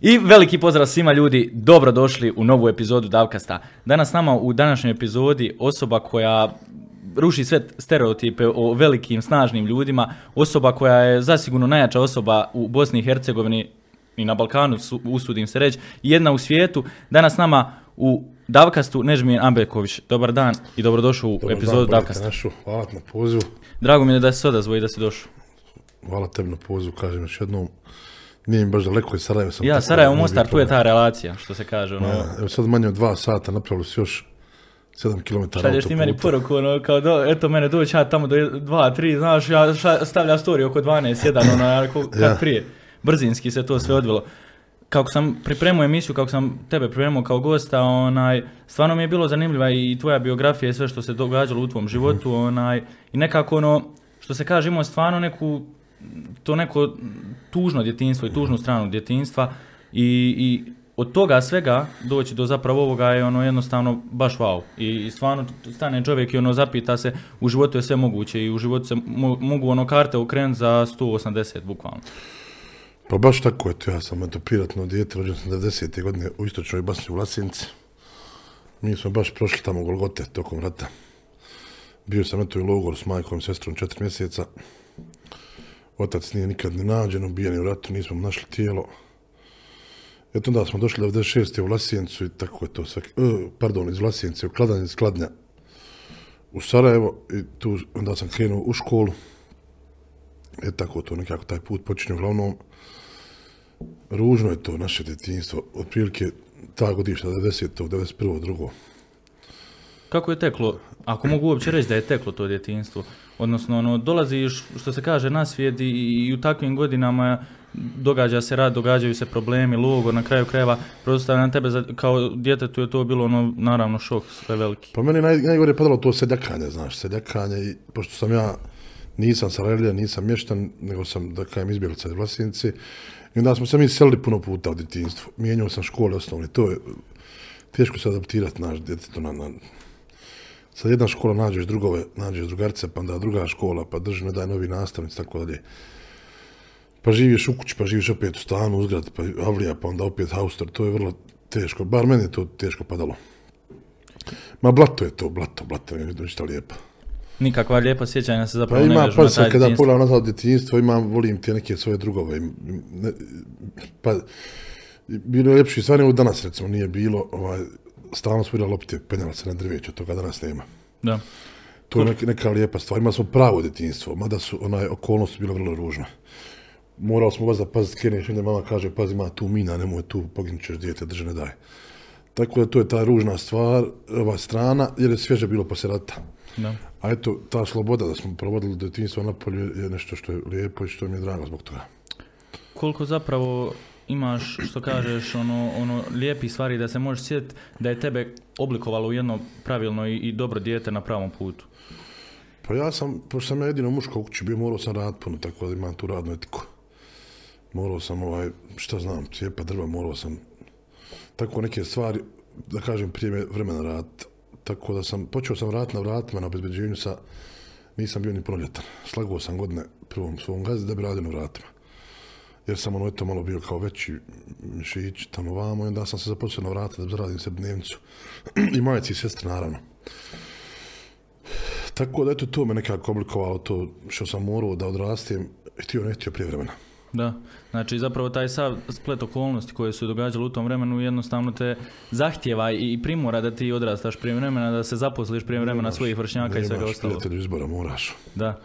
I veliki pozdrav svima ljudi, dobro došli u novu epizodu Davkasta. Danas nama u današnjoj epizodi osoba koja ruši sve stereotipe o velikim, snažnim ljudima, osoba koja je zasigurno najjača osoba u Bosni i Hercegovini i na Balkanu, su- usudim se reći, jedna u svijetu. Danas nama u Davkastu Nežmin Ambeković. Dobar dan i dobrodošao u Dobar epizodu dan, Davkasta. Našu, hvala na pozivu, Drago mi je da se odazvao i da si došao. hvala tebi na pozivu, kažem još jednom. Nije mi baš daleko iz Sarajeva sam. Ja, Sarajevo, Mostar, tu je ta relacija, što se kaže. Ono, Ja, evo sad manje od dva sata napravili su još 7 km Šalješ ti meni poruku, ono, kao do, eto mene doći ja tamo do 2, 3, znaš, ja ša- stavljam story oko 12, 1, ono, ja kad Ja. prije. Brzinski se to sve odvilo. Kako sam pripremio emisiju, kako sam tebe pripremio kao gosta, onaj, stvarno mi je bilo zanimljiva i tvoja biografija i sve što se događalo u tvom životu, onaj, i nekako ono, što se kaže, imao stvarno neku, to neko tužno djetinstvo i tužnu stranu djetinstva i, i od toga svega doći do zapravo ovoga je ono jednostavno baš wow. I, i stvarno stane čovjek i ono zapita se u životu je sve moguće i u životu se mo- mogu ono karte okrenuti za 180 bukvalno. Pa baš tako, eto, ja sam eto piratno dijete, rođen sam 90. godine u istočnoj Bosni u Vlasinci. Mi smo baš prošli tamo Golgote tokom rata. Bio sam eto i u logoru s majkom i sestrom četiri mjeseca. Otac nije nikad ni nađen, ubijen je u ratu, nismo našli tijelo. Eto onda smo došli 96. u Vlasijencu i tako je to sve, pardon, iz Vlasijence u Kladanj, iz Kladnja u Sarajevo i tu onda sam krenuo u školu. E tako to nekako taj put počinje uglavnom ružno je to naše djetinjstvo, otprilike ta godišta 90. 91. drugo. Kako je teklo, ako mogu uopće reći da je teklo to djetinstvo? Odnosno, ono, dolaziš, što se kaže, na svijet i, i u takvim godinama događa se rad, događaju se problemi, logor, na kraju krajeva, pretpostavljam na tebe za- kao djetetu je to bilo, ono, naravno, šok sve veliki. Pa meni naj, najgore je padalo to seljakanje, znaš, seljakanje i pošto sam ja nisam Sarajlija, nisam mještan, nego sam, da kajem, izbjeglica iz Vlasinci. I onda smo se mi selili puno puta u djetinjstvu. Mijenjao sam škole osnovne, to je teško se adaptirati naš djetetu na, na, Sad jedna škola nađeš drugove, nađeš drugarce, pa onda druga škola, pa drži ne daj novi nastavnici, tako dalje. Pa živiš u kući, pa živiš opet u stanu, uzgrad, pa avlija, pa onda opet haustor, to je vrlo teško. Bar meni je to teško padalo. Ma blato je to, blato, blato je ništa lijepo. Nikakva lijepa sjećanja se Pa zapravo ne ima, vežu na pa sad taj kada pogledam nazad djetinjstvo, imam, volim te neke svoje drugove. Ne, pa, bilo je ljepši stvari nego danas, recimo, nije bilo, ovaj, stalno smo igrali lopte, penjala se na drveću, toga danas nema. Da. To je neka, neka lijepa stvar. Imali smo pravo djetinjstvo, mada su onaj, okolnosti bile vrlo ružne. Morali smo vas da paziti, kreneš, onda mama kaže, pazi, ima tu mina, nemoj tu, poginut ćeš dijete, drže ne daj. Tako da to je ta ružna stvar, ova strana, jer je svježe bilo poslije rata. Da. A eto, ta sloboda da smo provodili djetinjstvo na polju je nešto što je lijepo i što mi je drago zbog toga. Koliko zapravo imaš, što kažeš, ono, ono lijepih stvari da se možeš sjetiti da je tebe oblikovalo u jedno pravilno i, i dobro dijete na pravom putu. Pa ja sam, pošto sam ja jedino muško u kući bio, morao sam rad puno, tako da imam tu radnu etiku. Morao sam, ovaj, šta znam, cijepa drva, morao sam tako neke stvari, da kažem, prije me vremena rad. Tako da sam, počeo sam raditi na vratima, na obezbeđenju sa, nisam bio ni punoljetan. Slagao sam godine prvom svom gazdi da bi radio na vratima. Jer sam ono eto malo bio kao veći mišić tamo vamo i onda sam se započeo na vrata da zaradim sebi dnevnicu. I majci i sestre naravno. Tako da eto to me nekako oblikovalo to što sam morao da odrastem, htio ne htio prije vremena. Da, znači zapravo taj sav splet okolnosti koje su događale u tom vremenu jednostavno te zahtjeva i primora da ti odrastaš prije vremena, da se zaposliš prije vremena svojih vršnjaka i svega Nemaš ostalog. prijatelju izbora, moraš. Da.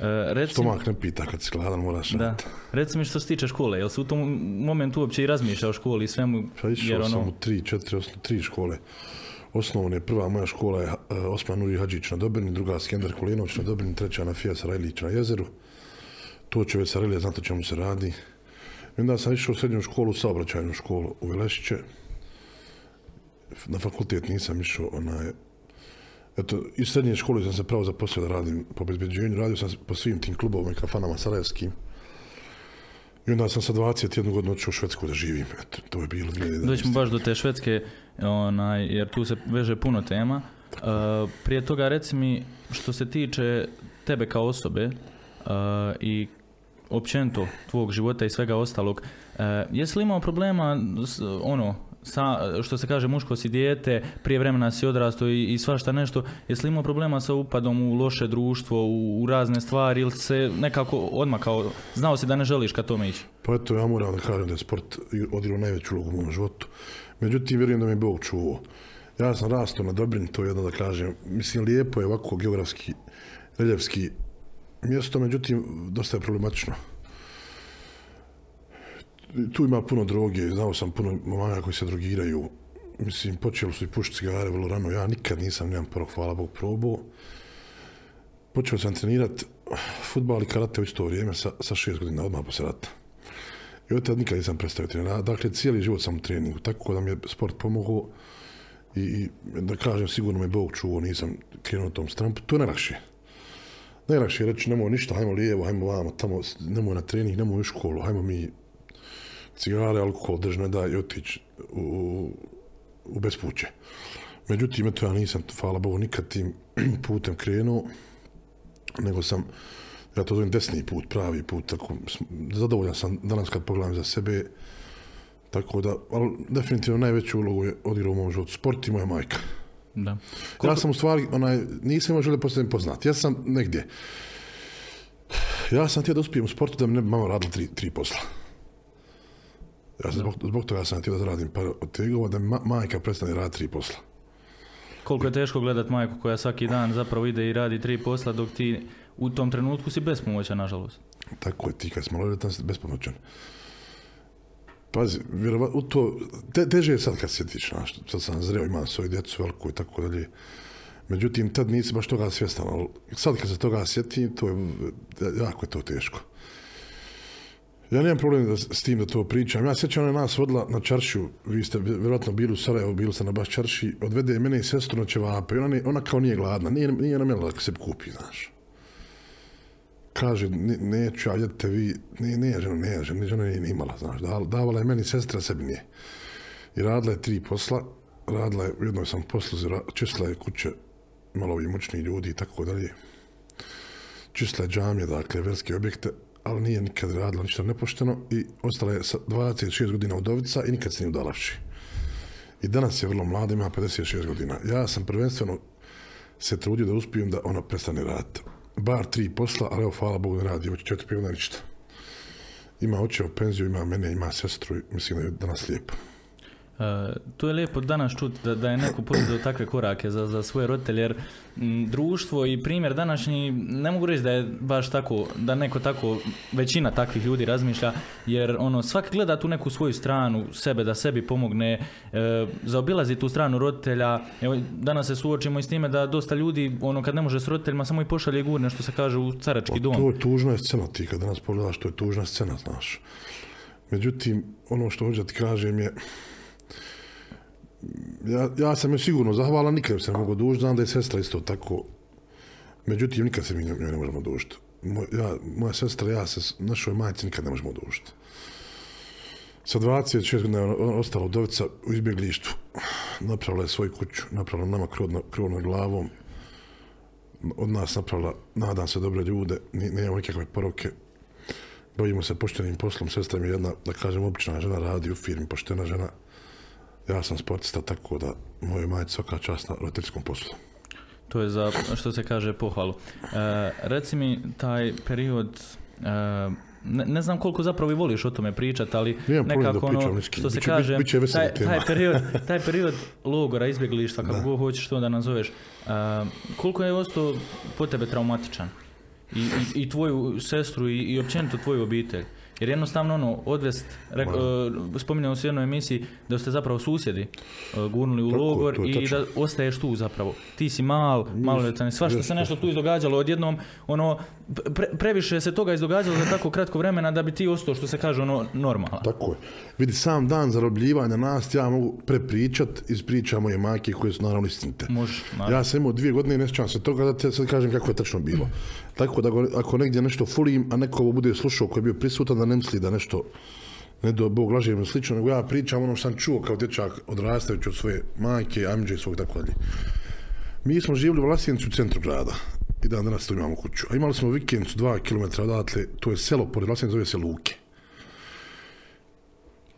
E, reci, Stomak ne pita kad si gladan, moraš da. Reci mi što se tiče škole, jel si u tom momentu uopće i razmišljao o školi i svemu? Pa išao jer sam ono, u tri, četiri, osno, tri škole. Osnovne, prva moja škola je uh, Osman Uri Hadžić na Dobrini, druga Skender Kulinović na Dobrini, treća na Fija Sarajlić na jezeru. To će već Sarajlija znati o čemu se radi. I onda sam išao u srednju školu, saobraćajnu školu u Velešiće. Na fakultet nisam išao, onaj, Eto, iz srednje škole sam se pravo zaposlio da radim po bezbeđenju, radio sam po svim tim klubovima i kafanama sarajevskim. I onda sam sa 21 godinu otišao u Švedsku da živim. Eto, to je bilo 2011. Doćemo baš do te švedske, onaj, jer tu se veže puno tema. Uh, prije toga reci mi što se tiče tebe kao osobe uh, i općenito tvog života i svega ostalog, E, jesi li imao problema, s, ono, sa, što se kaže muško si dijete, prije vremena si odrasto i, i svašta nešto, jesi li imao problema sa upadom u loše društvo, u, u razne stvari ili se nekako odmakao, znao si da ne želiš ka tome ići? Pa eto, ja moram da kažem da je sport odigrao najveću ulogu u mom životu. Međutim, vjerujem da me je Bog čuvao. Ja sam rastao na Dobrini, to je jedno da kažem. Mislim, lijepo je ovako geografski, reljevski mjesto, međutim, dosta je problematično. Tu ima puno droge, znao sam puno momaka koji se drogiraju. Mislim, počeli su i pušiti cigare vrlo rano. Ja nikad nisam, nemam prvo, hvala Bog, probao. Počeo sam trenirat futbal i karate u isto vrijeme sa, sa šest godina, odmah posle rata. I od tada nikad nisam prestao trenirati. Dakle, cijeli život sam u treningu, tako da mi je sport pomogao i, i da kažem, sigurno me Bog čuvao, nisam krenuo tom strampu. To je najlakše. Najlakše je reći, nemoj ništa, hajmo lijevo, hajmo vamo, tamo, nemoj na trening, nemoj u školu, hajmo mi cigare, alkohol, drž ne daj i otići u, u, bespuće. Međutim, eto ja nisam, hvala Bogu, nikad tim putem krenuo, nego sam, ja to zovem desni put, pravi put, tako, zadovoljan sam danas kad pogledam za sebe, tako da, ali definitivno najveću ulogu je odigrao u mom životu sport i moja majka. Da. Ja sam u stvari, onaj, nisam imao želje poznat. Ja sam negdje. Ja sam htio da uspijem u sportu da mi ne bi mama radila tri, tri posla. Ja sam zbog, zbog toga sam htio da zaradim par od tegova, da ma, majka prestane raditi tri posla. Koliko je teško gledat majku koja svaki dan zapravo ide i radi tri posla dok ti u tom trenutku si bespomoćan, nažalost. Tako je, ti kad smo maloletan si bespomoćan. Pazi, vjerova, u to, te, teže je sad kad sjetiš, znaš, sad sam zreo, imam svoju djecu veliku i tako dalje. Međutim, tad nisi baš toga svjestan, ali sad kad se toga sjetim, to je, jako je to teško. Ja nemam problem da, s tim da to pričam. Ja sjećam ona nas vodila na čaršiju, vi ste vjerojatno bili u Sarajevu, bili ste na baš čarši, odvede mene i sestru na ćevape ona, ne, ona kao nije gladna, nije, nije namjela da se kupi, znaš. Kaže, ne, neću, a jedete vi, ne, ne, žena, ne, žena, žena nije ni imala, znaš, da, davala je meni sestra, sebi nije. I radila je tri posla, radila je, u jednoj sam posluzi, čistila je kuće malo ovi mučni ljudi i tako dalje. Čistila je džamije, dakle, verske objekte, ali nije nikad radila ništa nepošteno i ostala je sa 26 godina udovica i nikad se nije udalavši. I danas je vrlo mlada, ima 56 godina. Ja sam prvenstveno se trudio da uspijem da ona prestane raditi. Bar tri posla, ali evo, hvala Bogu, ne radi, već četiri pivna ništa. Ima očeo penziju, ima mene, ima sestru mislim da je danas lijepo. Uh, to je lijepo danas čuti da, da je neko poduzeo takve korake za, za svoje roditelje, jer m, društvo i primjer današnji, ne mogu reći da je baš tako, da neko tako, većina takvih ljudi razmišlja, jer ono, svak gleda tu neku svoju stranu, sebe, da sebi pomogne, e, zaobilazi tu stranu roditelja, evo, danas se suočimo i s time da dosta ljudi, ono, kad ne može s roditeljima, samo i pošalje gurne, što se kaže, u carački dom. To je tužna scena ti, kad danas pogledaš, to je tužna scena, znaš. Međutim, ono što hoću da ti kažem je, ja, ja sam joj sigurno zahvalan, nikad se ne mogu dužiti, znam da je sestra isto tako. Međutim, nikad se mi njoj ne možemo dužiti. Moj, ja, moja sestra, ja se našoj majci nikad ne možemo dužiti. Sa 26 godina je ostala udovica u izbjeglištvu. Napravila je svoju kuću, napravila nama krov, na, krov nad glavom. Od nas napravila, nadam se, dobre ljude, nemamo nikakve poroke. Bavimo se poštenim poslom, sestra mi je jedna, da kažem, obična žena, radi u firmi, poštena žena ja sam sportista, tako da moje majci svaka čast na roditeljskom poslu. To je za, što se kaže, pohvalu. E, reci mi, taj period, e, ne, ne znam koliko zapravo i voliš o tome pričati, ali Nijem nekako ono, ničkim. što se Biće- kaže, biće taj, taj, period, taj period logora, izbjeglištva, kako god hoćeš to da nazoveš, e, koliko je ostao po tebe traumatičan? I, i, i tvoju sestru i, i općenito tvoju obitelj. Jer jednostavno ono, odvest, rek, uh, spominjao se u jednoj emisiji da ste zapravo susjedi uh, gurnuli u Tako logor to i da ostaješ tu zapravo. Ti si mal, maloljetan, svašta jest, se nešto tu izdogađalo odjednom, ono, pre, previše se toga izdogađalo za tako kratko vremena da bi ti ostao, što se kaže, ono, normalan. Tako je. Vidi, sam dan zarobljivanja nas ja mogu prepričat iz priča moje majke koje su naravno istinite. Može, naravno. Ja sam imao dvije godine i ne sjećam se toga da te sad kažem kako je tačno bilo. Tako da ako negdje nešto fulim, a neko ovo bude slušao koji je bio prisutan, da ne misli da nešto ne do Bog laže ili slično, nego ja pričam ono što sam čuo kao dječak odrastajući od svoje majke, amđe i svog tako dalje. Mi smo živjeli u Vlasincu u centru grada i dan danas tu imamo kuću. A imali smo vikendicu dva kilometra odatle, to je selo pored Vlasinca, zove se Luke.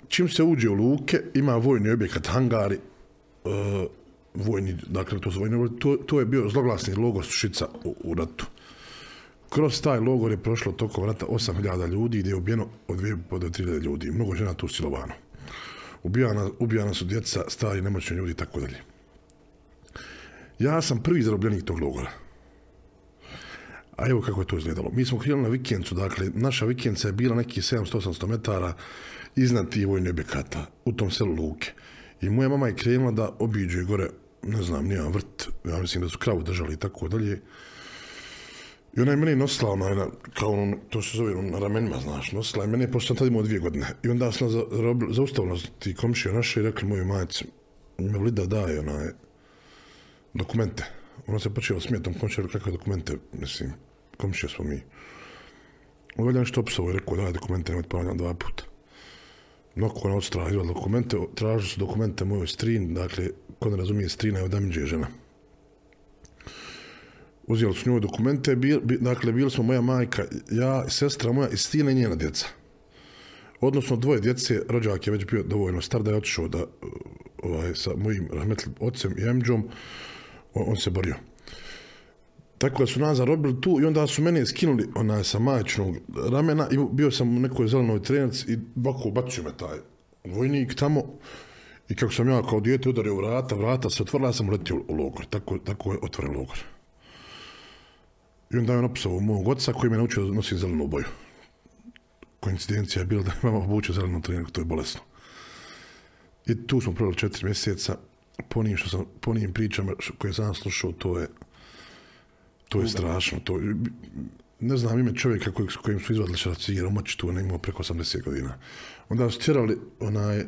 čim se uđe u luke, ima vojni objekat, hangari, uh, vojni, dakle, to, su vojni, to, to je bio zloglasni logor Sušica u, u ratu. Kroz taj logor je prošlo tokom rata 8000 ljudi gdje je ubijeno od 2 do 3000 ljudi. Mnogo žena tu silovano. Ubijana, ubijana su djeca, stari, nemoćni ljudi i tako dalje. Ja sam prvi zarobljenik tog logora. A evo kako je to izgledalo. Mi smo krenuli na vikencu, dakle, naša vikenca je bila neki 700-800 metara iznad tih vojnih objekata u tom selu Luke. I moja mama je krenula da obiđe gore, ne znam, nijedan vrt, ja mislim da su kravu držali i tako dalje. I ona je mene nosila, ona, na, kao ono, to se zove na ramenima, znaš, nosila je mene, pošto sam tad imao dvije godine. I onda sam za, ti komšije naše i rekli moju majicu, me li da daje onaj dokumente. Ona se počela smijetom komšije, kakve dokumente, mislim, komšije smo mi. On je nešto opsovo i rekao, daj dokumente, nemojte ponavljam dva puta. Noko ona odstrala izvada dokumente, tražili su dokumente mojoj strin, dakle, ko ne razumije, strina je od Amidže žena. Uzeli su njoj dokumente, bil, bi, dakle, bili smo moja majka, ja, sestra moja i strina i njena djeca. Odnosno, dvoje djece, rođak je već bio dovoljno star da je otišao da, ovaj, sa mojim rahmetlim ocem i Amidžom, on, on se borio. Tako da su nas zarobili tu i onda su mene skinuli onaj sa majčnog ramena i bio sam u nekoj zelenoj trenac i bako bacio me taj vojnik tamo i kako sam ja kao dijete udario vrata, vrata se otvorila, ja sam uletio u logor. Tako, tako je otvoren logor. I onda je on opisao mog oca koji me naučio da nosim zelenu boju. Koincidencija je bila da je mama obučio zelenu trenerku, to je bolesno. I tu smo proveli četiri mjeseca, po njim, što sam, po njim pričama koje sam slušao, to je To je strašno. To, ne znam ime čovjeka kojeg, kojim su izvadili šracira, moći tu, on imao preko 80 godina. Onda su tjerali, onaj,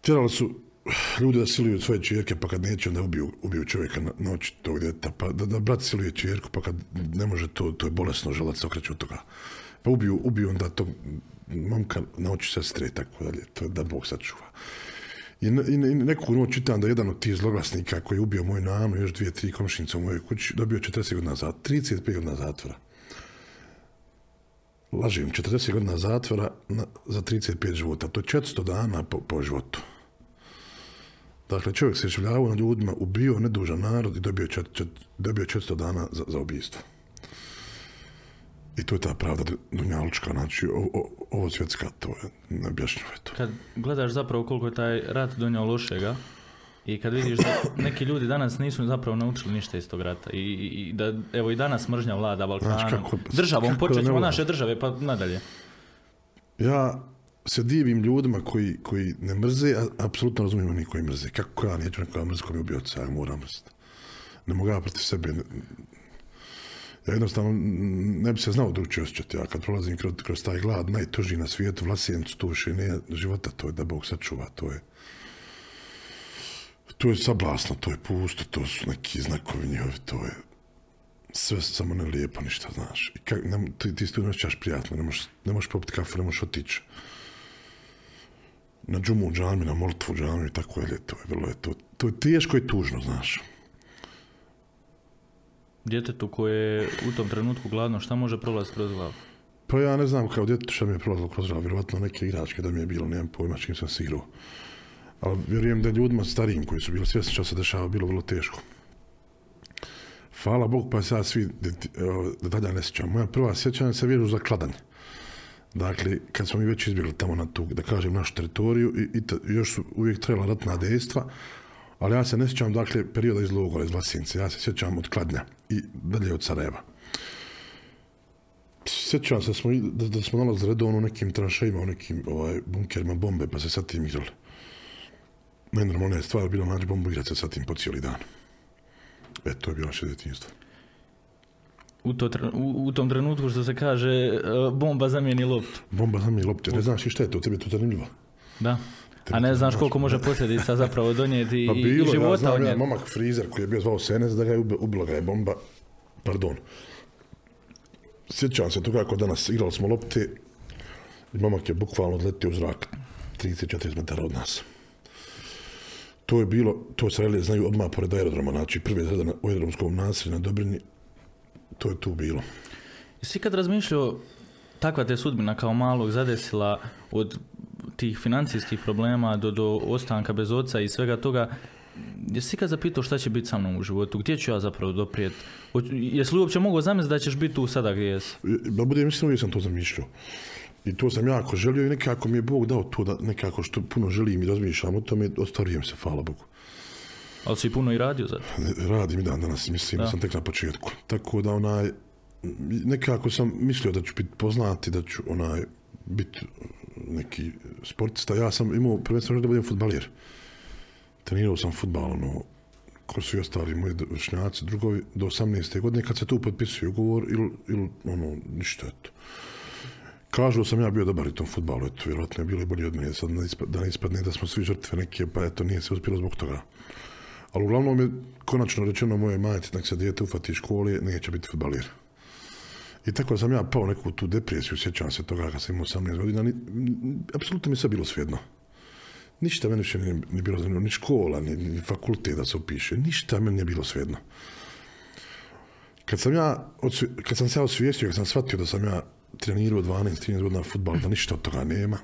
tjerali su ljudi da siluju svoje čirke, pa kad neće, onda ubiju, ubiju čovjeka na noć tog djeta, pa da, da brat siluje čirku, pa kad ne može to, to je bolesno, želac se od toga. Pa ubiju, ubiju onda tog momka na oči sestre i tako dalje, to je da Bog sačuva. I, i, i neku noć čitam da jedan od tih zloglasnika koji je ubio moju nanu, još dvije, tri komšnice u mojoj kući, dobio 40 godina zatvora, 35 godina zatvora. Lažim, 40 godina zatvora na, za 35 života. To je 400 dana po, po životu. Dakle, čovjek se življavao na ljudima, ubio nedužan narod i dobio, čet, čet, dobio 400 dana za, za ubijstvo. I to je ta pravda dunjalučka, znači ovo, ovo svjetska, to je neobjašnjivo to. Kad gledaš zapravo koliko je taj rat donio lošega i kad vidiš da neki ljudi danas nisu zapravo naučili ništa iz tog rata i, i da evo i danas mržnja vlada Balkanom, znači, kako, državom, počet ćemo naše države pa nadalje. Ja se divim ljudima koji, koji ne mrze, a apsolutno razumijem oni koji mrze. Kako ja neću nekoga mrze koji je ubio oca, ja moram mrziti. Ne mogu ja protiv sebe, ja jednostavno ne bi se znao drugčije osjećati. Ja kad prolazim kroz, kroz taj glad, najtuži na svijetu, vlasijencu, to ne života, to je da Bog sačuva, to je to je sablasno, to je pusto, to su neki znakovi njihovi, to je sve samo ne lijepo ništa, znaš. I kak, ne, ti, ti se tu ne osjećaš prijatno, ne možeš, ne možeš popiti kafu, ne možeš otići na džumu džami, na molitvu džami i tako je, to je vrlo je to, to je teško i tužno, znaš djetetu koje je u tom trenutku gladno, šta može prolaziti kroz glavu? Pa ja ne znam kao djetetu šta mi je prolazilo kroz glavu, vjerovatno neke igračke da mi je bilo, nemam pojma čim sam se igrao. Ali vjerujem da ljudima starijim koji su bili svjesni što se dešava, bilo vrlo teško. Hvala Bog, pa sad svi detalja ne sjećam. Moja prva sjećanja se vjeru za kladanje. Dakle, kad smo mi već izbjegli tamo na tu, da kažem, našu teritoriju i, i ta, još su uvijek trebala ratna dejstva, ali ja se ne sjećam, dakle, perioda iz logora, iz Vlasince, ja se sjećam od Kladnja i dalje od Sarajeva. Sjećam se smo, da, da smo nalazili redovno u nekim tranšejima, u nekim ovaj, bunkerima bombe, pa se sa tim igrali. Najnormalnija stvar bilo naći bombu igrati se sa tim po cijeli dan. E, to je bilo naše djetinjstvo. U, to, u, u tom trenutku što se kaže uh, bomba zamijeni loptu. Bomba zamijeni loptu, ne znaš i šta je to, tebi je to zanimljivo. Da. A ne znaš koliko može posljedica zapravo donijeti pa bilo, i života ja znam, od ja, momak frizer koji je bio zvao Senes da ga je ubila ga je bomba, pardon. Sjećam se toga kako danas igrali smo lopte i momak je bukvalno odletio u zrak 34 metara od nas. To je bilo, to se relije znaju odmah pored aerodroma, znači prve zrede u aerodromskom naselju na Dobrini, to je tu bilo. Jesi kad razmišljao takva te sudbina kao malog zadesila od tih financijskih problema do, do ostanka bez oca i svega toga, jesi ikad zapitao šta će biti sa mnom u životu? Gdje ću ja zapravo doprijet? Jesi li uopće mogao zamisliti da ćeš biti tu sada gdje jesi? Da budem mislim, uvijek sam to zamišljao. I to sam jako želio i nekako mi je Bog dao to da nekako što puno želim i razmišljam o tome, ostvarujem se, hvala Bogu. Ali si puno i radio za to. Radim i dan danas, mislim da sam tek na početku. Tako da onaj, nekako sam mislio da ću biti poznati, da ću onaj, biti neki sportista. Ja sam imao prvenstveno da budem futbalir. Trenirao sam futbal, ono, ko su i ostali moji vršnjaci, drugovi, do 18. godine, kad se tu potpisuje ugovor ili, ili ono, ništa, eto. Kažu sam ja bio dobar u tom futbalu, eto, vjerojatno je bilo i bolje od mene, sad da ne ispadne da smo svi žrtve neke, pa eto, nije se uspjelo zbog toga. Ali uglavnom je konačno rečeno moje majci, nek se dijete ufati školi, neće biti futbalir. I tako sam ja pao neku tu depresiju, sjećam se toga kad sam imao 18 godina, apsolutno mi je sve bilo svejedno. Ništa meni više nije, nije bilo zanimljivo, ni škola, ni, ni fakultet da se upiše, ništa meni nije bilo svejedno. Kad sam ja, kad sam se ja osvijestio, kad sam shvatio da sam ja trenirao 12-13 godina futbal, da ništa od toga nema,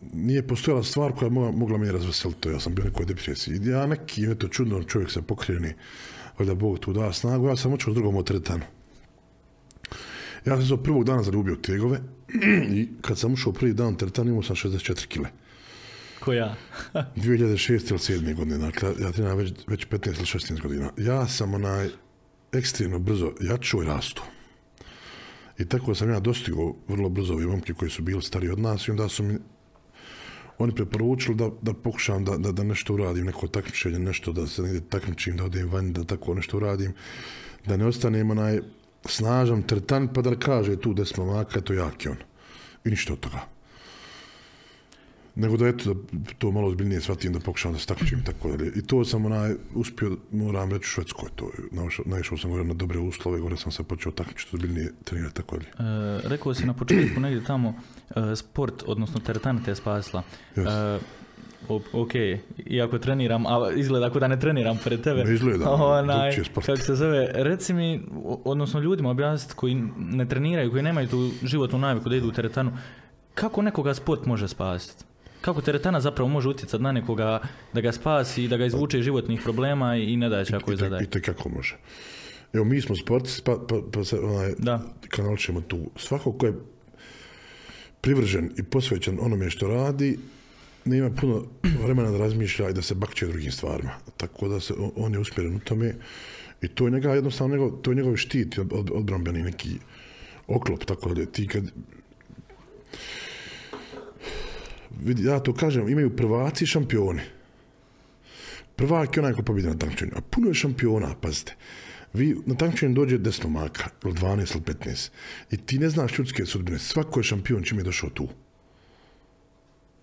nije postojala stvar koja je mogla, mogla me razveseliti, to ja sam bio nekoj depresiji. Ja neki, eto, čudno čovjek se pokreni, valjda Bog tu da snagu, ja sam s drugom u teretanu. Ja sam se od prvog dana zaljubio tegove i kad sam ušao prvi dan u teretanu imao sam 64 kile. Ko ja? 2006. ili 7. godine, dakle, ja treniram već, već 15 ili 16 godina. Ja sam onaj ekstremno brzo jačo i rastu. I tako sam ja dostigao vrlo brzo ove momke koji su bili stariji od nas i onda su mi oni preporučili da, da pokušam da, da, da nešto uradim, neko takmičenje, nešto da se negdje takmičim, da odem van, da tako nešto uradim, da ne ostanem onaj snažan tretan pa da kaže tu desmo maka, to jak je on. I ništa od toga. Nego da eto, da to malo ozbiljnije shvatim, da pokušam da se takmičim i tako dalje. I to sam onaj, uspio, moram reći u Švedskoj, to naišao, sam gore na dobre uslove, gore sam se počeo takmičiti, ozbiljnije trenirati tako dalje. E, rekao si na početku negdje tamo e, sport, odnosno teretana te je spasila. Yes. E, o- ok, iako treniram, a izgleda ako da ne treniram pred tebe. Ne izgleda, Onaj, kako se zove, reci mi, odnosno ljudima objasniti koji ne treniraju, koji nemaju tu životnu naviku da idu u teretanu, kako nekoga sport može spasiti? Kako teretana zapravo može utjecati na nekoga da ga spasi i da ga izvuče iz životnih problema i ne I, te, zadaje? I te kako može. Evo, mi smo sportisti, pa, pa, pa se onaj, Da. kanal ćemo tu. Svako ko je privržen i posvećen onome što radi, nema puno vremena da razmišlja i da se bakće drugim stvarima. Tako da se, on- je usmjeren u tome i to je njega jednostavno, njegov, to je njegov štit, od, od, odbrambeni neki oklop, tako da ti kad ja to kažem, imaju prvaci i šampioni. Prvak je onaj ko pobjede na takmičenju, a puno je šampiona, pazite. Vi na takmičenju dođe 10 momaka, ili 12 ili 15, i ti ne znaš ljudske sudbine. Svako je šampion čim je došao tu.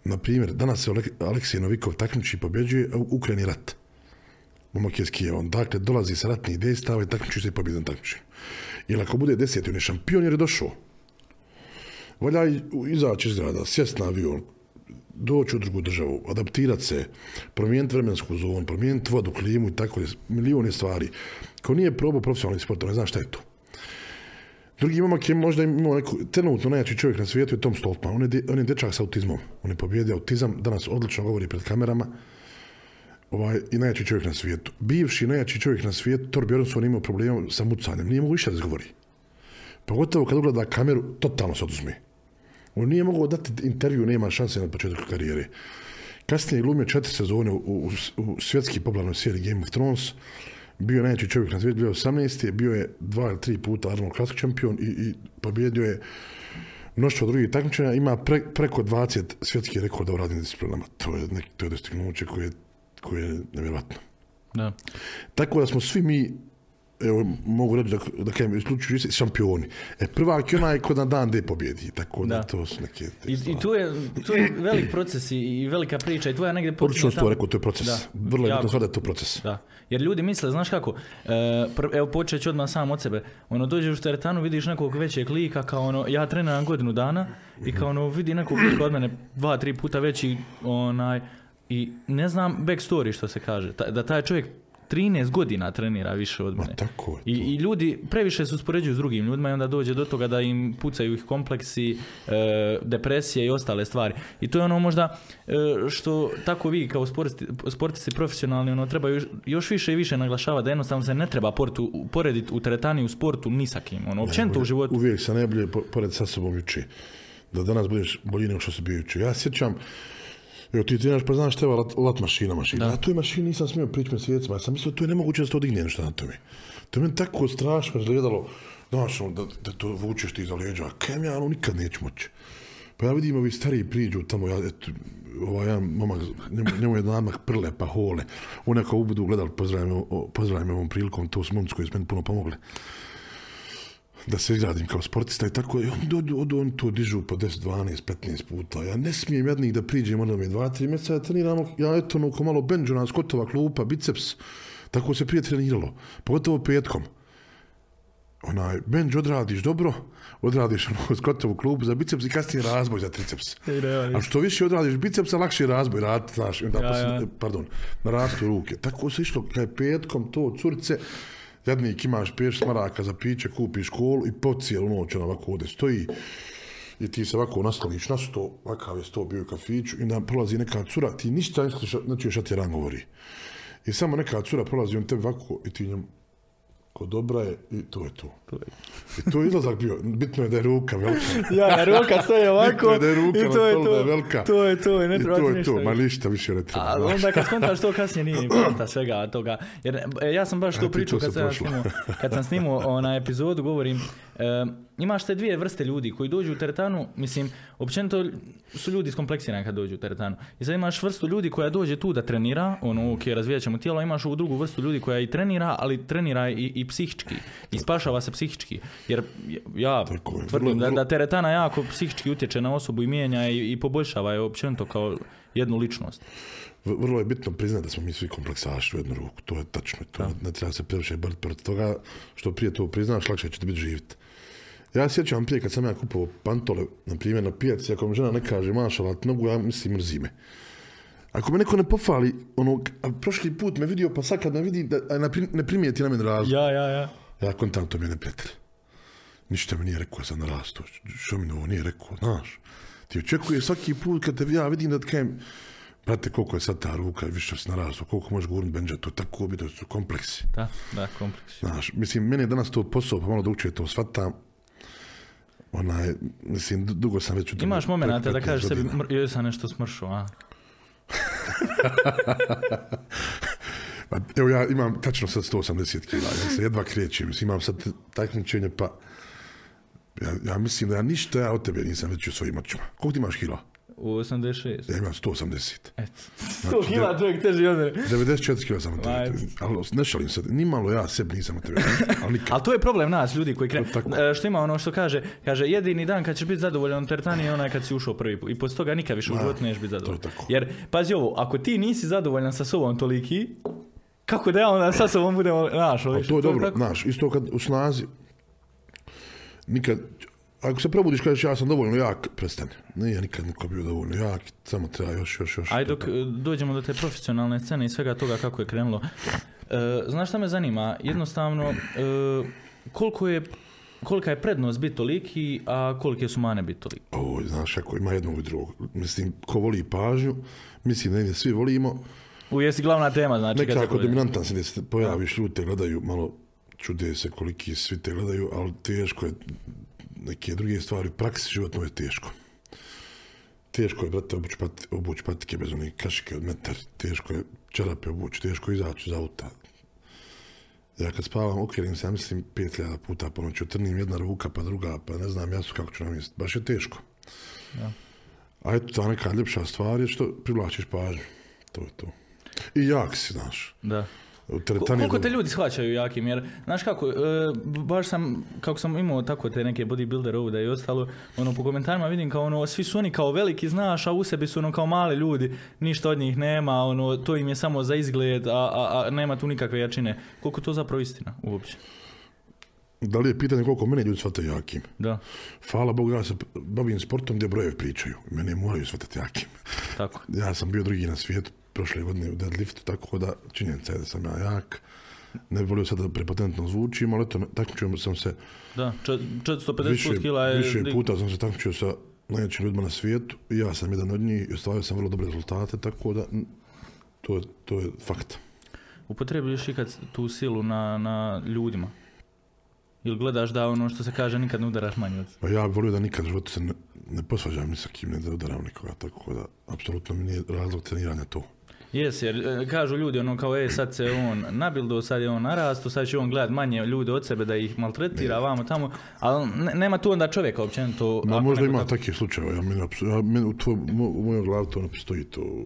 Na primjer, danas se Aleksej Novikov takmiči i pobjeđuje, u Ukrajini rat. Momak je iz Kijeva. On, dakle, dolazi sa ratnih dejstava i takmiči se i pobjede na takmičenju. Jer ako bude deseti, on je šampion jer je došao. Valja izaći iz grada, sjest na avion, doći u drugu državu, adaptirati se, promijeniti vremensku zonu, promijeniti vodu, klimu i tako, milijone stvari. Ko nije probao profesionalni sport, on ne zna šta je to. Drugi momak je možda imao neku, trenutno najjači čovjek na svijetu je Tom Stoltman. On je, on je sa autizmom. On je pobjedio autizam, danas odlično govori pred kamerama. Ovaj, I najjači čovjek na svijetu. Bivši najjači čovjek na svijetu, Thor Bjornsson imao problema sa mucanjem. Nije mogu više da izgovori. Pogotovo kad ugleda kameru, totalno se oduzme. On nije mogao dati intervju, nema šanse na početku karijere. Kasnije je glumio četiri sezone u, u, u svjetski popularnoj seriji Game of Thrones. Bio je čovjek na svijetu, bio je 18. Bio je dva ili tri puta Arnold Classic šampion i, i pobjedio je mnoštvo drugih takmičenja. Ima pre, preko 20 svjetskih rekorda u radnim disciplinama. To je, neki, to je dostignuće koje, koje je nevjerojatno. Da. Tako da smo svi mi evo, mogu reći da, da kažem, isključujući šampioni. E, prvak je onaj ko na dan gdje pobjedi, tako da, Da. to su neke... I, I tu je, tu je velik proces i, velika priča i tvoja negdje počinje Odlično si to rekao, to je proces. Da, Vrlo je bitno da je to proces. Da, jer ljudi misle, znaš kako, e, evo počet ću odmah sam od sebe, ono dođeš u teretanu, vidiš nekog većeg lika, kao ono, ja treniram godinu dana i kao ono, vidi nekog lika od mene dva, tri puta veći, onaj, i ne znam backstory što se kaže, da taj čovjek 13 godina trenira više od Ma mene. tako je. I. I ljudi previše se uspoređuju s drugim ljudima i onda dođe do toga da im pucaju ih kompleksi, e, depresije i ostale stvari. I to je ono možda e, što tako vi kao sportisti, sportisti profesionalni ono, treba još, još više i više naglašavati da jednostavno se ne treba portu, porediti u teretani u sportu ni sa kim. Ono, općenito u životu. Uvijek se najbolje po- pored sa sobom juče. Da danas budeš bolji nego što si bio juče. Ja sjećam, evo ti trenaš pa znaš teba lat, lat mašina, mašina. Da. Na toj mašini nisam smio prići mjesecima. Ja sam mislio to je nemoguće da se to digne nešto na tome. To je meni tako strašno izgledalo. Znaš, ono, da, da to vučeš ti za leđa. Kem ja ono nikad neću moći. Pa ja vidim ovi stariji priđu tamo, ja, eto, ovaj jedan momak, njemu, njemu je namak prle pa hole. On je kao ubudu gledali, pozdravim, pozdravim ovom prilikom, to su momci koji su meni puno pomogli da se izradim kao sportista i tako, i on, dođu, od, on to dižu po 10, 12, 15 puta. Ja ne smijem jednih da priđem, onda mi 2, 3 mjeseca, ja treniramo, ja eto, ono, malo benđona, skotova, klupa, biceps, tako se prije treniralo, pogotovo petkom. Onaj, bench odradiš dobro, odradiš ono, skotovu klubu za biceps i kasnije razboj za triceps. A što više odradiš bicepsa, lakše je razboj raditi, znaš, onda Ja, ja. pardon, narastu ruke. Tako se išlo, kad je petkom to curce, jadnik imaš peš smaraka za piće, kupiš kolu i po cijelu noć ona ovako ovdje stoji i ti se ovako nasloniš na sto, ovakav je sto bio u kafiću i onda prolazi neka cura, ti ništa ne čuješ šta ti ran govori. I samo neka cura prolazi on tebi ovako i ti njom ko dobra je i to je to. To je- I to je izlazak bio, bitno je da je ruka velika. Ja, ruka stoji ovako je da je ruka i na to je stolu, da je to. velika. To je to i ne I treba to je to, ništa ma više. ništa više ne treba. A znaš. onda kad skontaš to kasnije nije ni poanta svega toga. Jer e, ja sam baš A to pričao to kad sam, snimao, kad sam snimao ona epizodu, govorim, e, imaš te dvije vrste ljudi koji dođu u teretanu, mislim, općenito su ljudi skompleksirani kad dođu u teretanu. I sad imaš vrstu ljudi koja dođe tu da trenira, ono, ok, razvijat ćemo tijelo, imaš ovu drugu vrstu ljudi koja i trenira, ali trenira i, i psihički. I spašava se psihički. Jer ja Tako je, tvrdim vrlo- da, da teretana jako psihički utječe na osobu i mijenja je i, i poboljšava je općenito kao jednu ličnost. Vrlo je bitno priznati da smo mi svi kompleksaši u jednu ruku, to je tačno, to ne treba se previše boriti protiv toga, što prije to priznaš, lakše će ti biti živjeti. Ja se sjećam prije kad sam ja kupovao pantole, na primjer na pijaci, ako mi žena ne kaže mašala ti nogu, ja mislim mrzi me. Ako me neko ne pofali, ono, a prošli put me vidio, pa sad kad me vidi, da, a ne pri- ne primijeti na mene razlog. Ja, ja, ja. Ja kontam to mi je neprijatelj. Ništa mi nije rekao sam narastu. Što mi ovo nije rekao, znaš. Ti očekuješ svaki put kad te ja vidim da kajem, brate, koliko je sad ta ruka, više što si narastao, koliko možeš gurnut benđa, to tako bi, to su kompleksi. Da, da, kompleks. Znaš, mislim, meni je danas to posao, pa malo da učije to shvatam. Onaj, mislim, du- dugo sam već u tome, Imaš momenata da kažeš sebi, 15 godina. mr, joj sam nešto smršao, a? Pa, evo ja imam tačno sad 180 kila, ja se jedva krećem, mislim, imam sad takmičenje, pa ja, ja mislim da ja ništa ja od tebe nisam već u svojim očima. Koliko ti imaš kila? U 86. Ja imam 180. Eto. 100 kila čovjek teži od mene. 94 kila sam od tebe. Ali ne šalim se, ni malo ja sebi nisam od tebe. Ali. Ali to je problem nas, ljudi koji krenu. E, Što ima ono što kaže, kaže jedini dan kad ćeš biti zadovoljan u teretani je onaj kad si ušao prvi put. I poslije toga nikad više u životu nećeš biti zadovoljan. Jer, pazi ovo, ako ti nisi zadovoljan sa sobom toliki, kako da ja onda sa sobom budem, Ali to je dobro, znaš, isto kad u snazi, nikad, ako se probudiš kažeš ja sam dovoljno jak, prestani. Nije nikad niko bio dovoljno jak, samo treba još, još, još. Aj dok e, dođemo do te profesionalne scene i svega toga kako je krenulo. E, znaš šta me zanima? Jednostavno, e, koliko je kolika je prednost biti toliki, a kolike su mane biti toliki? Ovo, znaš, ako ima jednog i drugog. Mislim, ko voli pažnju, mislim da svi volimo. U jesi glavna tema, znači Nekako pogleda. dominantan se gdje se pojaviš, ljudi te gledaju, malo čude se koliki svi te gledaju, ali teško je neke druge stvari, praksi životno je teško. Teško je, brate, obući, pat, obući patike bez onih kašike od metar, teško je čarape obući, teško je izaći iz auta. Ja kad spavam, okrenim se, ja mislim, 5000 puta po noći, utrnim jedna ruka, pa druga, pa ne znam ja su kako ću namjestiti. Baš je teško. Da. A eto, ta neka ljepša stvar je što privlačiš pažnju. To je to. I jak si, znaš. Da. Koliko te ljudi shvaćaju jakim, jer, znaš kako, e, baš sam, kako sam imao tako te neke bodybuilder ovdje i ostalo, ono, po komentarima vidim kao ono, svi su oni kao veliki, znaš, a u sebi su ono kao mali ljudi, ništa od njih nema, ono, to im je samo za izgled, a, a, a nema tu nikakve jačine. Koliko to zapravo istina, uopće? Da li je pitanje koliko mene ljudi shvataju jakim? Da, Hvala Bogu, ja se bavim sportom gdje brojevi pričaju. Mene moraju shvatati jakim. tako. Ja sam bio drugi na svijetu, prošle godine u deadliftu, tako da činjenica je da sam ja jak. Ne bi volio sad da prepotentno zvučim, ali eto, takmičio sam se Da, čet- 450 više, kila je... više puta sam se takmičio sa najjačim ljudima na svijetu ja sam jedan od njih i ostvario sam vrlo dobre rezultate, tako da to, je- to je fakt. Upotrebiš ikad tu silu na, na ljudima? Ili gledaš da ono što se kaže nikad ne udaraš manje od... Pa ja bi volio da nikad životu se ne, ne posvađam ni sa kim, ne da udaram nikoga, tako da apsolutno mi nije razlog treniranja to. Jes, jer e, kažu ljudi ono kao, e, sad se on nabildo, sad je on narastu, sad će on gledat manje ljude od sebe da ih maltretira, vamo tamo, ali ne- nema tu onda čovjeka općenito. Ma možda ima tako- takvih slučajeva, ja, meni, ja, meni u, tvoj, mo- u mojoj glavi to ne postoji to.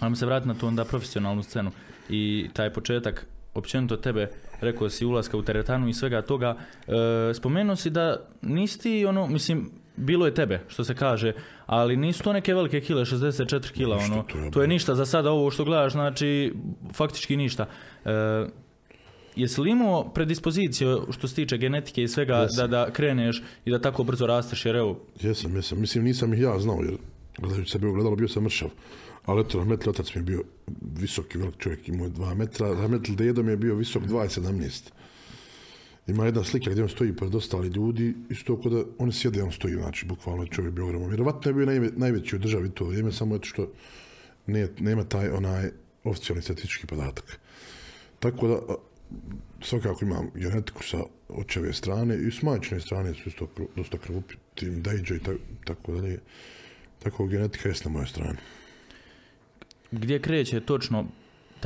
Ajmo se vratiti na tu onda profesionalnu scenu i taj početak općenito tebe, rekao si ulaska u teretanu i svega toga, e, spomenuo si da nisi ti ono, mislim, bilo je tebe, što se kaže, ali nisu to neke velike kile, 64 kila, Ništa, ono, to je to je ništa za sada ovo što gledaš, znači, faktički ništa. E, jesi li imao predispoziciju što se tiče genetike i svega Jesam. da, da kreneš i da tako brzo rasteš, jer evo, Jesam, jesam. Mislim, nisam ih ja znao, jer gledajući sebe ogledalo, bio sam mršav. Ali eto, Rahmetli otac mi je bio visoki, velik čovjek, imao je dva metra. Rahmetli dedo mi je bio visok 2,17. Ima jedna slika gdje on stoji pred ostali ljudi, isto kao da oni sjede, on stoji, znači, bukvalno je čovjek bio ogroman. Vjerovatno je bio najve, najveći u državi to vrijeme, samo eto što nije, nema taj onaj oficijalni statistički podatak. Tako da, svakako imam genetiku sa očeve strane i s majčine strane su isto dosta krupi, tim Dejđe i ta- tako dalje. Tako genetika jest na mojoj strani. gdje kreće točno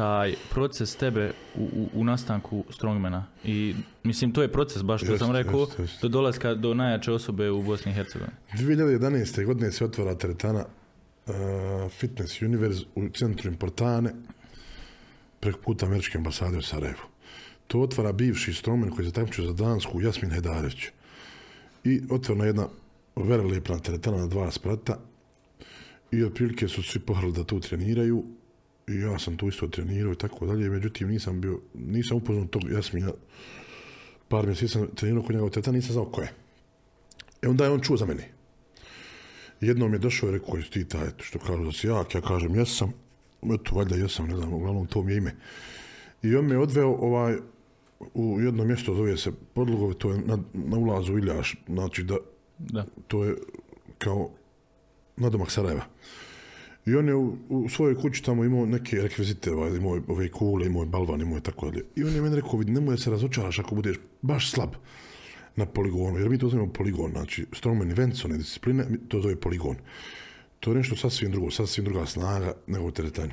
taj proces tebe u, u, u nastanku strongmana i mislim to je proces baš što sam rekao jest, jest. do dolaska do najjače osobe u Bosni i Hercegovini. 2011. godine se otvara teretana uh, Fitness Universe u centru Importane preko puta američke ambasade u Sarajevu. To otvara bivši strongman koji se takmičio za Dansku, Jasmin Hedarević. I otvorena jedna velelepna teretana na dva sprata i otprilike su svi pohrali da tu treniraju i ja sam tu isto trenirao i tako dalje, međutim nisam bio, nisam upoznao tog Jasmina par mjeseci sam trenirao kod njega u teretani, nisam znao ko je. E onda je on čuo za mene. Jednom je došao i rekao, ti taj, što kažu da si jak, ja kažem, jesam, eto, valjda jesam, ne znam, uglavnom to mi je ime. I on me odveo ovaj, u jedno mjesto, zove se Podlugove, to je na, na ulazu Iljaš, znači da, Da. to je kao nadomak Sarajeva. I on je u, u svojoj kući tamo imao neke rekvizite, ovaj, imao je ove kule, imao je balvan, imao je tako dalje. I on je meni rekao, vidi, nemoj da se razočaraš ako budeš baš slab na poligonu, jer mi to zovemo poligon, znači strongman events, one discipline, to zove poligon. To je nešto sasvim drugo, sasvim druga snaga nego u teretanju.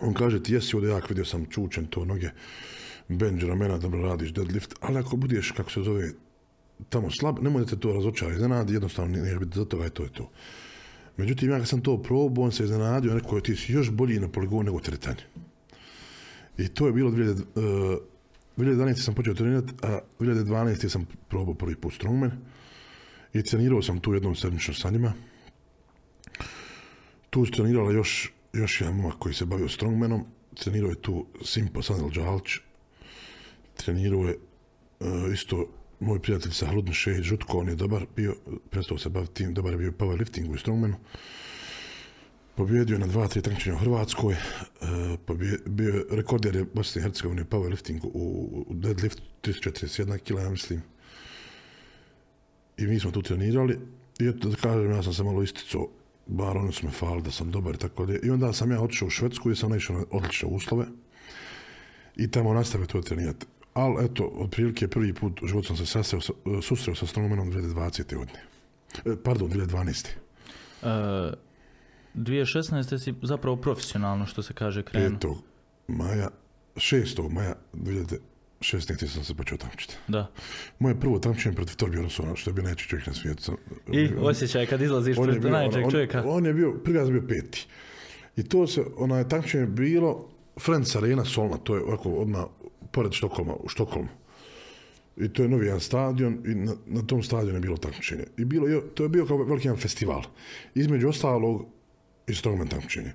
On kaže, ti jesi ovdje jak, vidio sam čučen to noge, bench, ramena, dobro radiš, deadlift, ali ako budeš, kako se zove, tamo slab, nemoj da te to razočara, iznenadi, jednostavno neće biti za toga i to je to. Međutim, ja kad sam to probao, on se iznenadio, rekao je, ti si još bolji na poligonu nego u teretanju. I to je bilo 2000, uh, 2011. sam počeo trenirati, a 2012. sam probao prvi put strongman i trenirao sam tu jednom sedmično sa njima. Tu su trenirala još, još jedan momak koji se bavio strongmanom, trenirao je tu Simpo Sanel Đalić, trenirao je uh, isto moj prijatelj sa Hludni Šehić Žutko, on je dobar bio, prestao se baviti tim, dobar je bio powerliftingu i strongmanu. Pobjedio je na dva, tri takmičenja u Hrvatskoj, uh, pobje, bio je rekorder je Bosne i Hercegovine powerliftingu u, u deadlift 341 kila, ja mislim. I mi smo tu trenirali i eto da kažem, ja sam se malo isticao, bar ono su me fali da sam dobar i tako dalje. I onda sam ja otišao u Švedsku i sam naišao na odlične uslove i tamo nastavio to trenirati. Ali eto, otprilike prvi put u životu sam se sasreo, sa- susreo sa strongmanom 2020. godine. E, Pardon, 2012. E, 2016. si zapravo profesionalno, što se kaže, krenuo. 5. maja, 6. maja 2016. sam se počeo takmičiti. Da. Moje prvo takmičenje protiv Torbjörnsona, što je bio najjači čovjek na svijetu. I osjećaj kad izlaziš on pred bio, najjačeg on, čovjeka. on, je bio, prvi bio peti. I to se, onaj takmičenje je bilo Friends Arena Solna, to je ovako odmah pored Štokholma, u Štokholmu. I to je novi jedan stadion i na, na tom stadionu je bilo takmičenje. I bilo to je bio kao veliki jedan festival. Između ostalog i strongman takmičenje.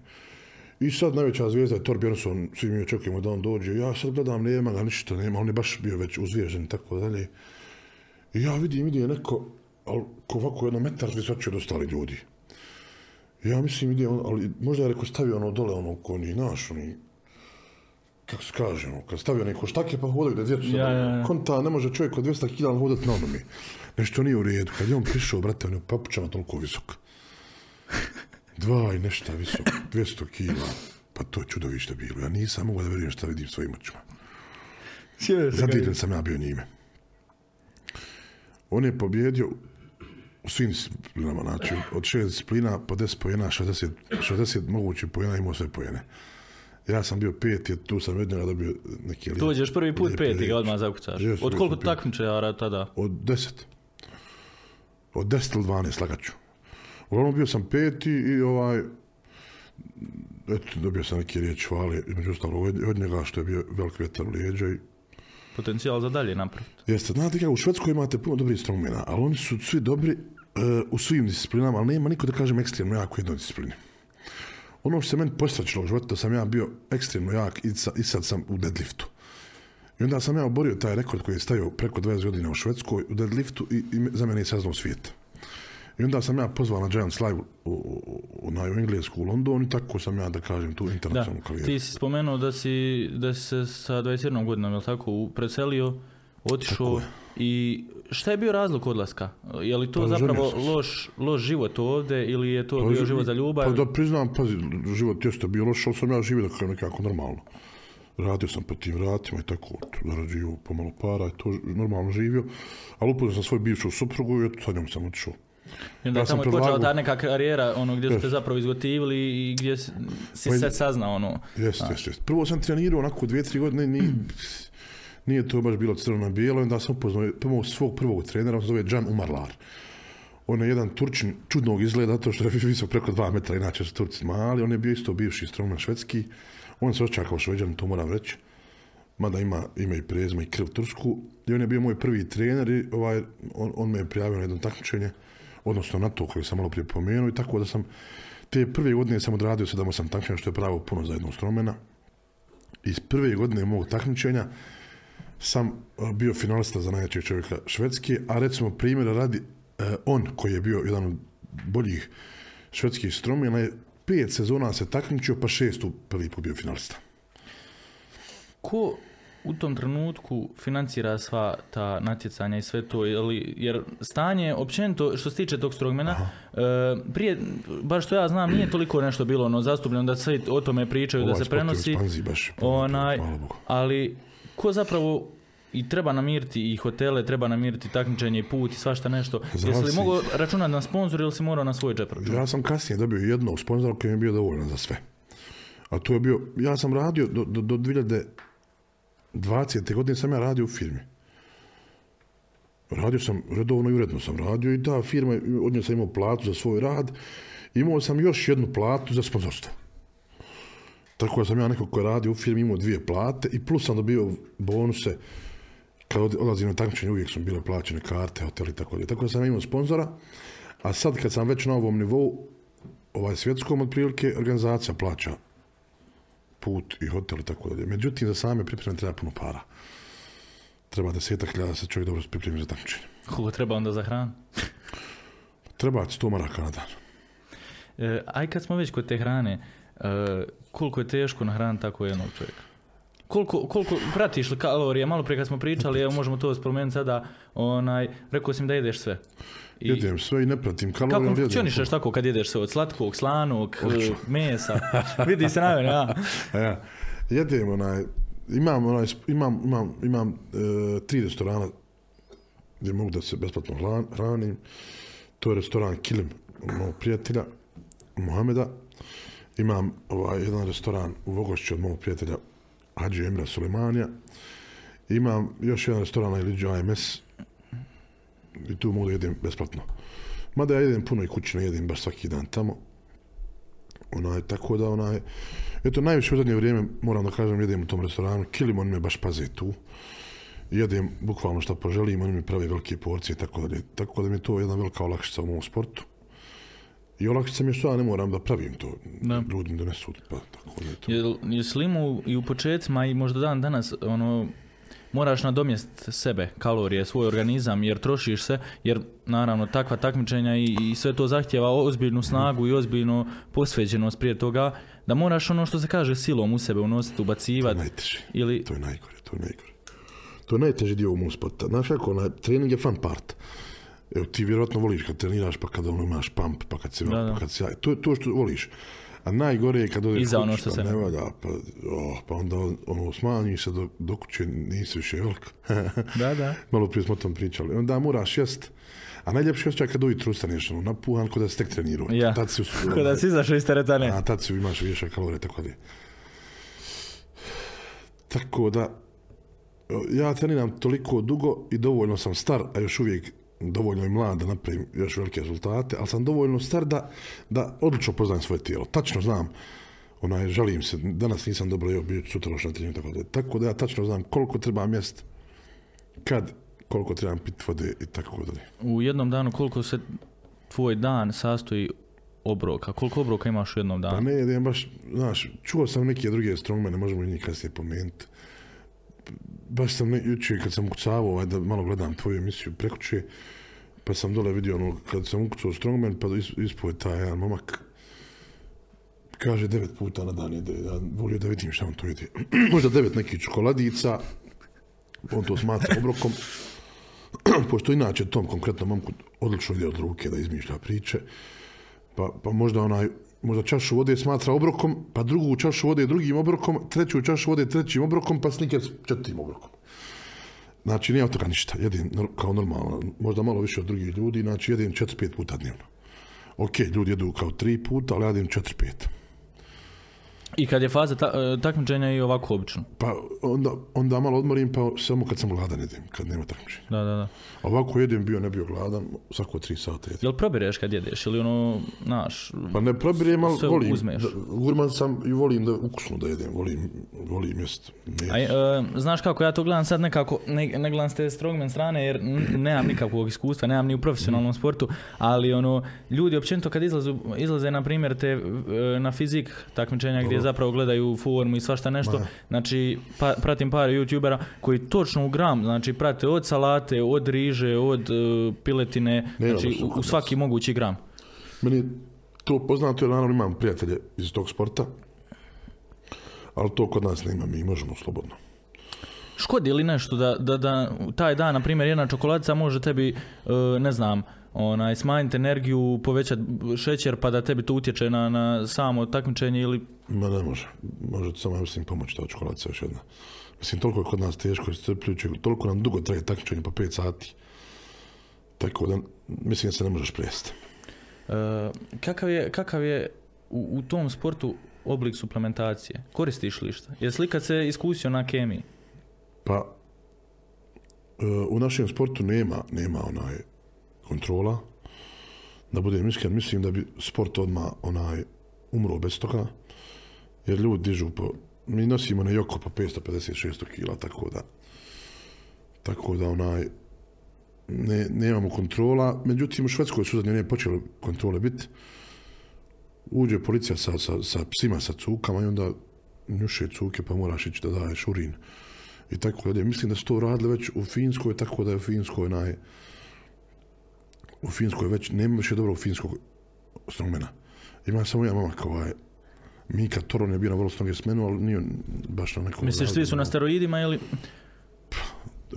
I sad najveća zvijezda je Thor Björnsson, svi mi očekujemo da on dođe. Ja sad gledam, nema ga ništa, nema, on je baš bio već uzvježen i tako dalje. I ja vidim, vidim neko, ali ko ovako jedno metar visoči od ostali ljudi. Ja mislim ide on, ali možda je rekao stavio ono dole ono ko ni naš, oni, kako se kaže, kad stavio neko štake pa hodaju da djecu, Ja, ja, ja. konta, ne može čovjek od 200 kila hodat na onome. Nešto nije u redu. Kad je on prišao, brate, on je papučama toliko visok. Dva i nešto visok, 200 kila. Pa to je čudovište bilo. Ja nisam mogao da vjerujem šta vidim svojim očima. Zadivljen sam ja bio njime. On je pobjedio u svim disciplinama, znači od šest disciplina po 10 pojena, 60, 60 mogućih pojena imao sve pojene. Ja sam bio peti, tu sam njega dobio neki lijep. Dođeš prvi put peti ga odmah zakucaš. Od koliko takmičara tada? Od 10. Od 10 ili 12, lagaću. Uglavnom bio sam peti i ovaj, eto, dobio sam neke riječi hvale, između ostalog od, njega što je bio velik vjetar u lijeđa i Potencijal za dalje napraviti. Jeste, znate kako, u Švedskoj imate puno dobrih strongmana, ali oni su svi dobri e, u svim disciplinama, ali nema niko da kažem ekstremno jak u jednoj disciplini. Ono što se meni postračilo u životu, da sam ja bio ekstremno jak i, sa, i sad sam u deadliftu. I onda sam ja oborio taj rekord koji je stavio preko 20 godina u Švedskoj u deadliftu i, i za mene je saznao svijet. I onda sam ja pozvao na Giants Live u, u, na Englesku u London i tako sam ja da kažem tu internacionalnu karijeru. ti si spomenuo da si, da si se sa 21 godinom, jel tako, preselio, otišao i šta je bio razlog odlaska? Je li to Pa, zapravo se. loš, loš život ovdje ili je to bio život za ljubav? Pa da priznam, pazi, život jeste bio loš, ali sam ja živio da kažem nekako normalno. Radio sam po tim vratima i tako, zarađivo pomalo para i to normalno živio, ali upoznao sam svoju bivšu suprugu i eto, sa njom sam otišao. I onda ja tamo je počela predlagao- ta neka karijera, ono gdje ste Jest. zapravo izgotivili i gdje si, Pa sad saznao ono. Jeste, jeste, jeste. Prvo sam trenirao onako dvije, tri godine, nije, nije to baš bilo crno bijelo, onda sam upoznao prvog, svog prvog trenera, on se zove Can Umarlar. On je jedan Turčin čudnog izgleda, zato što je visok preko dva metra, inače su Turci mali, on je bio isto bivši strongman švedski, on se osjeća kao šveđan, to moram reći, mada ima ime i prezime i krv tursku, i on je bio moj prvi trener i ovaj, on, on me je prijavio na jedno takmičenje, odnosno na to koje sam malo prije pomenuo i tako da sam te prve godine sam odradio 7-8 takmičenja, što je pravo puno za jednog strongmana. Iz prve godine mog takmičenja sam e, bio finalista za najjačeg čovjeka Švedske, a recimo primjera radi e, on koji je bio jedan od boljih švedskih strongmana je pet sezona se takmičio pa šestu prvi put bio finalista. Ko u tom trenutku financira sva ta natjecanja i sve to, je li- jer stanje, općenito, što se tiče tog strongmana, e, prije, baš što ja znam, nije toliko nešto bilo ono zastupljeno da svi o tome pričaju, da Ovaj se u prenosi, baš, onaj, ali ko zapravo i treba namiriti i hotele, treba namiriti takmičenje i put i svašta nešto. Jesi li mogao računati na sponzor ili si morao na svoj džep računati? Ja sam kasnije dobio jednog sponzora koji mi je bio dovoljan za sve. A to je bio, ja sam radio do, do, do 2020. godine sam ja radio u firmi. Radio sam, redovno i uredno sam radio i ta firma, od nje sam imao platu za svoj rad. Imao sam još jednu platu za sponzorstvo. Tako da sam ja neko ko je radio u firmi imao dvije plate i plus sam dobio bonuse kad od- odlazim na takmičenje uvijek su bile plaćene karte, hoteli i tako dalje. Tako da sam imao sponzora, a sad kad sam već na ovom nivou, ovaj svjetskom otprilike, organizacija plaća put i hotel i tako dalje. Međutim, za same pripreme treba puno para. Treba desetak hiljada da se čovjek dobro pripremi za takmičenje. Koliko treba onda za hranu? Treba 100 maraka na dan. E, aj kad smo već kod te hrane, koliko je teško nahraniti tako jednog čovjeka? Koliko, koliko pratiš li kalorije? Malo prije kad smo pričali, evo možemo to spomenuti sada, onaj, rekao sam da jedeš sve. I Jedem sve i ne pratim kalorije. kako funkcionišeš tako kad jedeš sve od slatkog, slanog, e, Odlično. mesa? Vidi se na mene, ja. Ja, jedem onaj, imam, onaj, imam, imam, imam e, tri restorana gdje mogu da se besplatno hranim. To je restoran Kilim mog prijatelja Mohameda. Imam ovaj, jedan restoran u Vogošću od mog prijatelja Hadži Emra Sulemanija. Imam još jedan restoran na Iliđu AMS i tu mogu da jedem besplatno. Mada ja jedem puno i kući, jedem baš svaki dan tamo. Onaj, tako da, onaj, eto, najviše u zadnje vrijeme, moram da kažem, jedem u tom restoranu, kilim, oni me baš paze tu. Jedem bukvalno šta poželim, oni mi prave velike porcije, tako da, tako da mi je to jedna velika olakšica u mom sportu. I olakšica mi je što ja ne moram da pravim to, Da. ljudi mi donesu, pa tako je to. Jel, jesi li imao i u početcima i možda dan danas ono, moraš nadomjest sebe, kalorije, svoj organizam, jer trošiš se, jer naravno takva takmičenja i, i sve to zahtjeva ozbiljnu snagu i ozbiljnu posvećenost prije toga, da moraš ono što se kaže silom u sebe unositi, To je ubacivati. najteže. Ili, To je najgore, to je najgore. To je najteži dio u mom sporta. Znaš onaj, trening je fun part. Evo, ti vjerojatno voliš kad treniraš, pa kada ono imaš pump, pa kad se, Da, da. pa kad se, to je to što voliš. A najgore je kad odeš I za ono što pa se ne- valja, pa, oh, pa onda ono, smanji se do, do kuće, nisi više velik. da, da. Malo prije smo tom pričali. Onda moraš jest, a najljepši osjećaj kad ujutro ustaneš, ono, napuhan, kod da si tek trenirao. Ja. Tad si, u- Ko da si izašao iz teretane. a tad si imaš više kalorije, tako da. Tako da, ja treniram toliko dugo i dovoljno sam star, a još uvijek dovoljno i mlad da napravim još velike rezultate, ali sam dovoljno star da, da odlično poznajem svoje tijelo. Tačno znam, onaj, žalim se, danas nisam dobro jeo, bio sutra još na treningu, tako da, tako da ja tačno znam koliko treba mjest, kad, koliko trebam pit vode i tako dalje. U jednom danu koliko se tvoj dan sastoji obroka? Koliko obroka imaš u jednom Pa danu? ne jedem baš, znaš, čuo sam neke druge strongmane, možemo i njih kasnije pomenuti. Baš sam ne, jučer kad sam ukucavao, ovaj, da malo gledam tvoju emisiju prekuće, pa sam dole vidio ono, kad sam ukucao strongman, pa is, ispao je taj jedan momak, kaže devet puta na dan jede, ja volio da vidim šta on to jede. Možda devet nekih čokoladica, on to smatra obrokom, pošto inače tom konkretnom momku odlično ide od ruke da izmišlja priče, pa, pa možda onaj, možda čašu vode smatra obrokom, pa drugu čašu vode drugim obrokom, treću čašu vode trećim obrokom, pa snikers četvrtim obrokom. Znači, nije od toga ništa, jedim nor- kao normalno, možda malo više od drugih ljudi, znači jedim 4-5 puta dnevno. Ok, ljudi jedu kao 3 puta, ali ja jedim 4-5. I kad je faza ta, e, takmičenja i ovako obično. Pa onda, onda malo odmorim, pa samo kad sam gladan jedem, kad nema takmičenja. Da, da, da. Ovako jedem, bio ne bio gladan, svako 3 sata jedem. Jel probireš kad jedeš ili ono, znaš, Pa ne probirem, ali volim. uzmeš. Da, gurman sam i volim da ukusno da jedem, volim, volim jest. E, znaš kako ja to gledam sad nekako, ne, ne gledam s te strongman strane jer nemam nikakvog iskustva, nemam ni u profesionalnom sportu, ali ono, ljudi općenito kad izlazu, izlaze na primjer te e, na fizik takmičenja gdje zapravo gledaju formu i svašta nešto, Ma. znači pa, pratim par youtubera koji točno u gram, znači prate od salate, od riže, od e, piletine, Nema znači u, u svaki mogući gram. Meni to poznato jer naravno imam prijatelje iz tog sporta, ali to kod nas nema, mi možemo slobodno. Škodi li nešto da, da, da taj dan, na primjer, jedna čokoladica može tebi, e, ne znam, onaj, smanjiti energiju, povećati šećer pa da tebi to utječe na, na samo takmičenje ili... Ma ne može, može samo, mislim, pomoći ta čokoladica još jedna. Mislim, toliko je kod nas teško i strpljujuće, toliko nam dugo traje takmičenje, po 5 sati. Tako da, mislim da se ne možeš presti. E, kakav, je, kakav je u, u tom sportu oblik suplementacije? Koristiš li šta? Jesi li kad se iskusio na kemiji? Pa, e, u našem sportu nema, nema onaj kontrola. Da budem iskren, mislim da bi sport odmah onaj umro bez toga. Jer ljudi dižu po, mi nosimo na joko po 550-600 kila, tako da tako da onaj ne, nemamo kontrola. Međutim, u Švedskoj su zadnje nije počele kontrole biti. Uđe policija sa, sa, sa psima, sa cukama i onda njuše cuke pa moraš ići da daješ urin i tako dalje. Mislim da su to radili već u Finskoj, tako da je u Finskoj naj... U Finskoj već, nema više dobro u Finskog strongmana. Ima samo jedan momak ovaj, Mika Toron je bio na vrlo strong smenu, ali nije baš na nekom... Misliš, svi su na steroidima ili...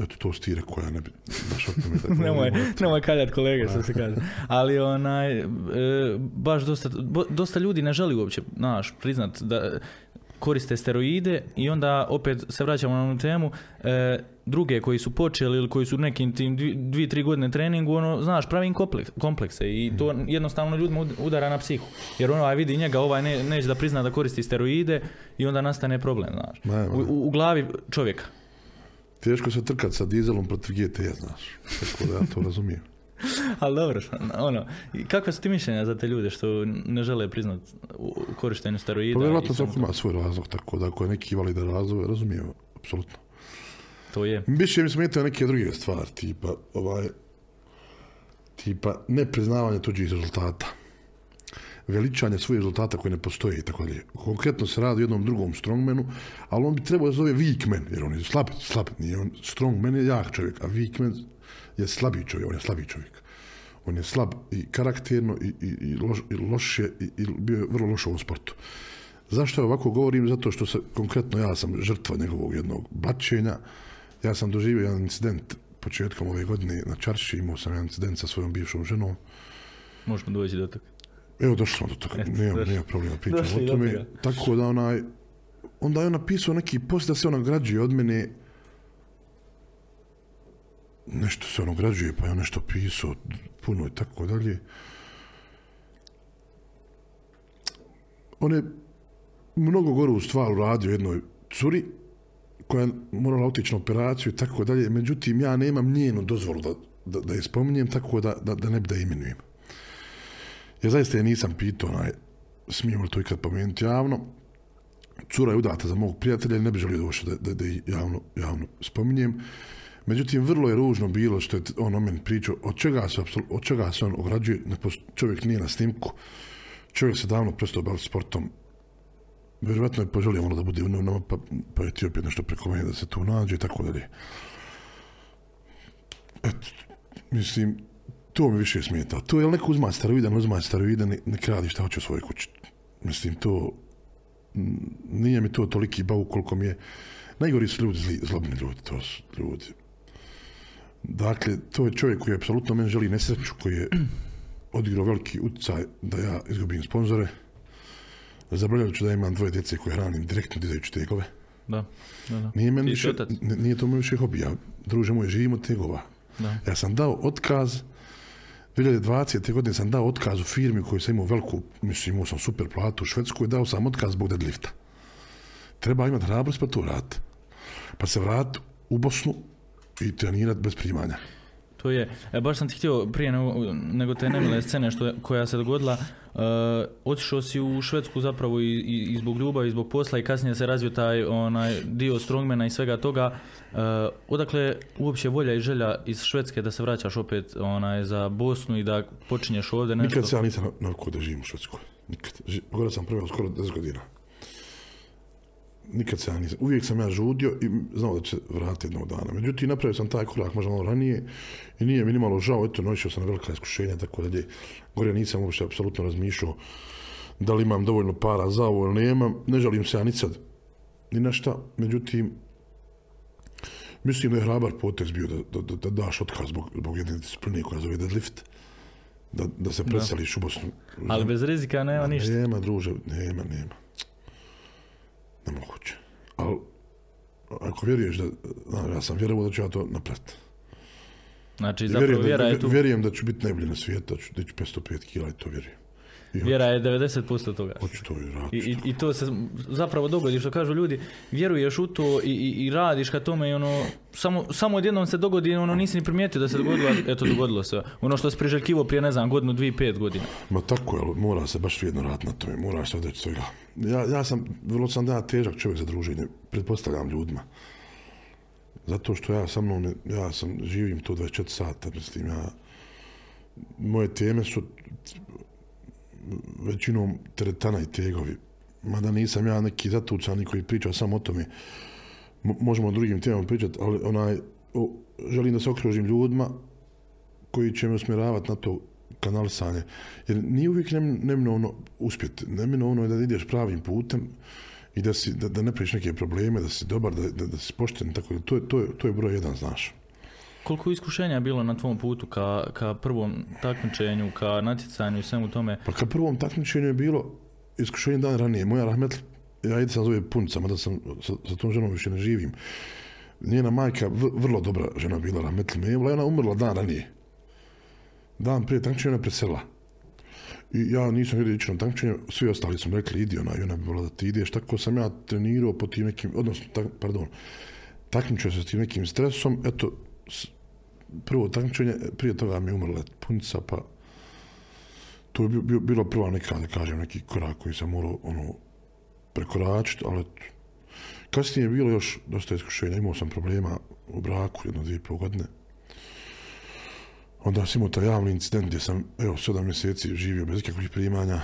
Eto, to si ti rekao, ja ne bi baš nemoj, nemoj kaljat kolege, što se kaže. Ali onaj, e, baš dosta, bo- dosta ljudi ne želi uopće, znaš, priznat da koriste steroide i onda opet se vraćamo na onu temu, e, druge koji su počeli ili koji su nekim tim dvi, dvi, tri godine treningu, ono, znaš, pravi im kompleks, komplekse i to jednostavno ljudima ud- udara na psihu. Jer ono, aj vidi njega, ovaj ne, neće da prizna da koristi steroide i onda nastane problem, znaš. U, u, u glavi čovjeka. Teško se trkat sa dizelom protiv GT, znaš. Tako da ja to razumijem. Ali dobro, ono, kakva su ti mišljenja za te ljude što ne žele priznat u- u korištenju steroida? Pa vjerojatno svako ima svoj razlog, tako da ako je neki validan razlog, razumijem, apsolutno. To je. Više mi smetaju neke druge stvari, tipa, ovaj, tipa nepriznavanje tuđih rezultata. veličanje svojih rezultata koji ne postoje i tako dalje. Konkretno se radi o jednom drugom strongmanu, ali on bi trebao da zove weak man, jer on je slab, slab, nije on, strongman je jak čovjek, a weak man je slabiji čovjek, on je slabiji čovjek. On je slab i karakterno i, i, i, loš, i loš je, i, i bio je vrlo loš u ovom sportu. Zašto ja ovako govorim? Zato što se, konkretno ja sam žrtva njegovog jednog blaćenja. Ja sam doživio jedan incident početkom ove godine na Čarši, imao sam jedan incident sa svojom bivšom ženom. Možemo doći do toga. Evo, došli smo do toga, nema, nema problema, pričamo o tome. Tako da onaj, onda je on napisao neki post da se on nagrađuje od mene, nešto se on nagrađuje, pa je on nešto pisao, puno i tako dalje. On je mnogo goru stvar uradio jednoj curi, koja je morala otići na operaciju i tako dalje, međutim ja nemam njenu dozvolu da, da, da je spominjem, tako da, da, da ne bi da je imenujem. Ja zaista je nisam pitao, onaj, smijem li to ikad pomenuti javno. Cura je udata za mog prijatelja ne bi želio da, da, da javno, javno spominjem. Međutim, vrlo je ružno bilo što je on o meni pričao, od čega se, od čega se on ograđuje, čovjek nije na snimku, čovjek se davno prestao baviti sportom, vjerovatno je poželio ono da bude u nama, pa, pa je htio opet nešto preko mene da se tu nađe i tako dalje. Eto, mislim, to mi više smeta. To je neko uzma steroide, ne uzma steroide, ne, radi šta hoće u svojoj kući. Mislim, to, nije mi to toliki bauk koliko mi je, najgori su ljudi, zli, zlobni ljudi, to su ljudi. Dakle, to je čovjek koji apsolutno meni želi nesreću, koji je odigrao veliki utjecaj da ja izgubim sponzore, zaboravljajući da imam dvoje djece koje hranim direktno dizajući tegove. Da, da, da. Nije meni više, nije to moj više hobi, ja, druže moj, živim od tegova. Da. Ja sam dao otkaz, 2020. godine sam dao otkaz u firmi u kojoj sam imao veliku, mislim imao sam super platu u Švedskoj, dao sam otkaz zbog deadlifta. Treba imati hrabrost pa to raditi. Pa se vrat u Bosnu i trenirati bez primanja. To je, e, baš sam ti htio prije nego, nego te nemile scene što, koja se dogodila, uh, otišao si u Švedsku zapravo i, i, i zbog ljubavi, i zbog posla i kasnije se razvio taj onaj dio strongmana i svega toga. Uh, odakle uopće volja i želja iz Švedske da se vraćaš opet onaj za Bosnu i da počinješ ovdje nešto? Nikad se ja nisam navikao da živim u Švedskoj. Nikad. Ži- Gore sam prvo skoro 10 godina. Nikad se ja nisam. Uvijek sam ja žudio i znao da će vratiti jednog dana. Međutim, napravio sam taj korak možda malo ranije i nije mi nimalo žao. Eto, noišao sam na velika iskušenja tako dalje. Gore nisam uopšte apsolutno razmišljao da li imam dovoljno para za ovo ili nemam. Ne želim se ja ni sad ni na šta. Međutim, mislim da je hrabar potez bio da, da, da, da daš otkaz zbog, zbog jedne discipline koja zove deadlift. Da, da se preseliš u Bosnu. Ali bez rizika nema ništa. Nema, druže, nema, nema. Nemoguće. Ali, ako vjeruješ da, da, ja sam vjerovao da ću ja to napraviti. Znači, zapravo vjera je tu, Vjerujem da ću biti najbolji na svijetu, da ću dići 505 kila i to vjerujem. Vjera je 90% toga. hoću to i I, i, to se zapravo dogodi što kažu ljudi, vjeruješ u to i, i, i radiš ka tome i ono, samo, samo odjednom se dogodi ono nisi ni primijetio da se dogodilo, eto dogodilo se. Ono što si priželjkivo prije ne znam godinu, dvije, pet godina. Ma tako je, mora se baš vrijedno raditi na tome, moraš se odreći svega. Ja, ja sam, vrlo sam da ja težak čovjek za druženje, pretpostavljam ljudima. Zato što ja sa mnom, ja sam, živim to 24 sata, mislim, ja, moje teme su većinom teretana i tegovi. Mada nisam ja neki zatucani koji priča samo o tome. Mo- možemo o drugim temama pričati, ali onaj, o, želim da se okružim ljudima koji će me usmjeravati na to kanalisanje. Jer nije uvijek nem, neminovno uspjeti. Neminovno je da ideš pravim putem i da, si, da, da ne priješ neke probleme, da si dobar, da, da, da si pošten, tako to je, to je, to je broj jedan, znaš. Koliko iskušenja je bilo na tvom putu ka, ka prvom takmičenju, ka natjecanju i svemu tome? Pa kad prvom takmičenju je bilo iskušenje dan ranije, moja rahmetl, ja ide sam zove punica, mada sam sa, sa tom ženom više ne živim. Njena majka, v, vrlo dobra žena bila rahmetl Mevla, i ona umrla dan ranije. Dan prije takmičenja ona je preselila. I ja nisam vidio ići na takmičenje, svi ostali su rekli idi ona i ona bi volila da ti ideš, tako sam ja trenirao po tim nekim, odnosno, tak, pardon, takmičio se s tim nekim stresom, eto, prvo takmičenje, prije toga mi je umrla punica, pa to je bio, bilo prva neka, da kažem, neki korak koji sam morao ono, prekoračiti, ali kasnije je bilo još dosta iskušenja, imao sam problema u braku jedno dvije pol godine. Onda sam imao taj javni incident gdje sam, evo, sedam mjeseci živio bez ikakvih primanja,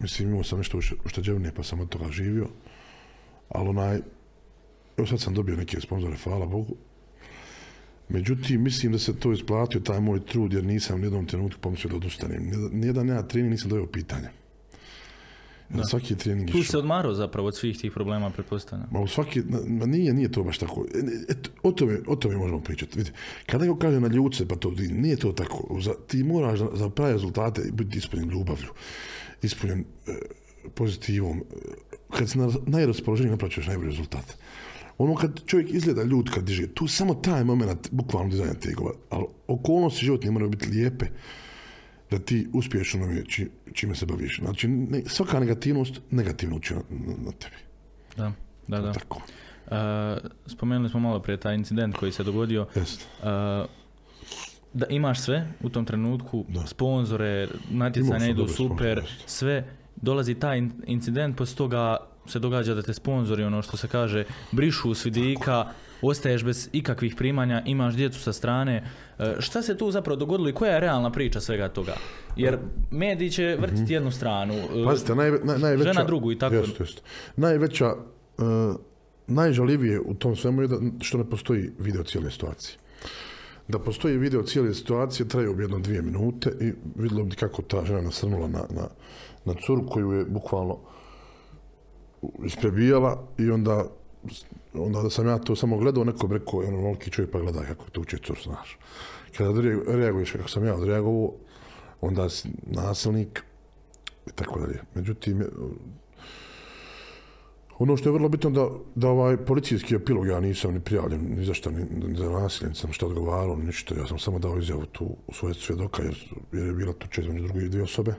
mislim imao sam nešto ušte- ušteđevine pa sam od toga živio, ali onaj, evo sad sam dobio neke sponzore, hvala Bogu. Međutim, mislim da se to isplatio, taj moj trud, jer nisam u jednom trenutku pomislio da odustanem. Nijedan- ja trening nisam doveo pitanje. Da. Svaki trening Tu se odmarao zapravo od svih tih problema, pretpostavljam. Ma u svaki, na- ma nije, nije to baš tako. E, et, o, tome, o tome možemo pričati. Vidite, kada neko kaže na ljudce, pa to nije to tako. Za, ti moraš za, za prave rezultate biti ispunjen ljubavlju, ispunjen e, pozitivom. E, Kad si na najraspoloženiji napraćuješ najbolji rezultat. Ono kad čovjek izgleda ljud kad diže, tu samo taj moment bukvalno dizajna tegova, ali okolnosti životne moraju biti lijepe da ti uspiješ onome či, čime se baviš. Znači, ne, svaka negativnost negativno uči na, na, tebi. Da, da, da. Tako. E, spomenuli smo malo prije taj incident koji se dogodio. E, da imaš sve u tom trenutku, Da. sponzore, natjecanja sam idu super, jeste. sve, dolazi taj in- incident, poslije toga se događa da te sponzori, ono što se kaže, brišu s vidika, ostaješ bez ikakvih primanja, imaš djecu sa strane. E, šta se tu zapravo dogodilo i koja je realna priča svega toga? Jer mediji će vrtiti jednu stranu, e, Pazite, naj, naj, najveća... žena drugu i tako. Jest, jest. Najveća, uh, najžalivije u tom svemu je da, što ne postoji video cijele situacije. Da postoji video cijele situacije, traju bi jedno dvije minute i vidjelo bi kako ta žena nasrnula na, na, na curu koju je bukvalno isprebijala i onda onda da sam ja to samo gledao, neko bi rekao, ono, veliki čovjek pa gleda kako tuče cur, znaš. Kada reaguješ kako sam ja odreagovao, onda si nasilnik i tako dalje. Međutim, ono što je vrlo bitno da, da ovaj policijski epilog, ja nisam ni prijavljen ni za šta, ni, ni za nasilje, nisam šta odgovarao, ni ništa, ja sam samo dao izjavu tu u svoje svjedoka, jer, jer je bila tuča između druge dvije osobe.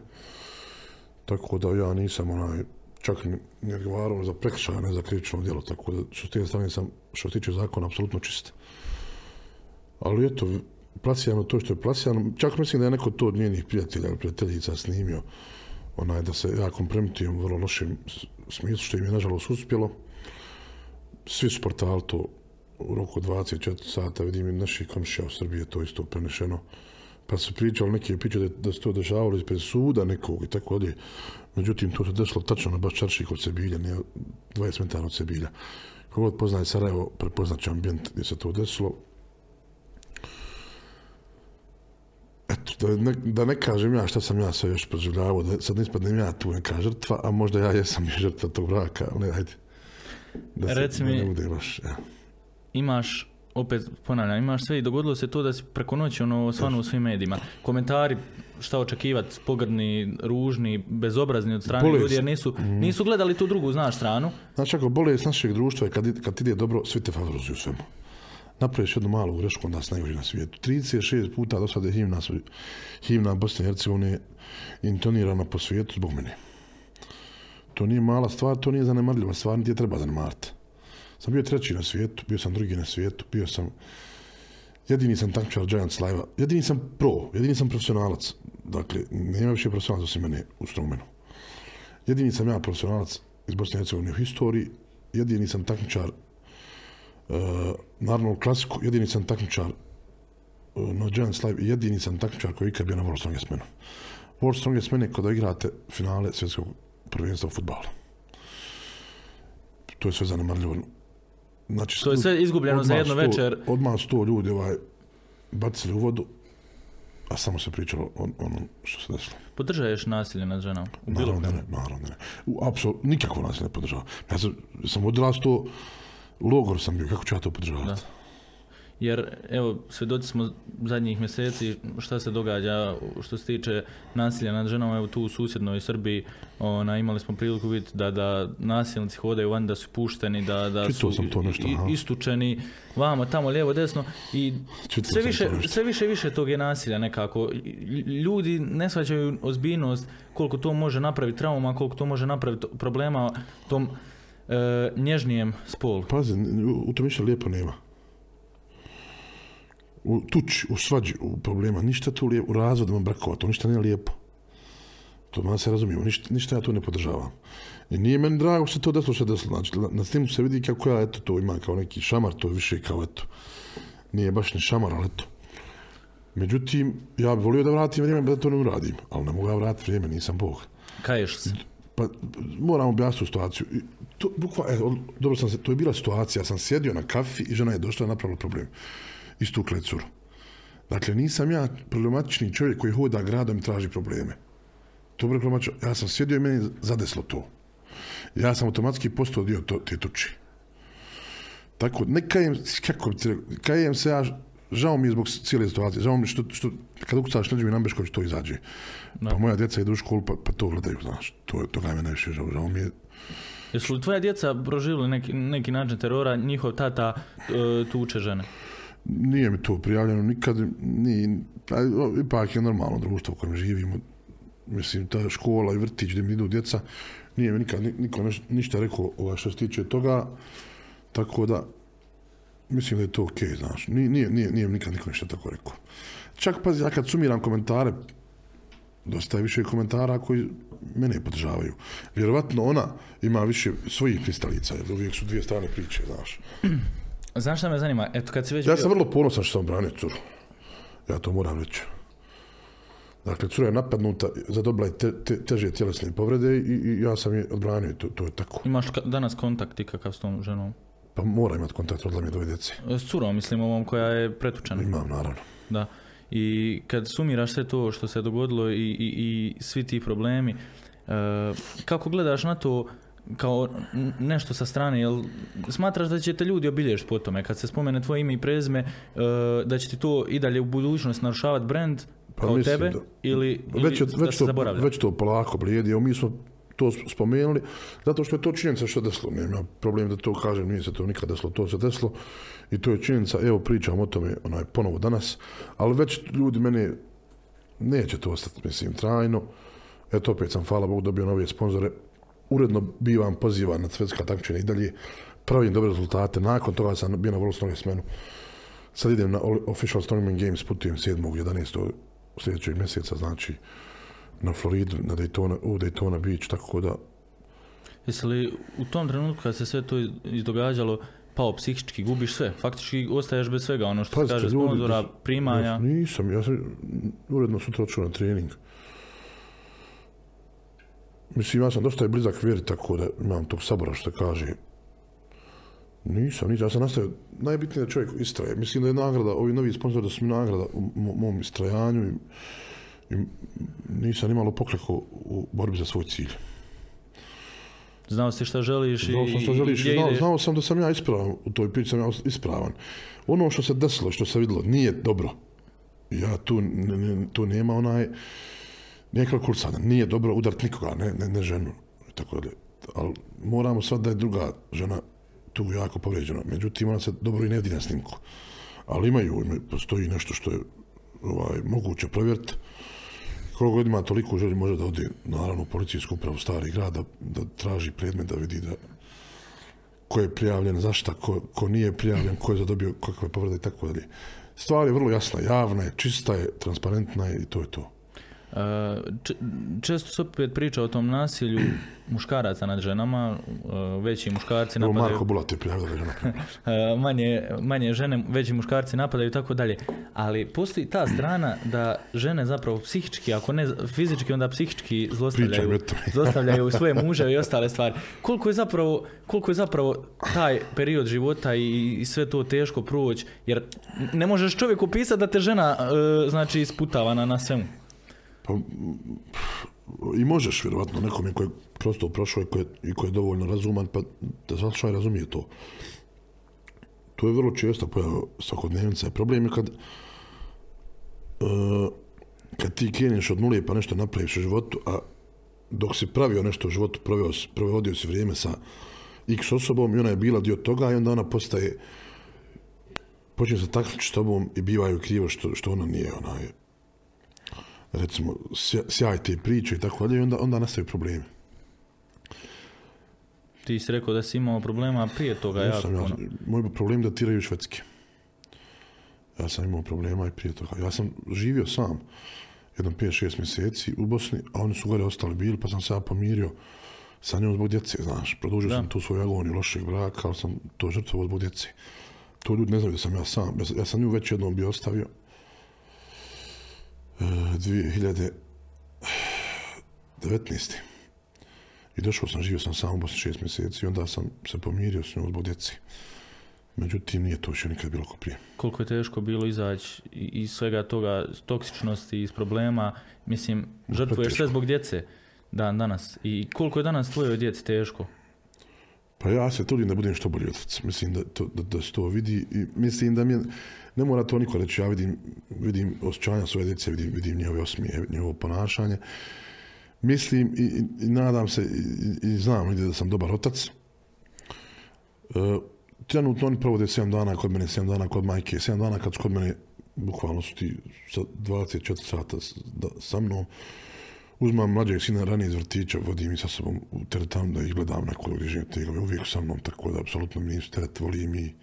Tako da ja nisam onaj, čak ni odgovarao za prekršaj, ne za krivično djelo, tako da što s te strane sam, što se tiče zakona, apsolutno čist. Ali eto, plasirano to što je plasirano, čak mislim da je neko to od njenih prijatelja ili prijateljica snimio, onaj, da se ja kompromitujem u vrlo lošem smislu, što im je nažalost uspjelo. Svi su portali to u roku od 24 sata, vidim i naših komšija u Srbiji je to isto prenešeno. Pa su pričali neke priče da, da se to dešavalo ispred suda nekog i tako dalje. Međutim, to se desilo tačno na baš čarši kod Sebilja, ne 20 metara od Sebilja. Kogod poznaje Sarajevo, prepoznaće ambijent gdje se to desilo. Eto, da ne, da ne kažem ja šta sam ja sve još proživljavao, da sad ne ispadnem ja tu neka žrtva, a možda ja jesam i žrtva tog braka, ali ajde. Da Reci mi- ne bude loš, ja. imaš opet ponavljam, imaš sve i dogodilo se to da si preko noći ono osvanu u svim medijima. Komentari, šta očekivati, pogrdni, ružni, bezobrazni od strane ljudi jer nisu, nisu gledali tu drugu, znaš, stranu. Znači, ako bolest našeg društva je kad, kad ide dobro, svi te favorizuju svemu. Napraviš jednu malu grešku, onda si najgori na svijetu. 36 puta do sada je himna, himna Bosne i Hercegovine intonirana po svijetu zbog mene. To nije mala stvar, to nije zanemarljiva stvar, niti je treba zanemariti. Sam bio treći na svijetu, bio sam drugi na svijetu, bio sam jedini sam takmičar Giants Live-a, jedini sam pro, jedini sam profesionalac. Dakle, nema više profesionalac osim mene u strongmanu. Jedini sam ja profesionalac iz Bosne i Hercegovine u historiji, jedini sam takmičar uh, naravno u klasiku, jedini sam takmičar uh, na Giants Live jedini sam takmičar koji je ikad bio na World Strongest Manu. World Strongest Man je kada igrate finale svjetskog prvenstva u futbalu. To je sve zanemarljivo. Znači, To je sve izgubljeno za jednu sto- večer. Odmah sto ljudi ovaj, bacili u vodu, a samo se pričalo o onom što se desilo. Podržaješ nasilje nad ženom? U Naravno da ne, naravno da ne. U, apsolutno, nikako nas ne podržava. Ja sam, sam odrastao, logor sam bio, kako ću ja to podržavati? Jer, evo, svjedoci smo zadnjih mjeseci šta se događa što se tiče nasilja nad ženama, evo tu u susjednoj Srbiji, ona, imali smo priliku vidjeti da, da nasilnici hodaju van, da su pušteni, da, da su to nešto, istučeni vamo, tamo, lijevo, desno i sve više, sve više više tog je nasilja nekako. Lj- Ljudi ne shvaćaju ozbiljnost koliko to može napraviti trauma, koliko to može napraviti problema tom e, nježnijem spolu. Pazi, u, tom ništa lijepo nema. U tuči, u svađi, u problema, ništa tu lijepo, u razvodima brakova, to ništa nije lijepo. To man se razumijemo, ništa, ništa ja to ne podržavam. I nije meni drago što se to desilo što desilo. Znači, na, snimu se vidi kako ja, eto, to ima kao neki šamar, to više kao, eto, nije baš ni šamar, ali eto. Međutim, ja bih volio da vratim vrijeme, da to ne uradim, ali ne mogu ja vratiti vrijeme, nisam Bog. Kaješ se. Pa moram objasniti tu situaciju. I To, bukva, e, dobro sam se, to je bila situacija, ja sam sjedio na kafi i žena je došla i napravila problem. Istukla curu. Dakle, nisam ja problematični čovjek koji hoda gradom i traži probleme. To problematično. Ja sam sjedio i meni zadeslo to. Ja sam automatski postao dio to, te tuči. Tako, ne kajem, kako kajem se ja, žao mi je zbog cijele situacije, žao mi što, što kad ukucaš Neđe mi Nambešković to izađe. Pa moja djeca idu u školu pa, pa to gledaju, znaš, to, je- toga me najviše žao, žao mi je, Jesu li tvoja djeca proživjeli neki, neki način terora, njihov tata e, tuče žene? Nije mi to prijavljeno nikad, ni, ipak je normalno društvo u kojem živimo. Mislim, ta škola i vrtić gdje mi idu djeca, nije mi nikad ni- niko neš, ništa rekao ovaj, što se tiče toga, tako da mislim da je to okej, znaš. Nije, nije, nije, nije mi nikad niko ništa tako rekao. Čak, pazi, ja kad sumiram komentare, dosta je više komentara koji mene podržavaju. Vjerovatno ona ima više svojih pristalica, jer uvijek su dvije strane priče, znaš. Znaš šta me zanima? Eto, kad si već Ja bio- sam vrlo ponosan što sam branio curu. Ja to moram reći. Dakle, cura je napadnuta, zadobila je te, te, teže tjelesne povrede i, i ja sam je odbranio, to, to je tako. Imaš ka- danas kontakt i kakav s tom ženom? Pa mora imati kontakt, rodila mi je dvoje djece. S curom, mislim, ovom koja je pretučena. Imam, naravno. Da. I kad sumiraš sve to što se dogodilo i, i, i svi ti problemi, e, kako gledaš na to kao nešto sa strane, jel smatraš da će te ljudi obilježiti po tome, kad se spomene tvoje ime i prezime, e, da će ti to i dalje u budućnost narušavati brand Pa kao tebe, da- ili, ili Već, je- da već, se to, zaboravlja? već to polako blijedi, mi smo to spomenuli, zato što je to činjenica što je desilo. Nema problem da to kažem, nije se to nikad desilo, to se desilo i to je činjenica, evo pričam o tome onaj, ponovo danas, ali već ljudi mene neće to ostati, mislim, trajno. Eto, opet sam, hvala Bogu, dobio nove sponzore. Uredno bivam pozivan na svetska takmičenja i dalje. Pravim dobre rezultate. Nakon toga sam bio na vrlo snoge smenu. Sad idem na Official Strongman Games, putujem 7. 11. sljedećeg mjeseca, znači na Floridu, na Daytona, u Daytona Beach, tako da Jesi li u tom trenutku kad se sve to iz- izdogađalo pao psihički, gubiš sve, faktički ostaješ bez svega, ono što se Pazite, kaže, ljudi, sponzora, ja- primanja. Ja nisam, ja sam uredno sutra otišao na trening. Mislim, ja sam dosta je blizak vjeri, tako da imam tog sabora što kaže. Nisam, nisam, ja sam nastavio, najbitnije da čovjek istraje. Mislim da je nagrada, ovi novi sponzori da su mi nagrada u mo- mom istrajanju i, i nisam nimalo pokleko u borbi za svoj cilj. Znao si šta želiš i, Znao sam što želiš, znao, ideš. znao sam da sam ja ispravan, u toj priči sam ja ispravan. Ono što se desilo, što se vidjelo, nije dobro. Ja tu, ne, ne, tu nema onaj, nije kalkulisana, nije dobro udarit nikoga, ne, ne, ne ženu. Tako da, ali moramo sad da je druga žena tu jako povrijeđena. Međutim, ona se dobro i ne vidi na snimku. Ali imaju, ima- postoji nešto što je ovaj, moguće provjeriti. Koliko god ima toliko želji može da ode naravno u policijsku upravu stari grad da, da traži predmet da vidi da ko je prijavljen, zašta, ko, ko nije prijavljen, ko je zadobio kakve povrede i tako dalje. Stvar je vrlo jasna, javna je, čista je, transparentna je i to je to. Često se opet priča o tom nasilju muškaraca nad ženama, e, veći muškarci Evo napadaju, Marko e, manje, manje žene, veći muškarci napadaju i tako dalje. Ali postoji ta strana da žene zapravo psihički, ako ne fizički, onda psihički zlostavljaju, zlostavljaju svoje muževe i ostale stvari. Koliko je zapravo, koliko je zapravo taj period života i, i sve to teško proći, jer ne možeš čovjeku pisati da te žena e, znači isputava na, na svemu. Pa, I možeš, vjerovatno, nekome koji je kroz to prošao i koji, je- je dovoljno razuman, pa da i razumije to. To je vrlo često pojava svakodnevnica. Problem je kad e, kad ti kreneš od nule pa nešto napraviš u životu, a dok si pravio nešto u životu, provodio si vrijeme sa x osobom i ona je bila dio toga i onda ona postaje počne se takmičiti s tobom i bivaju krivo što, što ona nije onaj recimo sja- sjaj te priče i tako dalje i onda, onda nastaju problemi. Ti si rekao da si imao problema prije toga jako Nisam, ja, puno. moj problem da tiraju švedske. Ja sam imao problema i prije toga. Ja sam živio sam jednom 5-6 mjeseci u Bosni, a oni su gore ostali bili, pa sam se ja pomirio sa njom zbog djece, znaš. Produžio Da. sam tu svoju agoniju lošeg braka, ali sam to žrtvovao zbog djece. To ljudi ne znaju da sam ja sam. Ja, sam- ja sam nju već jednom bio ostavio. E, 2019. I došao sam, živio sam sam u Bosni šest mjeseci i onda sam se pomirio s njom zbog djeci. Međutim, nije to više nikad bilo ko prije. Koliko je teško bilo izaći iz svega toga, iz toksičnosti, iz problema, mislim, žrtvuješ sve zbog djece dan danas. I koliko je danas tvojoj djeci teško? Pa ja se trudim da budem što bolji otac. Mislim da, to, da, da se to vidi i mislim da mi je, ne mora to niko reći, ja vidim, vidim osjećanja svoje djece, vidim, vidim njihove osmije, njihovo ponašanje. Mislim i, i, i nadam se i, i, i znam da sam dobar otac. E, trenutno oni provode 7 dana kod mene, 7 dana kod majke, 7 dana kad su kod mene, bukvalno su ti sa 24 sata da, sa mnom. Uzmam mlađeg sina ranije iz vrtića, vodim ih sa sobom u teretanu da ih gledam na kolo griženje tegove, uvijek sa mnom, tako da apsolutno mi nisu teret, volim i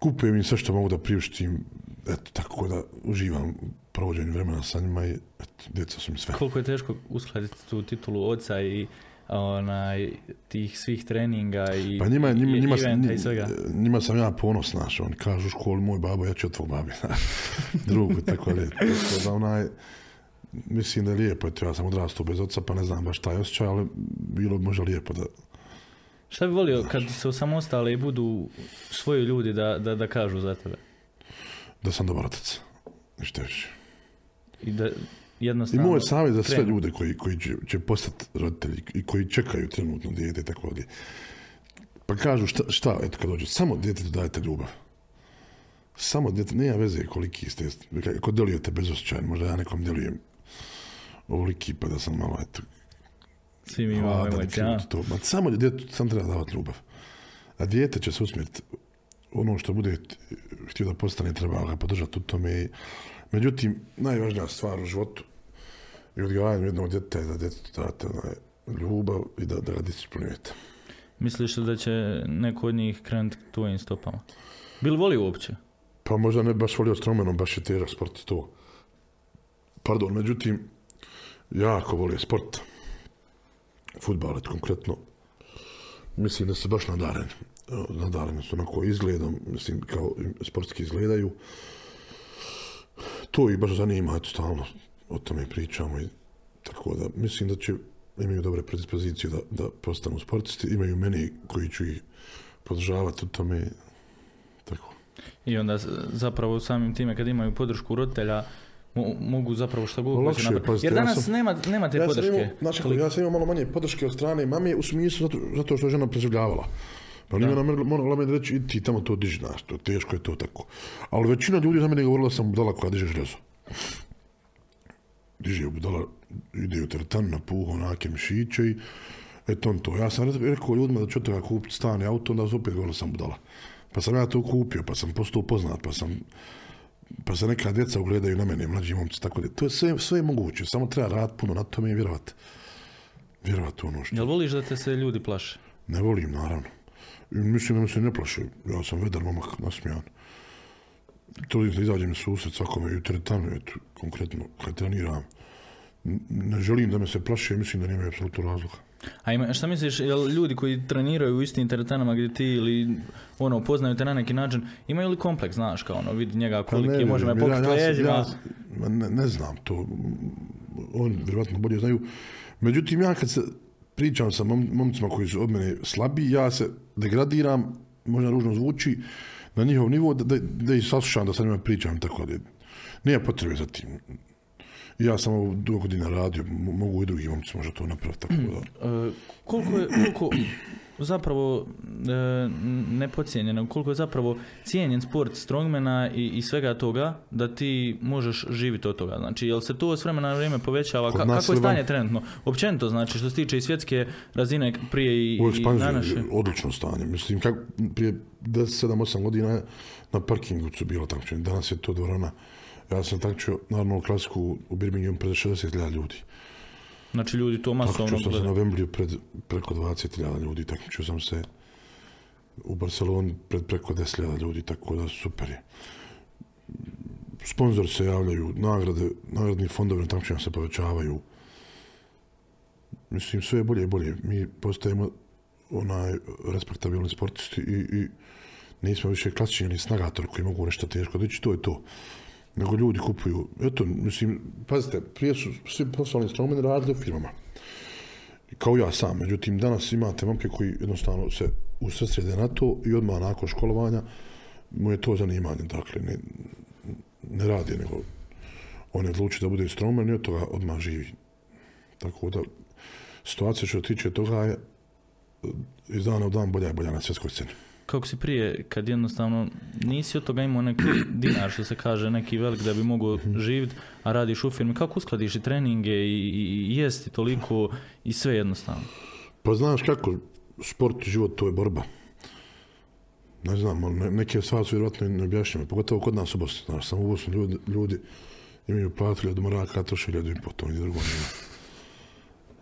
kupujem im sve što mogu da priuštim, eto, tako da uživam u provođenju vremena sa njima i eto, djeca su mi sve. Koliko je teško uskladiti tu titulu oca i onaj, tih svih treninga i, Pa njima, njima, njima, eventa i svega. njima sam ja ponos, znaš, oni kažu u školi, moj babo, ja ću od tvog babi, drugu, tako da, tako da onaj, mislim da je lijepo, eto, ja sam odrastao bez oca, pa ne znam baš taj osjećaj, ali bilo bi možda lijepo da, Šta bi volio kad se osamostale i budu svoji ljudi da, da, da kažu za tebe? da sam dobar otac, ništa više. I da I jednostavno... moj savjet za sve krenu. ljude koji, koji će, će postati roditelji i koji čekaju trenutno dijete i tako ovdje. Pa kažu šta, šta eto kad dođe, samo djetetu dajete ljubav. Samo djete, nema veze koliki ste, ako djelujete bez osjećaja, možda ja nekom djelujem ovoliki pa da sam malo, eto, Svi mi imamo krut to. Ma samo djetetu sam treba davati ljubav. A dijete će se usmjeriti ono što bude htio da postane, treba ga podržati u tome. Međutim, najvažnija stvar u životu i odgajanju jednog djeteta je da djetetu date onaj, ljubav i da, da ga disciplinujete. Misliš li da će neko od njih krenuti tvojim stopama? Bil voli uopće? Pa možda ne baš volio stromenom, baš je težak sport to. Pardon, međutim, jako volio sport. Futbal, eto, konkretno. Mislim da se baš nadareni. Evo, Nadareni su onako izgledom, mislim, kao sportski izgledaju. To ih baš zanima, eto, stalno o tome pričamo i tako da, mislim da će imaju dobre predispozicije da, da postanu sportisti, imaju meni koji ću ih podržavati u tome, tako. I onda zapravo samim time kad imaju podršku roditelja mo- mogu zapravo šta god hoće napraviti. Jer ja danas sam- nema, nema te ja podrške. imao, znaš kako, Koliko- ja sam imao malo manje podrške od strane mame u smislu zato, zato što je žena preživljavala. Pa nije ona morala meni reći, idi ti tamo to diži, znaš, to teško je to tako. Ali većina ljudi za mene govorila da sam budala koja diže željezo. Diže budala, ide u teretan na puh, onake mišiće i eto on to. Ja sam re- rekao ljudima da ću toga kupiti stan i auto, onda su opet govorila sam budala. Pa sam ja to kupio, pa sam postao poznat, pa sam pa se neka djeca ugledaju na mene, mlađi momci, tako da to je sve, sve je moguće, samo treba raditi puno na tome i vjerovati. Vjerovati u ono što Jel voliš da te se ljudi plaše? ne volim, naravno. I mislim da me se ne plaše, ja sam vedar momak, nasmijan. Trudim se da izađem susret svakome i teretanu, eto, konkretno, kad treniram. Ne želim da me se plaše, mislim da nemaju apsolutno razloga. A ima, šta misliš, jel ljudi koji treniraju u istim teretanama gdje ti ili ono, poznaju te na neki način, imaju li kompleks, znaš, kao ono, vidi njega Pa koliki, ne može me ja- leđima. ja- ne, ne znam to. Oni vjerojatno bolje znaju. Međutim, ja kad se pričam sa mom, momcima koji su od mene slabi, ja se degradiram, možda ružno zvuči, na njihov nivo, da, da, da ih saslušam, da sa njima pričam, tako da nema potrebe za tim. Ja sam dugo godina radio, mo- mogu i drugi momci možda to napraviti, tako da. E, koliko je, koliko zapravo e, nepocijenjeno, koliko je zapravo cijenjen sport strongmana i, i svega toga da ti možeš živjeti od toga. Znači, jel se to s vremena na vrijeme povećava? Ka- kako je van- stanje trenutno? Općenito, znači, što se tiče i svjetske razine prije i, i današnje. odlično stanje. Mislim, kako prije 10, 7, 8 godina na parkingu su bilo takmičenje. Danas je to dvorana. Ja sam takmičio naravno u klasiku u Birminghamu pred 60.000 ljudi. Znači, ljudi to masovno Takmičio sam se na. Wembley pred preko 20.000 ljudi. Takmičio sam se u Barceloni pred preko 10.000 ljudi, tako da super je. Sponzori se javljaju, nagrade, nagradni fondovi na takmičenja se povećavaju. Mislim, sve je bolje i bolje. Mi postajemo onaj respektabilni sportisti i, i nismo više klasični ili snagatori koji mogu nešto teško dići, to je to. Nego ljudi kupuju, eto, mislim, pazite, prije su svi poslovni strongmeni radili u firmama. kao ja sam. Međutim, danas imate momke koji jednostavno se usredsrede na to i odmah nakon školovanja mu je to zanimanje. Dakle, ne, ne radi, nego on je odlučio da bude strongman i od toga odmah živi. Tako da, situacija što tiče toga je iz dana u dan bolja i bolja na svjetskoj sceni. Kako si prije, kad jednostavno nisi od toga imao neki dinar, što se kaže, neki velik da bi mogao živjeti, a radiš u firmi, kako uskladiš i treninge i, i, i jesti toliko i sve jednostavno? Pa znaš kako, sport i život to je borba. Ne znam, ali ne- neke stvari su vjerojatno i neobjašnjive, pogotovo kod nas u Bosni. Znaš, samo u Bosni ljudi, ljudi imaju platu od moraka, a troše hiljadu i po, to ni drugo nema.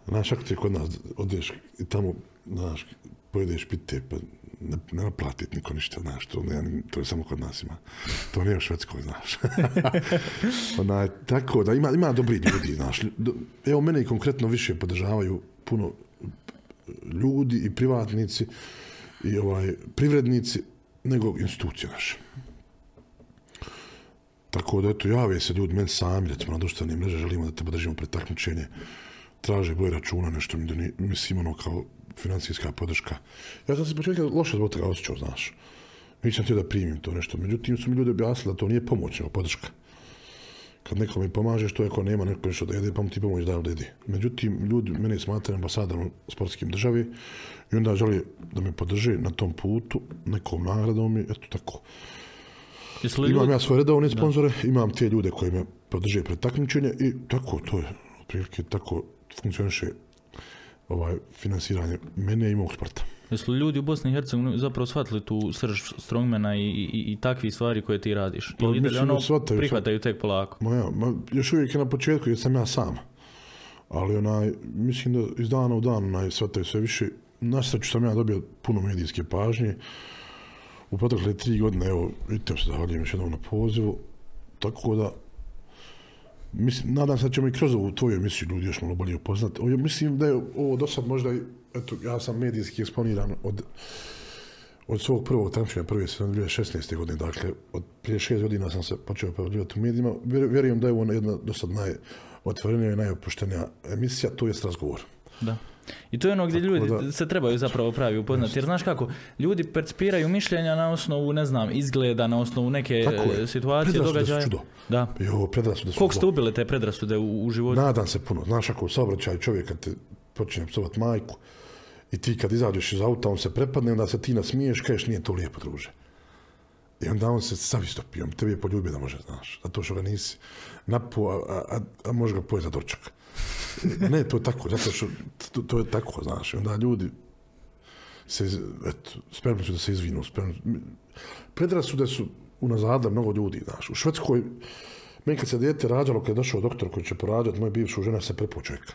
Znaš, ako ti kod nas odeš i tamo, znaš, pojedeš pite, pa ne, ne naplatit niko ništa, znaš, to, ne, to je samo kod nas ima. To nije u Švedskoj, znaš. Onaj, tako da ima, ima dobri ljudi, znaš. Evo, mene i konkretno više podržavaju puno ljudi i privatnici i ovaj privrednici nego institucije naše. Tako da, eto, jave se ljudi, meni sami, recimo, na društvene mreže, želimo da te podržimo pred takmičenje, traže broj računa, nešto mi mislim, ono, kao financijska podrška. Ja sam se početka loše zbog toga osjećao, znaš. Nisam htio da primim to nešto. Međutim, su mi ljudi objasnili da to nije pomoć, nego podrška. Kad neko mi pomaže, što je ako nema neko nešto da jede, pa mu ti pomoć da jede. Međutim, ljudi mene smatraju ambasadorom sportskim državi i onda žele da me podrže na tom putu, nekom nagradom i eto tako. Li Imam ljudi, ja svoje redovne sponzore, imam te ljude koji me podrže pred takmičenje i tako, to je, otprilike tako funkcioniše ovaj, finansiranje mene i mog sporta. jesu li ljudi u Bosni i Hercegovini zapravo shvatili tu srž strongmana i, i, i takvih stvari koje ti radiš? Pa Ili ono da shvataju, prihvataju tek polako? Ma ja, ma, još uvijek je na početku jer sam ja sam. Ali onaj, mislim da iz dana u dan onaj, shvataju sve više. Na sreću sam ja dobio puno medijske pažnje. U protekle tri godine, evo, vidite se zahvaljujem još jednom na pozivu. Tako da, mislim, nadam se da ćemo i kroz ovu tvoju emisiju ljudi još malo bolje upoznati. Mislim da je ovo do sad možda, eto, ja sam medijski eksponiran od od svog prvog takmičenja prve sezone 2016. godine, dakle, od prije šest godina sam se počeo pojavljivati u medijima. Vjer- Vjerujem da je ovo jedna do sad najotvorenija i najopuštenija emisija, to jest razgovor. Da. I to je ono gdje ljudi da- se trebaju zapravo pravi upoznati. Jer znaš kako, ljudi percipiraju mišljenja na osnovu, ne znam, izgleda, na osnovu neke Tako e, situacije, Predrasude su događaja. čudo. Da. Ovo predrasude su Koliko ste ubili te predrasude u, u životu? Nadam se puno. Znaš, ako u saobraćaju čovjek kad te počne psovat majku i ti kad izađeš iz auta, on se prepadne, onda se ti nasmiješ, kažeš nije to lijepo, druže. I onda on se stavi stopi, on tebi je poljubio da može, znaš, zato što ga nisi napo, a, a, a, a može ga pojeti za. Ne, to je tako, zato što to, to je tako, znaš, onda ljudi se, eto, spremni su da se izvinu, spremni, predrasude su unazada mnogo ljudi, znaš, u Švedskoj, meni kad se dijete rađalo, kad je došao doktor koji će porađati, moja bivša žena se prepo čovjeka.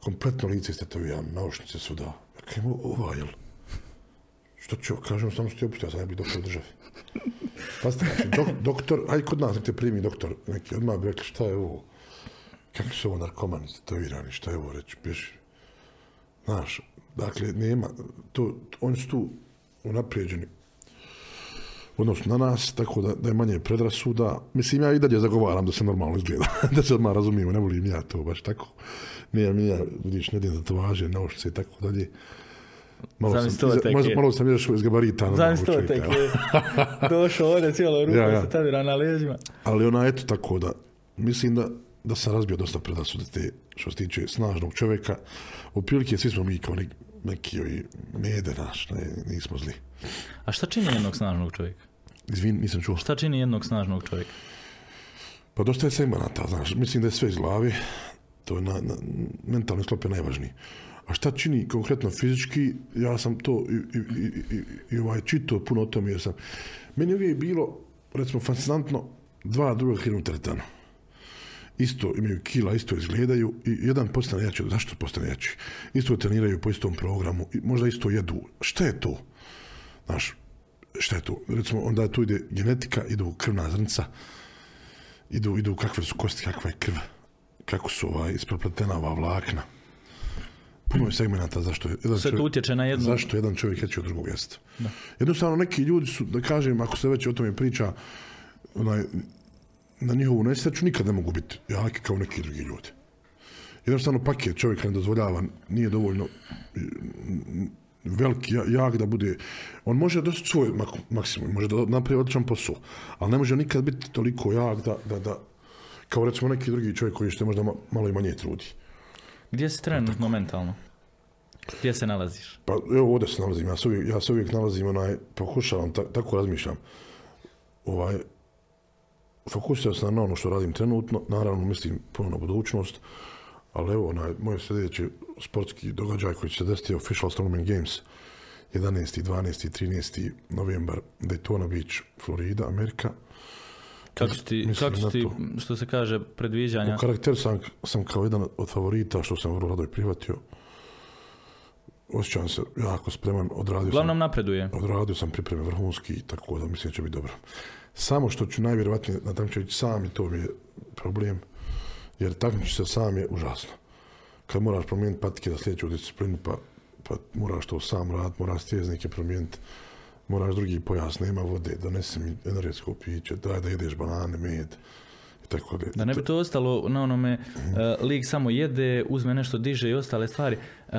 Kompletno lice istetovirano, naušnice su da. Ja kaj mu ova, jel? Što ću, kažem, samo ti opustio, ja sam ne bih doktor u državi. Pazite, znači, dok, doktor, aj kod nas nek te primi doktor, neki odmah bi rekli šta je ovo, kakvi su ovo narkomani istetovirani, šta je ovo reći, bježi. Znaš, dakle, nema, to, oni su tu unaprijeđeni u odnosu na nas, tako da, da je manje predrasuda. Mislim, ja i dalje zagovaram da se normalno izgleda, da se odmah razumijemo, ne volim ja to baš tako. Nije mi ja, vidiš, ne idem da to važe, naošnice i tako dalje. Malo sam, to iza- tek malo, sam izašao iz gabarita. Znaš to normalnog tek je došao ovdje cijelo ruku Ja, ja, se tavira na leđima. Ali ona, eto tako da, mislim da, da sam razbio dosta predrasude te, što se tiče snažnog čovjeka. U prilike svi smo mi kao neki, neki ovi mede naš, ne, nismo zli. A šta čini jednog snažnog čovjeka? Izvin, nisam čuo. Šta čini jednog snažnog čovjeka? Pa dosta je segmenata, znaš, mislim da je sve iz glavi, to je na, na, mentalni sklop je najvažniji. A šta čini konkretno fizički, ja sam to i, i, i, i, i ovaj čitao puno o tome jer sam, meni je uvijek bilo, recimo, fascinantno, dva druga hrinu teretana. Isto imaju kila, isto izgledaju i jedan postane jači, zašto postane jači? Isto treniraju po istom programu, i možda isto jedu. Šta je to? Znaš, šta je to? Recimo, onda tu ide genetika, idu krvna zrnca, idu, idu kakve su kosti, kakva je krv, kako su ovaj, isprepletena ova vlakna. Puno je segmenata zašto je jedan Sve to utječe na jednu- zašto jedan čovjek jeće od drugog jesta. Jednostavno neki ljudi su, da kažem, ako se već o tome priča, onaj, na njihovu nesreću nikad ne mogu biti jaki kao neki drugi ljudi. jednostavno paket čovjek ne dozvoljava, nije dovoljno mm, veliki, ja- jak da bude, on može dosti svoj mak- maksimum, može da napravi odličan posao, ali ne može nikad biti toliko jak da, da, da kao recimo neki drugi čovjek koji što možda ma- malo i manje trudi. Gdje si trenutno mentalno? Gdje se nalaziš? Pa evo ovdje se nalazim, ja se uvijek, ja se uvijek nalazim, onaj, pokušavam, ta, tako razmišljam. Ovaj, fokusiram se na ono što radim trenutno, naravno mislim puno na budućnost, ali evo, onaj, moj sljedeći sportski događaj koji će se desiti je Official Strongman Games 11. 12. 13. novembar Daytona Beach, Florida, Amerika. Kako ti, kako ti to. što se kaže, predviđanja? U karakter sam, sam kao jedan od favorita što sam vrlo rado i prihvatio. Osjećam se jako spreman, odradio sam Uglavnom napreduje. Odradio sam pripreme vrhunski, tako da mislim da će biti dobro. Samo što ću najvjerovatnije na takmičenju sam i to mi je problem, jer takmiči se sam je užasno. Kad moraš promijeniti patike za sljedeću disciplinu, pa, pa moraš to sam raditi, moraš stjeznike promijeniti, moraš drugi pojas, nema vode, donesi mi energetsko piće, daj da jedeš banane, med, tako da. Da ne bi to ostalo na onome, uh, lig samo jede, uzme nešto, diže i ostale stvari. Uh,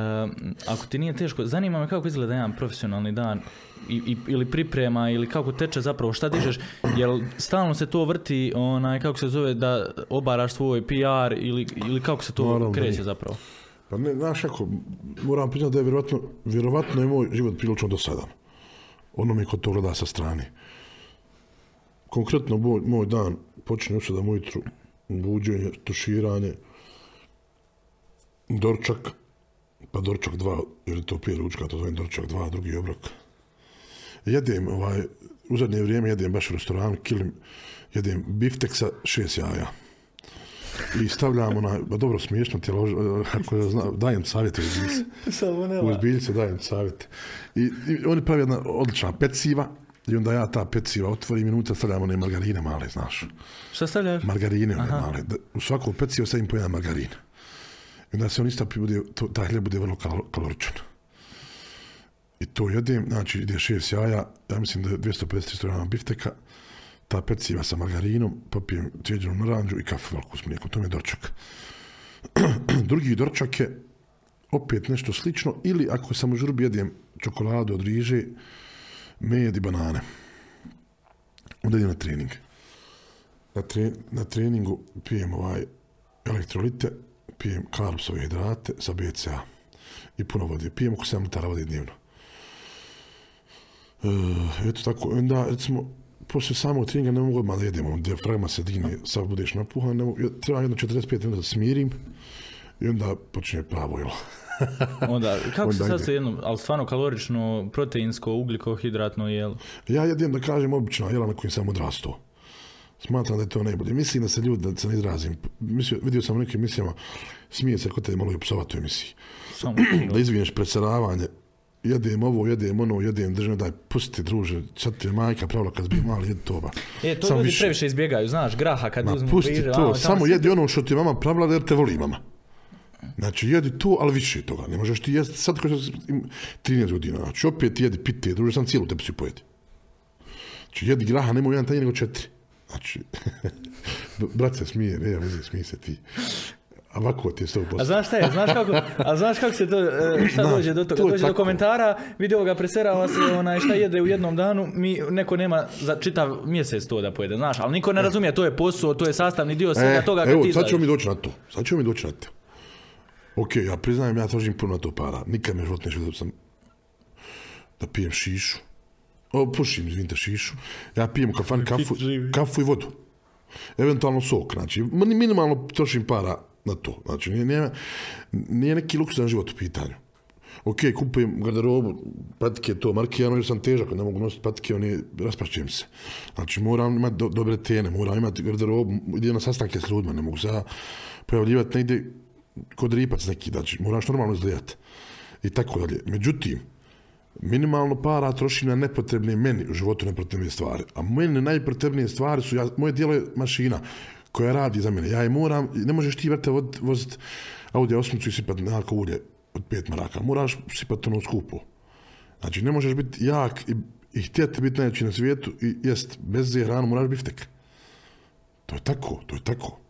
ako ti nije teško, zanima me kako izgleda jedan profesionalni dan i, i, ili priprema ili kako teče zapravo, šta dižeš, jer stalno se to vrti, onaj, kako se zove, da obaraš svoj PR ili, ili kako se to Naravno kreće zapravo. Pa ne, znaš kako, moram priznati da je vjerovatno, vjerovatno je moj život prilično dosadan. Onome ko to gleda sa strane. Konkretno moj, moj dan počinje u 7 ujutru, buđenje, tuširanje, dorčak, pa dorčak 2, jer je to prije ručka, to zovem dorčak 2, drugi obrok. Jedem, ovaj, u zadnje vrijeme jedem baš u restoranu, kilim, jedem biftek sa šest jaja i stavljam onaj, ba dobro smiješno ti, ovo, ako ja znam, dajem savjete u zbiljce. Samo U zbiljce dajem savjete. I, I oni pravi jedna odlična peciva i onda ja ta peciva otvorim i unutra stavljam one margarine male, znaš. Šta stavljaš? Margarine one male. Da, u svako pecivo stavim po jedan margarin. I onda se on istapi, bude, to, taj hljeb bude vrlo kal- kaloričan. I to jedem, znači ide šest jaja, ja mislim da je 250 grama bifteka, ta peciva sa margarinom, popijem cijeđenu naranđu i kafu veliku s mlijekom, to mi je dorčak. Drugi dorčak je opet nešto slično, ili ako sam u žurbi jedem čokoladu od riže, med i banane. Onda idem na trening. Na, tre, na treningu pijem ovaj elektrolite, pijem karpsove hidrate sa BCA i puno vode. Pijem oko 7 litara vode dnevno. E, eto tako, onda recimo, poslije samog treninga ne mogu odmah da jedem, ono, diafragma se digne, sad budeš napuhan, ne mogu, treba jedno 45 minuta da smirim i onda počinje pravo jelo. Onda, kako se Onda ide. sastoji jedno, ali stvarno kalorično, proteinsko, ugljikohidratno jelo? Ja jedem da kažem obična jela na kojim sam odrastao. Smatram da je to najbolje. Mislim da se ljudi, da se ne izrazim, mislio, vidio sam u nekim emisijama, smije se kod te malo i psovati u emisiji. Samo Da izvinješ predsedavanje, jedem ovo, jedem ono, jedem državno, daj, pusti druže, sad ti je majka pravila kad bi mali, jedi to ba. E, to Samo ljudi više. previše izbjegaju, znaš, graha kad Ma, uzmu pusti bliže, to, vamo, samo tamo jedi ono što ti je mama pravila jer te voli mama. Znači, jedi to, ali više toga. Ne možeš ti jesti, sad kao što sam im 13 godina, znači, opet jedi pite, druže, sam cijelu tepsiju pojedi. Znači, jedi graha, nemoj jedan tanjir nego četiri. Znači, brat se smije, ne, ja vezi, smije se ti. A ovako ti je A znaš šta je, znaš kako, a znaš kako se to, e, šta Znaš, dođe do toga? to Dođe do tako. komentara, video ga preserava se, onaj, šta jede u jednom danu, mi, neko nema za čitav mjesec to da pojede, znaš, ali niko ne razumije, to je posao, to je sastavni dio svega toga kad E, evo, ti sad ćemo mi doći na to. Sad ćemo mi doći na to. Ok, ja priznajem, ja tražim puno to para. Nikad me život ne želio da sam da pijem šišu. O, pušim, izvinite, šišu. Ja pijem u kafani kafu, kafu i vodu. Eventualno sok, znači, mini- minimalno trošim para na to. Znači, nije, nije, nije neki luksusan život u pitanju. Ok, kupujem garderobu, patike, to, markijano, jer sam težak, ne mogu nositi patike, oni raspašćem se. Znači, moram imati do, dobre tene, moram imati garderobu, idem na sastanke s ljudima, ne mogu se ja pojavljivati negdje kod ripac neki, znači, moraš normalno izgledati. I tako dalje. Međutim, minimalno para trošim na nepotrebne meni u životu nepotrebne stvari. A meni najpotrebnije stvari su, ja, moje dijelo je mašina koja radi za mene. Ja je moram, ne možeš ti vrte voziti Audi osmicu i sipati nekako ulje od pet maraka. Moraš sipati ono skupo. Znači, ne možeš biti jak i, i htjeti biti najveći na svijetu i jest, bez hranu moraš biftek. To je tako, to je tako.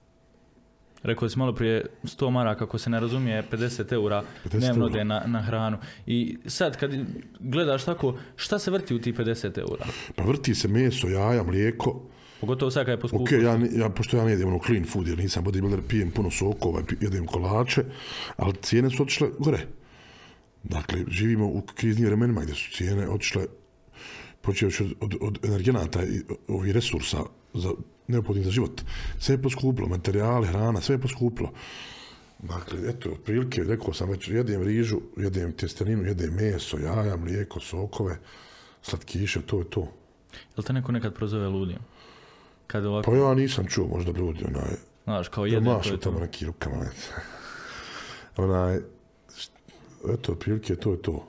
Rekao si malo prije 100 maraka, ako se ne razumije, 50 eura 50 dnevno ode na, na hranu. I sad kad gledaš tako, šta se vrti u tih 50 eura? Pa vrti se meso, jaja, mlijeko. Pogotovo sad kad je poskupilo. Ok, ja, ja, pošto ja ne jedem ono clean food, jer nisam bodybuilder, pijem puno sokova, jedem kolače, ali cijene su otišle gore. Dakle, živimo u kriznim vremenima gdje su cijene otišle počeoći od, od, od energenata i ovih resursa za, neophodnih za život. Sve je poskupilo, materijale, hrana, sve je poskupilo. Dakle, eto, otprilike, rekao sam već, jedem rižu, jedem tjesteninu, jedem meso, jaja, mlijeko, sokove, slatkiše, to je to. Jel te neko nekad prozove ludim? Kad ovako, Pa ja nisam čuo možda ljudi, onaj, znaš, kao mašu je tamo neki rukama. Onaj, eto, otprilike to je to.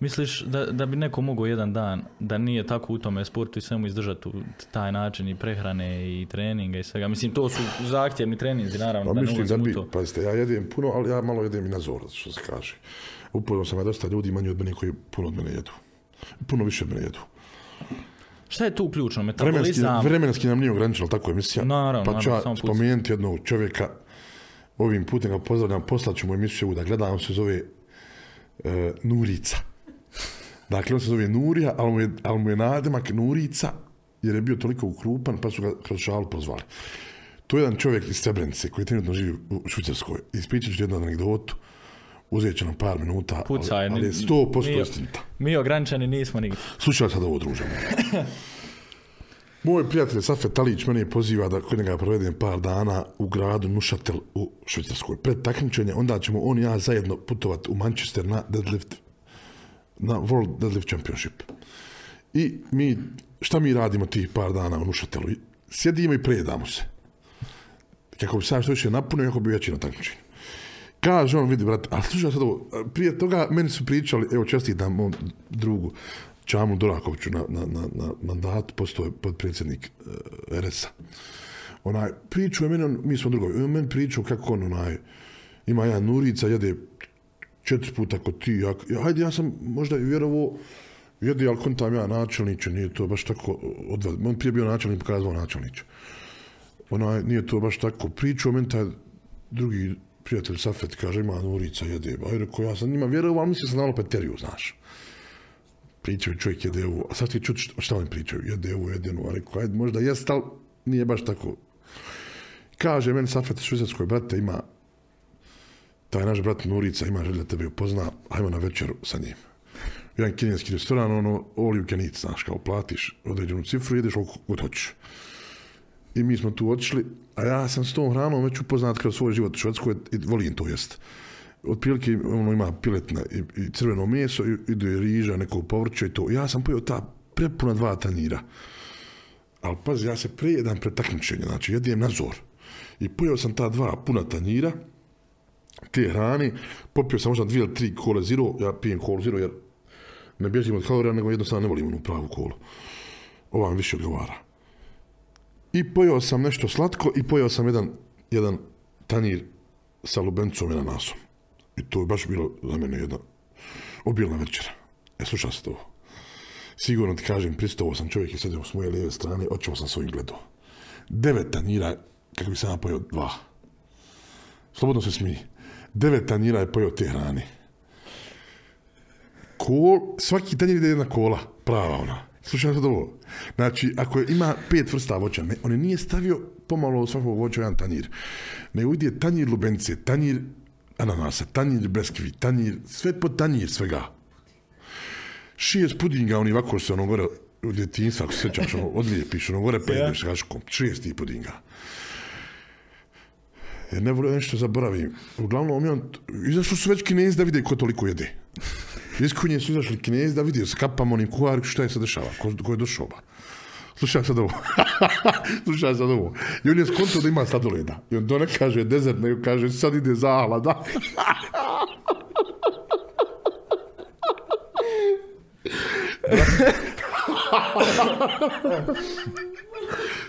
Misliš da, da bi neko mogao jedan dan, da nije tako u tome sportu i svemu izdržati u taj način i prehrane i treninga i svega? Mislim, to su zahtjevni treninzi, naravno, Pa da mislim da bi, to. pazite, ja jedem puno, ali ja malo jedem i na zor, što se kaže. Upoznao sam ja dosta ljudi manje od mene koji puno od mene jedu. Puno više od mene jedu. Šta je tu ključno? Vremenski, Metabolizam? vremenski nam nije ograničeno, tako je emisija. Naravno, pa ću naravno, ja spomenuti jednog čovjeka, ovim putem ga pozdravljam, poslaću mu emisiju da gledam, se zove e, Nurica. Dakle, on se zove Nurija, ali mu je, ali mu je nadimak Nurica, jer je bio toliko ukrupan, pa su ga kroz šalu pozvali. To je jedan čovjek iz Srebrenice koji trenutno živi u Švicarskoj. Ispričat ću jednu anegdotu, uzet će nam par minuta, Pucaj, ali, je 100% mi- istinita. Mi ograničeni nismo nigdje. Slušaj sad ovo, druže. Moj prijatelj Safet Talić mene poziva da kod njega provedem par dana u gradu Nušatel u Švicarskoj. Pred takmičenje, onda ćemo on i ja zajedno putovati u Manchester na deadlift, na World Deadlift Championship. I mi, šta mi radimo tih par dana u Nušatelu? Sjedimo i predamo se. Kako bi sam što više napunio, kako bi veći na takmičenju. Kaže on, vidi, brate, a slušaj sad ovo, prije toga meni su pričali, evo čestitam mom drugu, Čamu Dorakoviću na, na, na, na mandat, postoje podpredsjednik uh, RS-a. Onaj, priču je meni, on, mi smo drugovi, on meni pričao kako on, onaj, ima jedan Nurica, jede četiri puta kod ti, ja, hajde, ja sam možda i vjerovo, jede, ali kontam ja načelniče, nije to baš tako. On prije bio načelnik, pokazao načelniče onaj, nije to baš tako. Pričao meni taj drugi prijatelj Safet, kaže, ima Nurica, jede. A ja rekao, ja sam njima vjerovao, ali mislio sam na ono peteriju, znaš. Pričaju, čovjek jede ovo. A sad ti čuti šta, oni pričaju. Jede ovo, jede. A rekao, ajde, možda jest, ali nije baš tako. Kaže, meni Safet u Švicarskoj, brate, ima taj naš brat Nurica ima želja da tebe upozna, ajmo na večeru sa njim. Jedan kineski restoran, ono, all you can eat, znaš, kao platiš određenu cifru, jedeš koliko god hoćeš. I mi smo tu otišli, a ja sam s tom hranom već upoznat kroz svoj život u Švedskoj i volim to jest. Otprilike ono ima piletna i, i crveno meso, i, ide riža, neko povrće i to. Ja sam pojeo ta prepuna dva tanjira. Ali pazi, ja se prejedam pred takmičenje, znači jedem na zor. I pojeo sam ta dva puna tanjira, te hrane, popio sam možda dvije ili tri kole zero, ja pijem kolu zero jer ne bježim od kalorija, nego jednostavno ne volim onu pravu kolu. Ova mi više odgovara. I pojeo sam nešto slatko i pojeo sam jedan, jedan tanjir sa lubencom i ananasom. I to je baš bilo za mene jedna obilna večera. E, slušaj se to. Sigurno ti kažem, pristovao sam čovjek i sedio s moje lijeve strane, očeo sam svojim gledao. Devet tanjira, kako bi sam ja pojeo dva. Slobodno se smiji. Devet tanjira je pojeo te hrane. Kol, svaki tanjir ide jedna kola, prava ona. Slušaj sad ovo. Znači, ako ima pet vrsta voća, ne, on je nije stavio pomalo od svakog voća u jedan tanjir. Nego ide tanjir lubenice, tanjir ananasa, tanjir breskvi, tanjir, sve po tanjir svega. Šest pudinga, oni ovako se ono gore u djetinjstvu, ako se sjećaš, ono, odlijepiš, ono gore pojedeš kaškom, šest tih pudinga. Jer ne volim nešto zaboravim. Uglavnom, on, izašli su već kinezi da vide ko toliko jede. Iz kunje su izašli kinezi da vide s kapama onim kuhar šta je se dešava, ko, ko je došao ba. Slušaj sad ovo. Slušaj sad ovo. I on je skonto da ima sladoleda. I on to ne kaže dezert, nego kaže sad ide zahlada.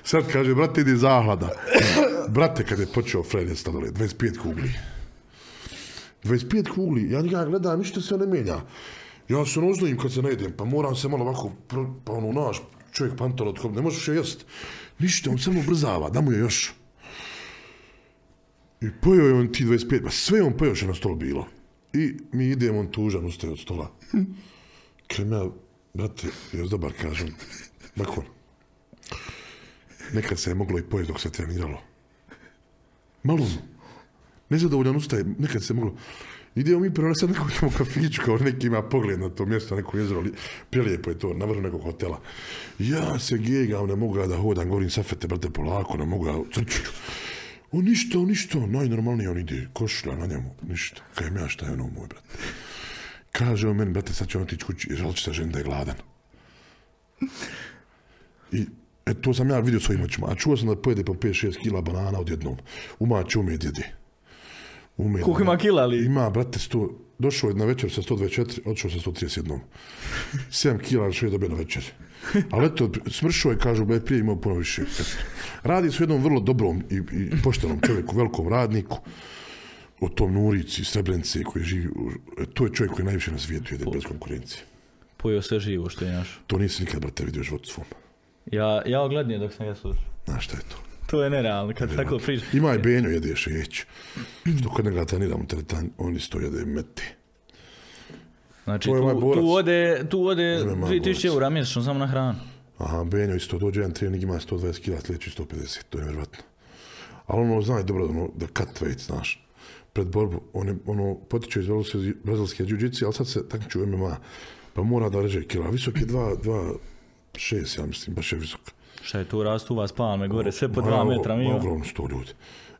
Sad kaže, brate, ide zahlada. Brate, kad je počeo Fred je sladoled, 25 kugli. 25 kugli, ja njega gledam, ništa se ne mijenja. Ja se rozlojim kad se najedem, pa moram se malo ovako, pa ono, naš, čovjek pantala od ne možeš je jest. Ništa, on samo brzava, da mu je još. I pojeo je on ti 25, pa sve on pojeo što je na stolu bilo. I mi idemo, on tužan, ustaje od stola. Kažem ja, brate, još dobar, kažem, bakon. Nekad se je moglo i pojesti dok se treniralo. Malo. Nezadovoljan ustaje, nekad se moglo. Idemo mi prvo sad nekom tamo kafiću, kao neki ima pogled na to mjesto, neko jezero, li- prelijepo je to, na vrhu nekog hotela. Ja se gegam, ne mogu ja da hodam, govorim safete, brate, polako, ne mogu ja, crču. O ništa, o ništa, najnormalnije on ide, košlja na njemu, ništa. Kajem ja šta je ono moj, brate. Kaže on meni, brate, sad će on otići kući, žal će se ženi da je gladan. I e, to sam ja vidio svojim očima. A čuo sam da pojede po 5-6 kila banana odjednom. Umać ume djede. Ume. Koliko ima kila ali? Ima, brate, sto, došao je na večer sa 124, otišao sa 131. 7 kila što je dobio na večer. Ali eto, smršao je, kažu, bre, prije imao puno više. Radi se o jednom vrlo dobrom i, i poštenom čovjeku, velikom radniku, o tom Nurici, Srebrenici koji živi, e, to je čovjek koji najviše na svijetu jede bez konkurencije. Pojeo sve živo što je naš. To nisi nikad, brate, vidio u životu svom. Ja, ja oglednije dok sam ga slušao. Znaš šta je to? To je nerealno, kad tako pričaš. Ima i Benjo jede šeć. Što kod njega treniramo teretan, on isto jede meti. Znači, To tu, tu ode, tu ode To je moj 2000 borac. eura mjesečno samo na hranu. Aha, Benjo isto dođe jedan trening, ima 120 kila, sljedeći 150, to je nevjerojatno. Ali ono zna i dobro ono, da cut weight, znaš, pred borbu, on je, ono, potiče iz brazilske- jiu ali sad se takmiči u MMA, pa mora da reže kila. Visok je 2, 2, 6, ja mislim, baš je visok. Šta je tu rastu vas palme gore, sve po Ma, 2 o- metra mi. Ogromno sto ljudi.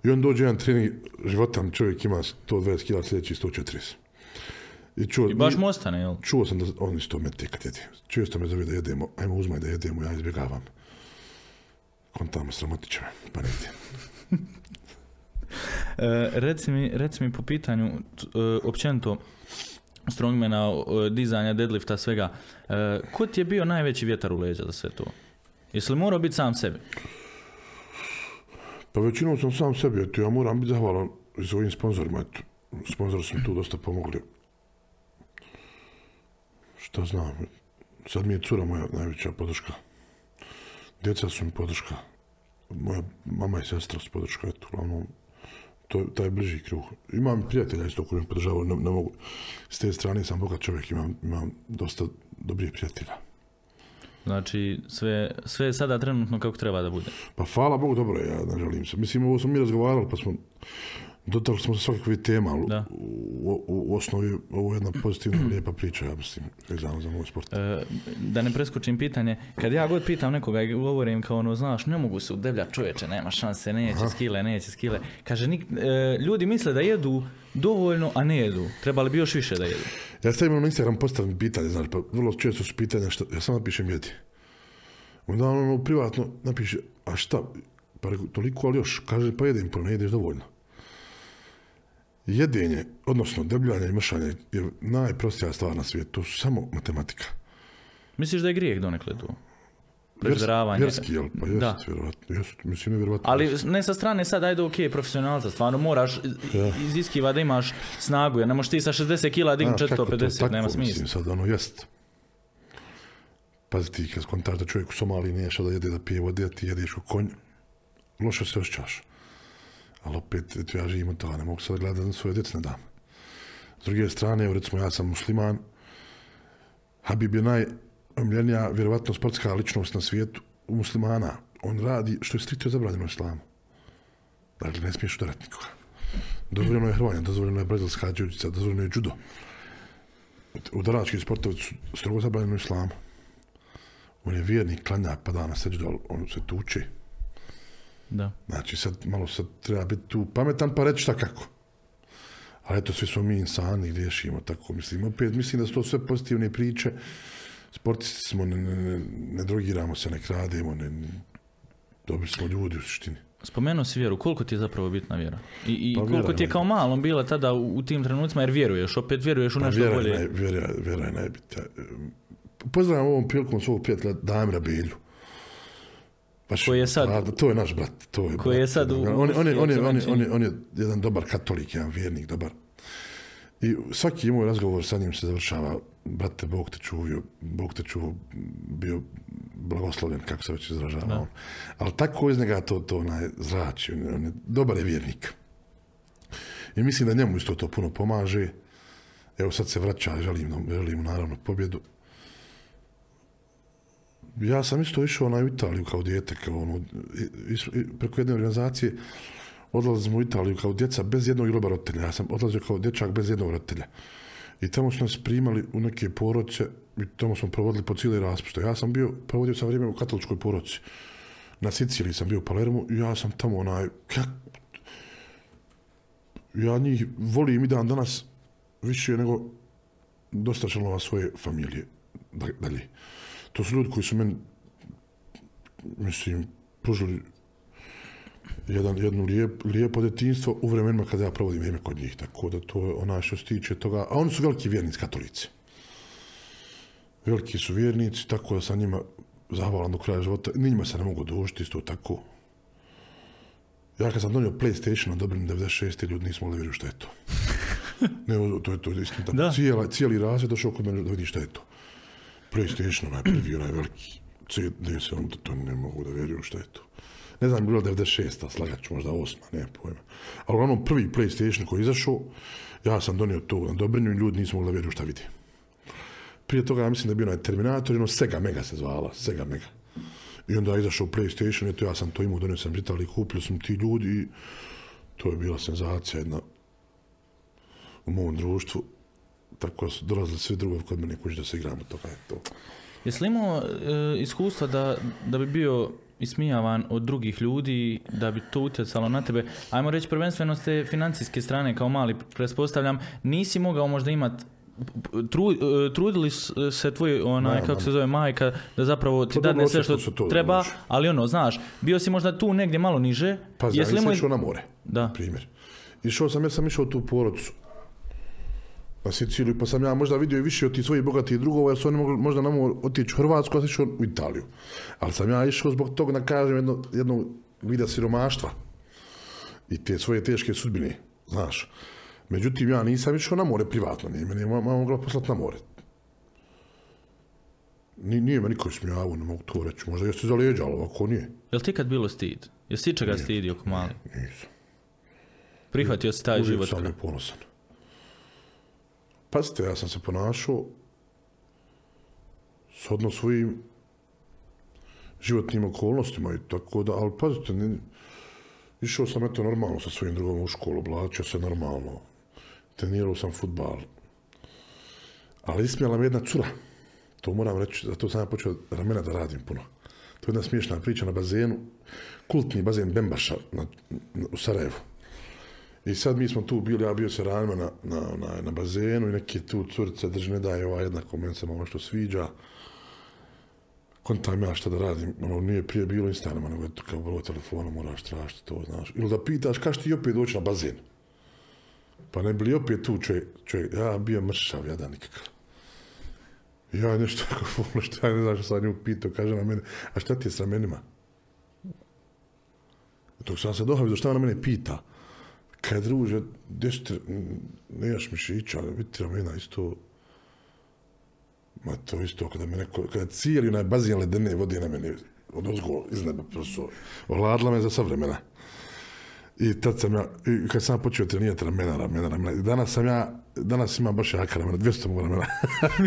I on dođe jedan trening, životan čovjek ima 120 kila, sljedeći 140. I, čuo, I baš mu ostane, jel? Čuo sam da on isto meti kad jede. Često me zove da jedemo, ajmo uzmaj da jedemo, ja izbjegavam. Kontamo sramotit će me, pa ne. E, reci, mi, reci mi po pitanju t- e, općenito strongmana, dizanja, deadlifta, svega. E, ko ti je bio najveći vjetar u leđa za sve to? Jesi li morao biti sam sebi? Pa većinom sam sam sebi, eto, ja moram biti zahvalan svojim sponzorima, eto. Sponzori su mi tu dosta pomogli. Šta znam, sad mi je cura moja najveća podrška. Djeca su mi podrška. Moja mama i sestra su podrška, eto, uglavnom, to taj bliži kruh. Imam prijatelja isto koji me podržavaju, ne, ne mogu, s te strane sam bogat čovjek, imam, imam dosta dobrih prijatelja. Znači, sve, sve je sada trenutno kako treba da bude. Pa hvala Bogu, dobro ja ne želim se. Mislim, ovo smo mi razgovarali, pa smo dotakli smo se svakakvih tema, ali Da. u, u, osnovi ovo je jedna pozitivna, lijepa priča, ja mislim, vezano za moj sport. E, da ne preskočim pitanje, kad ja god pitam nekoga i govorim kao ono, znaš, ne mogu se udebljati čovječe, nema šanse, neće skile, neće skile. Kaže, nik, e, ljudi misle da jedu dovoljno, a ne jedu. Trebali bi još više da jedu. Ja stavim na Instagram postavim pitanje, znaš, pa vrlo često su pitanja, šta, ja sam napišem jedi. Onda on ono privatno napiše, a šta, pa toliko, ali još, kaže, pa jedem, pa ne jedeš dovoljno. Jedenje, odnosno debljanje i mršanje je najprostija stvar na svijetu, to su samo matematika. Misliš da je grijeh donekle tu? Pretjeravanje. Vjerski, jel? Pa jest, Da. vjerovatno. Jest, mislim, nevjerovatno. Ali ne sa strane sad, ajde ok, profesionalca, stvarno moraš Ja. iziskiva da imaš snagu, jer ne možeš ti sa 60 kila to 450, tako, nema smisla. Mislim, sad ono jest. Pazi ti, kad skontaš da čovjek u Somaliji nije šao da jede, da pije vode, a ti jedeš u konj, loše se osjećaš. Ali opet, eto, ja živim od toga, ne mogu sad gledati da svoje djece ne dam. S druge strane, evo, recimo, ja sam musliman, Habib je najomljenija, vjerovatno, sportska ličnost na svijetu muslimana. On radi što je striktno zabranjeno u islamu. Dakle, ne smiješ udarati nikoga. Dozvoljeno je hrvanje, dozvoljeno je brazilska džuđica, dozvoljeno je judo. Udarački sportovi su strogo zabranjeni u islamu. On je vjernik, klanja, pada na seđu, on se tuče. Da. Znači, sad malo sad treba biti tu pametan pa reći šta kako. Ali eto, svi smo mi insani, griješimo, tako mislim. Opet, mislim da su to sve pozitivne priče. Sportisti smo, ne, ne, ne, drogiramo se, ne krademo, ne, ne, dobri smo ljudi u suštini. Spomenuo si vjeru, koliko ti je zapravo bitna vjera? I, i Pa koliko ti je je- kao malom bila tada u, u tim trenucima, jer vjeruješ, opet vjeruješ u Pa nešto vjera, je bolje. naj, vjera, vjera je najbitnija. Pozdravljam ovom prilikom svog prijatelja Damira Belju. Baš, Koji je sad- a, to je naš brat. To je Koji je brat, sad u- on, on, je- on, je, on, je, on, je, on, je, je jedan dobar katolik, jedan vjernik, dobar. I svaki moj razgovor sa njim se završava, brate, Bog te čuvio, Bog te čuvao, bio blagoslovljen, kako se već izražava on. Ali tako iz njega to, to onaj zrači, on je, je dobar je vjernik. I mislim da njemu isto to puno pomaže. Evo sad se vraća, želim, želim naravno pobjedu. Ja sam isto išao na Italiju kao dijete, kao ono, preko jedne organizacije odlazimo u Italiju kao djeca bez jednog ili oba roditelja. Ja sam odlazio kao dječak bez jednog roditelja. I tamo su nas primali u neke poroce i tamo smo provodili po cijeli raspušta. Ja sam bio, provodio sam vrijeme u katoličkoj poroci. Na Siciliji sam bio u Palermu i ja sam tamo onaj, kak, ja njih volim i dan danas više nego dosta članova svoje familije da- dalje. To su ljudi koji su meni, mislim, pružili jedan, jedno lijep, lijepo detinstvo u vremenima kada ja provodim vrijeme kod njih. Tako da to je ona što se tiče toga. A oni su veliki vjernici katolici. Veliki su vjernici, tako da sam njima zahvalan do kraja života. Ni njima se ne mogu dužiti, isto tako. Ja kad sam donio PlayStation na Dublin 96. ljudi nismo mogli vjeruju šta je to. ne, to je to je istina. Cijeli razred došao kod mene da vidi šta je to. PlayStation, onaj prvi, onaj veliki CD, se on, to ne mogu da vjeruju šta je to. Ne znam, bilo 96. slagat ću, možda 8. ne pojma. Ali uglavnom prvi PlayStation koji je izašao, ja sam donio to na Dobrinju i ljudi nisu mogli da vjeruju šta vidi. Prije toga ja mislim da je bio onaj Terminator, jedno Sega Mega se zvala, Sega Mega. I onda je izašao PlayStation, eto ja sam to imao, donio sam iz Italije, kupili sam ti ljudi i to je bila senzacija jedna u mom društvu. Tako da su dolazili svi drugovi kod mene kući da se igramo toga je to. Jesi li imao e, iskustva da, da bi bio ismijavan od drugih ljudi, da bi to utjecalo na tebe? Ajmo reći prvenstveno s te financijske strane kao mali, pretpostavljam, nisi mogao možda imat Tru, e, trudili se tvoj onaj, kako se zove, majka, da zapravo ti dadne sve što osjetilo se to, treba, znaš. ali ono, znaš, bio si možda tu negdje malo niže. Pa Jesi znam, imao- išao na more, Da. primjer. Išao sam, ja sam išao tu porodcu na Siciliju, pa sam ja možda vidio i više od tih svojih bogatih drugova, jer su oni mogli možda na more otići u Hrvatsku, a sam išao u Italiju. Ali sam ja išao zbog toga da kažem jedno, jednog vida siromaštva i te svoje teške sudbine, znaš. Međutim, ja nisam išao na more privatno, nije meni mama mogla poslati na more. Ni, nije me niko smijavao, ne mogu to reći. Možda jeste za leđa, ali ovako nije. Jel ti kad bilo stid? Jesi ti čega stidio mali? Nisam. Prihvatio si taj Uvijek život? sam bio ponosan. Pazite, ja sam se ponašao shodno svojim životnim okolnostima i tako da, ali pazite, ne, išao sam eto normalno sa svojim drugom u školu, oblačio se normalno, trenirao sam futbal, ali ismijala me jedna cura, to moram reći, zato sam ja počeo ramena da radim puno. To je jedna smiješna priča na bazenu, kultni bazen Bembaša na, na, u Sarajevu. I sad mi smo tu bili, ja bio se ranima na, na, na, na bazenu i neke tu curice drži, ne daje ova jedna ko meni se što sviđa. Kontam ja šta da radim, ono nije prije bilo Instagrama, nego kao broj telefona, moraš tražiti to, znaš. Ili da pitaš, kaš ti opet doći na bazen? Pa ne bili opet tu čovjek, čovjek ja bio mršav, jadan nikakav. Ja nešto tako fulno, što ja ne znam što sam nju pitao, kaže na mene, a šta ti je s ramenima? Dok sam se dohavio, šta ona mene pita? Kaj druže, gdje ste, nemaš mišića, vidite ramena isto, ma to isto, kada me neko, kada cijeli onaj bazijan ledene vode na mene, od ozgo, iz neba, prosto, ovladla me za sva vremena. I tad sam ja, i kad sam počeo trenirati ramena, ramena, ramena, i danas sam ja, danas imam baš jaka ramena, 200 mu ramena.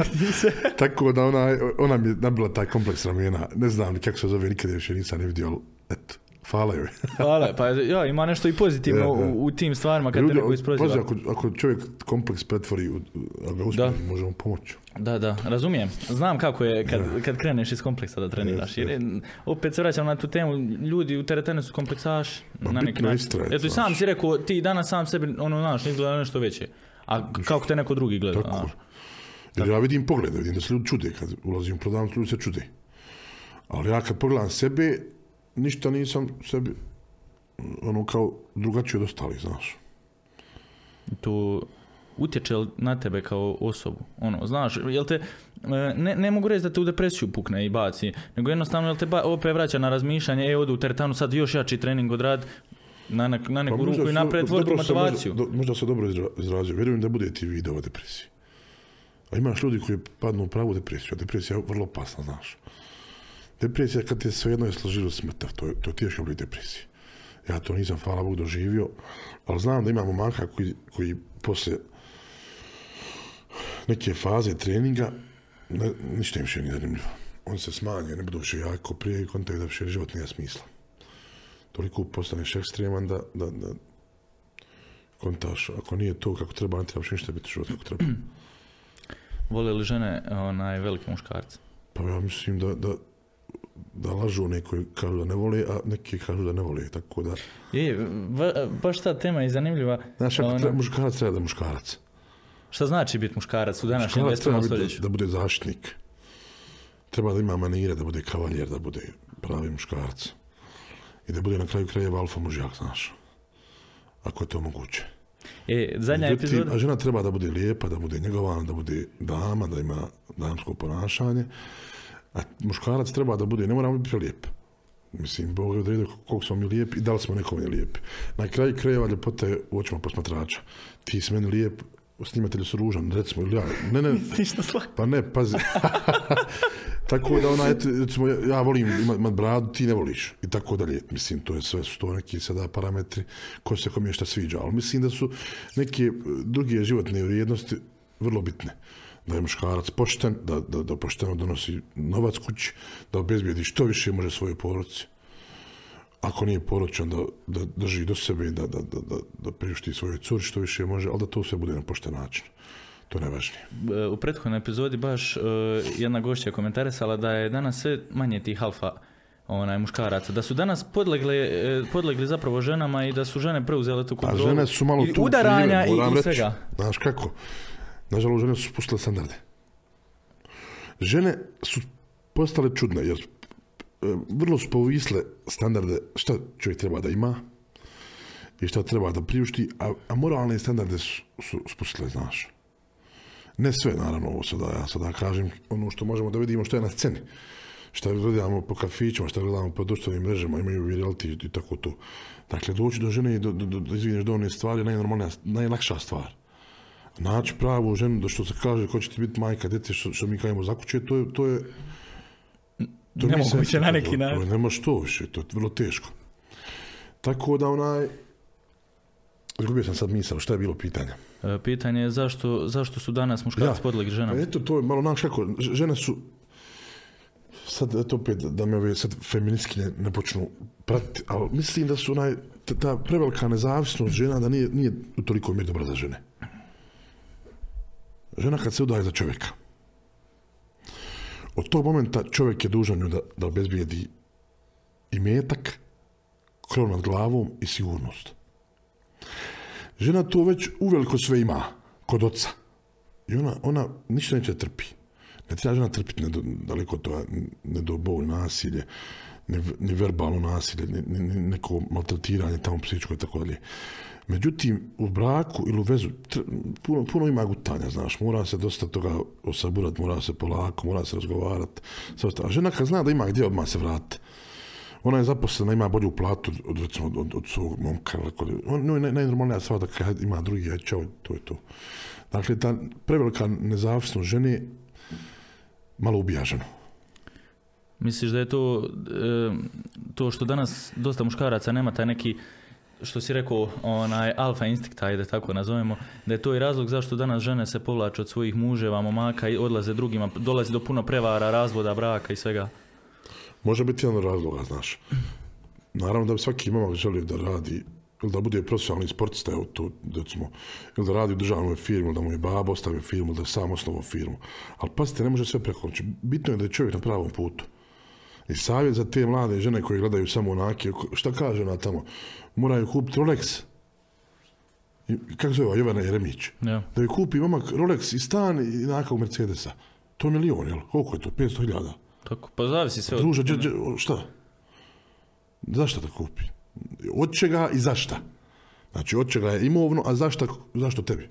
Tako da ona, ona mi je nabila taj kompleks ramena, ne znam ni kako se zove, nikad je više nisam ne vidio, ali eto, hvala joj. Hvala, pa ja, ima nešto i pozitivno Ja, ja. u, u tim stvarima kad te Ljudi, neko isproziva. pazi, ako, ako čovjek kompleks pretvori, u, a ga uspije, Da. može mu pomoći. Da, da, razumijem. Znam kako je kad, kad kreneš iz kompleksa da treniraš. Jer je, opet se vraćam na tu temu, ljudi u teretanu su kompleksaši. Pa na neki način. Eto i sam si rekao, ti danas sam sebi, ono, znaš, izgleda nešto veće. A kako te neko drugi gleda, Tako. Jer ja vidim poglede, vidim da se ljudi čude, kad ulazim u prodavnicu, ljudi se čude. Ali ja kad pogledam sebe, ništa nisam sebi ono kao drugačije od ostalih, znaš. to utječe na tebe kao osobu? Ono, znaš, jel te, e, ne, ne mogu reći da te u depresiju pukne i baci, nego jednostavno jel te ba, opet vraća na razmišljanje, e, odu u teretanu, sad još jači trening odrad, na, na, na neku Pa ruku i napred se motivaciju. Možda, do- možda se dobro izra- izrazio. Vjerujem da bude ti video o depresiji. A imaš ljudi koji padnu u pravu depresiju. a Depresija je vrlo opasna, znaš. Depresija kad te svejedno je složilo smrtav, to to je teško oblik depresije. Ja to nisam, hvala Bog, doživio, ali znam da imamo momaka koji, koji poslije neke faze treninga, ne, ništa im više nije zanimljivo. On se smanje, ne budu više jako prije i kontakt da više život nije smisla. Toliko postaneš ekstreman da, da, da kontaš, ako nije to kako treba, ne trebaš ništa biti život kako treba. Vole li žene onaj velike muškarce? Pa ja mislim da, da, da lažu koji kažu da ne vole, a neki kažu da ne vole, tako da... Ba- baš ta tema je zanimljiva. Znaš, ako Ono, treba, muškarac treba da muškarac. Šta znači biti muškarac u današnjem Muškarac treba 21. biti, stoljeću? da bude zaštitnik. Treba da ima manire, da bude kavaljer, da bude pravi muškarac. I da bude na kraju krajeva alfa mužjak, znaš. Ako je to moguće. E, zadnja Međutim, epizoda... A žena treba da bude lijepa, da bude njegovana, da bude dama, da ima damsko ponašanje. A muškarac treba da bude, ne moramo biti lijep. Mislim, Bog je odredio koliko smo mi lijepi i da li smo nekome lijepi. Na kraju krajeva ljepota je u očima posmatrača. Ti si meni lijep, snimatelj su ružan, recimo, ili ja, ne, ne, pa ne, pazi. tako da ona, eto, recimo, ja, volim imat, bradu, ti ne voliš. I tako dalje. Mislim, to je sve, su to neki sada parametri ko se kome šta sviđa. Ali mislim da su neke druge životne vrijednosti vrlo bitne. Da je muškarac pošten, da, da, da pošteno donosi novac kući, da obezbijedi što više može svojoj porodici. Ako nije poročan, da, da drži do sebe, da, da, da, da, da priušti svojoj curi što više može, ali da to sve bude na pošten način. To je najvažnije. E, u prethodnoj epizodi baš e, jedna gošća je komentarisala da je danas sve manje tih alfa onaj muškaraca, da su danas podlegle, e, podlegli zapravo ženama i da su žene preuzele tu A kontrolu. žene su malo I tu udaranja i, i svega. Znaš kako? Nažalost, žene su spustile standarde. Žene su postale čudne, jer e, vrlo su povisle standarde šta čovjek treba da ima i šta treba da priušti, a, a moralne standarde su, su spustile, znaš. Ne sve, naravno, ovo sada, ja sada kažem ono što možemo da vidimo što je na sceni. Šta gledamo po kafićima, šta gledamo po društvenim mrežama, imaju reality i tako to. Dakle, doći do žene i do, do, do, izvineš do one stvari je najnormalnija, najlakša stvar. Naći pravu ženu, da što se kaže, ko će ti biti majka, djece, što, što mi kažemo za kuće, to je, to je, to Nemoguće na neki način. Nema što više, to je vrlo teško. Tako da onaj, izgubio sam sad misao, šta je bilo pitanje? E, pitanje je zašto, zašto su danas muškarci Ja. podlegli ženama? Eto, to je malo, znaš kako, žene su, sad eto opet da me ove sad feministkinje ne počnu pratiti, ali mislim da su onaj, ta, ta prevelika nezavisnost žena da nije, nije u toliko mjeri dobra za žene. Žena kad se udaje za čovjeka, od tog momenta čovjek je dužan da, da obezbijedi i metak, krov nad glavom i sigurnost. Žena to već uveliko sve ima, kod oca. I ona, ona ništa neće trpi. Ne treba žena trpiti daleko toga, ne do bol, nasilje, ni, verbalno nasilje, ni neko maltretiranje tamo psihičko i tako dalje. Međutim, u braku ili u vezu, puno, puno ima gutanja, znaš, mora se dosta toga osaburat, mora se polako, mora se razgovarat. sve ostalo. A žena kad zna da ima gdje, odmah se vrati. Ona je zaposlena, ima bolju platu od, recimo, od, od, od svog momka. On, no, naj, najnormalnija stvar da kad ima drugi, aj čao, to je to. Dakle, ta prevelika nezavisnost žene malo ubija ženu. Misliš da je to, e, to što danas dosta muškaraca nema taj neki što si rekao, onaj alfa instinkt, ajde tako nazovemo, da je to i razlog zašto danas žene se povlače od svojih muževa, momaka i odlaze drugima, dolazi do puno prevara, razvoda, braka i svega. Može biti jedan razloga, znaš. Naravno da bi svaki momak želio da radi ili da bude profesionalni sportista, evo to, recimo, ili da radi u državnoj firmi, ili da mu je baba ostavio firmu, ili da je sam osnovao firmu. Ali pazite, ne može sve preko. Bitno je da je čovjek na pravom putu. I savjet za te mlade žene koje gledaju samo onake, šta kaže ona tamo? Moraju kupiti Rolex. Kako se zove, Jovana Jeremić? Ja. Da je kupi momak Rolex i stan i nakog Mercedesa. To je milion, jel? Koliko je to? 500 hiljada. Tako, pa zavisi sve od... Druže, dže, dže, o, šta? Zašto da kupi? Od čega i zašta? Znači, od čega je imovno, a zašta, zašto tebi?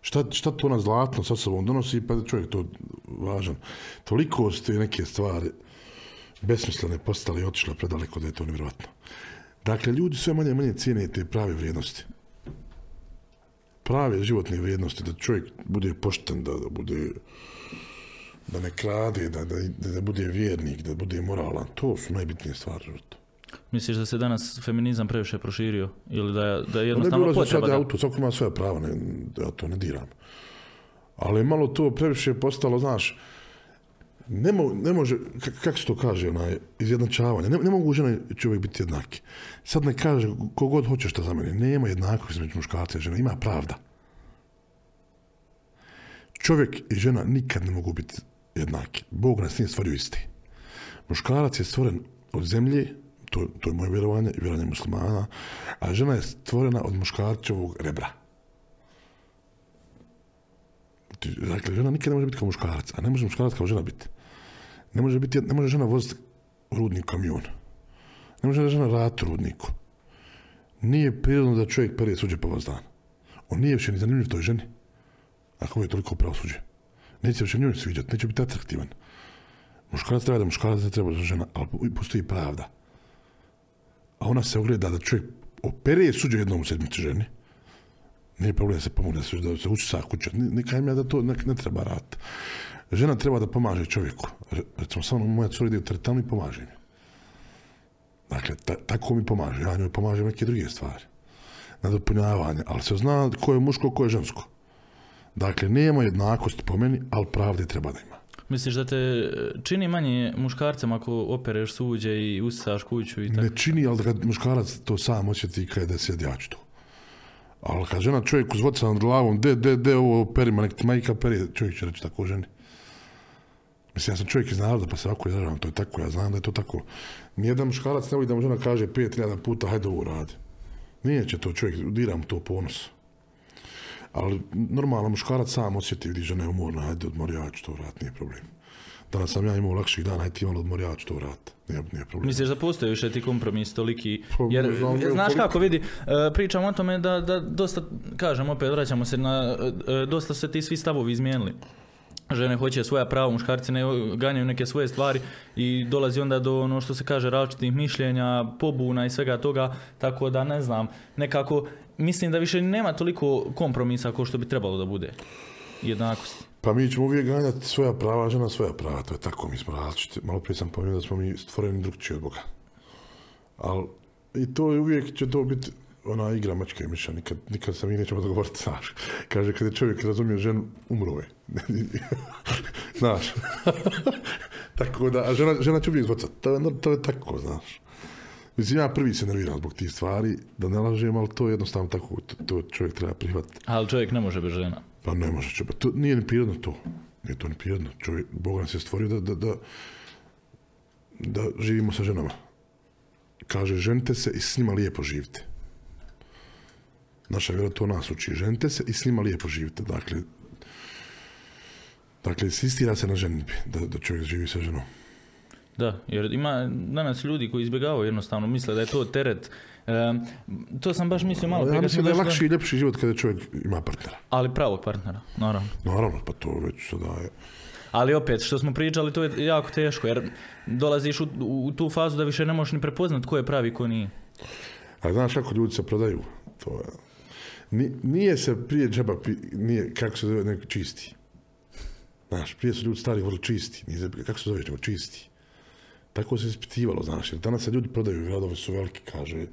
Šta, šta to na zlatno sa sobom donosi, pa čovjek to važan. Toliko su te neke stvari besmislene postale i otišle predaleko da je to nevjerojatno. Dakle, ljudi sve manje manje cijene te prave vrijednosti. Prave životne vrijednosti, da čovjek bude pošten, da, da bude da ne krade, da, da, da, bude vjernik, da bude moralan, to su najbitnije stvari u životu. Misliš da se danas feminizam previše proširio? Ili da, da je Ne bi jednostavno ulazio potreba sad da... auto, svako ima svoje pravo, ne, ja to ne diram. Ali malo to previše postalo, znaš, ne, mo, ne može, kako se to kaže, onaj, izjednačavanje, ne, ne mogu čovjek biti jednaki. Sad ne kaže kogod hoće šta za mene, nema jednakosti između muškarca i žene, ima pravda. Čovjek i žena nikad ne mogu biti jednaki. Bog nas nije stvorio isti. Muškarac je stvoren od zemlje, to, to je moje vjerovanje i vjerovanje muslimana, a žena je stvorena od muškarčevog rebra. Dakle, žena nikad ne može biti kao muškarac, a ne može muškarac kao žena biti. Ne može, biti, ne može žena voziti rudni kamion. Ne može žena raditi rudniku. Nije prirodno da čovjek pere suđe po vas dan. On nije više ni zanimljiv toj ženi. Ako mu je toliko pravosuđe. Neće više njoj sviđati, neće biti atraktivan. Muškarac treba da muškarac ne treba da žena, ali postoji pravda. A ona se ogleda da čovjek opere suđe jednom u sedmici ženi. Nije problem da se pomogne, da se, da se uči sa kuće. Ne, ne ja da to ne, ne treba raditi. Žena treba da pomaže čovjeku. Re- Recimo, samo moja cura ide u teretanu i pomaže mi. Dakle, ta, tako mi pomaže. Ja njoj pomažem neke druge stvari. Nadopunjavanje. Ali se zna ko je muško, ko je žensko. Dakle, nema jednakosti po meni, ali pravde treba da ima. Misliš da te e, čini manje muškarcem ako opereš suđe i usisaš kuću i tako? Ne čini, ali kad muškarac to sam osjeti kada da sjedi ja to. Ali kad žena čovjeku zvoca nad glavom, de, de, de, ovo perima, nek ti majka peri, čovjek će reći tako ženi. Mislim, ja sam čovjek iz naroda, pa se ovako izražavam, to je tako, ja znam da je to tako. Nijedan muškarac ne voli da mu žena kaže 5000 puta, hajde ovo radi. Nije će to čovjek, diram to ponos. Ali normalno muškarac sam osjeti, vidi žena je umorna, hajde odmori, ja ću to vrat, nije problem. Danas sam ja imao lakših dana, hajde ti malo odmori, ja ću to vrat, nije, nije problem. Misliš da postoji više ti kompromis toliki? Pa, Jer, znam, znaš koliko- kako vidi, e, pričam o tome da, da dosta, kažem opet, vraćamo se na, e, dosta se ti svi stavovi izmijenili. Žene hoće svoja prava, muškarci ne ganjaju neke svoje stvari i dolazi onda do ono što se kaže različitih mišljenja, pobuna i svega toga, tako da ne znam, nekako mislim da više nema toliko kompromisa kao što bi trebalo da bude jednakosti. Pa mi ćemo uvijek ganjati svoja prava, žena svoja prava, to je tako, mi smo različiti. Malo prije sam pomenuo da smo mi stvoreni drugčiji od Boga. Ali i to je uvijek će to biti ona igra mačke i miša, nikad, nikad se mi nećemo dogovoriti, znaš. Kaže, kad je čovjek razumio ženu, umro je. znaš. tako da, a žena, žena će uvijek zvocati, to je, to je tako, znaš. Mislim, ja prvi se nerviram zbog tih stvari, da ne lažem, ali to je jednostavno tako, to, to čovjek treba prihvatiti. Ali čovjek ne može bez žena. Pa ne može će, pa to nije ni prirodno to. Nije to ni prirodno. Čovjek, Bog nas je stvorio da, da, da, da živimo sa ženama. Kaže, ženite se i s njima lijepo živite. Naša vjera to nas uči. Ženite se i s njima lijepo živite. Dakle, dakle, insistira se na ženitbi, da, da čovjek živi sa ženom. Da, jer ima danas ljudi koji izbjegavaju jednostavno, misle da je to teret. E, to sam baš mislio malo ja mislim da je lakši i ljepši život kada čovjek ima partnera. Ali pravog partnera, naravno. Naravno, pa to već sada je... Ali opet, što smo pričali, to je jako teško, jer dolaziš u, u tu fazu da više ne možeš ni prepoznat ko je pravi, ko nije. A znaš kako ljudi se prodaju? To je... Ni- Nije se prije džaba, nije, kako se zove, nego čisti. Znaš, prije su ljudi stari vrlo čisti. Kako se zove, nego čisti. Tako se ispitivalo, znaš, jer danas se ljudi prodaju, gradovi su veliki, kaže,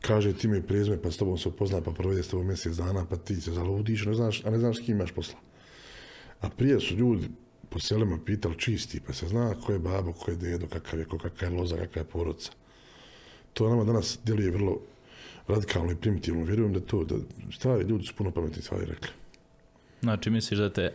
kaže ti mi prezme, pa s tobom se upozna, pa provede s tobom mjesec dana, pa ti se zaludiš, ne znaš, a ne znaš s kim imaš posla. A prije su ljudi po selima pitali čisti, pa se zna ko je babo, ko je dedo, kakav je, ko, kakva je loza, kakva je porodica to nama danas djeluje vrlo radikalno i primitivno. Vjerujem da to, da stvari, ljudi su puno pametni stvari rekli. Znači, misliš da te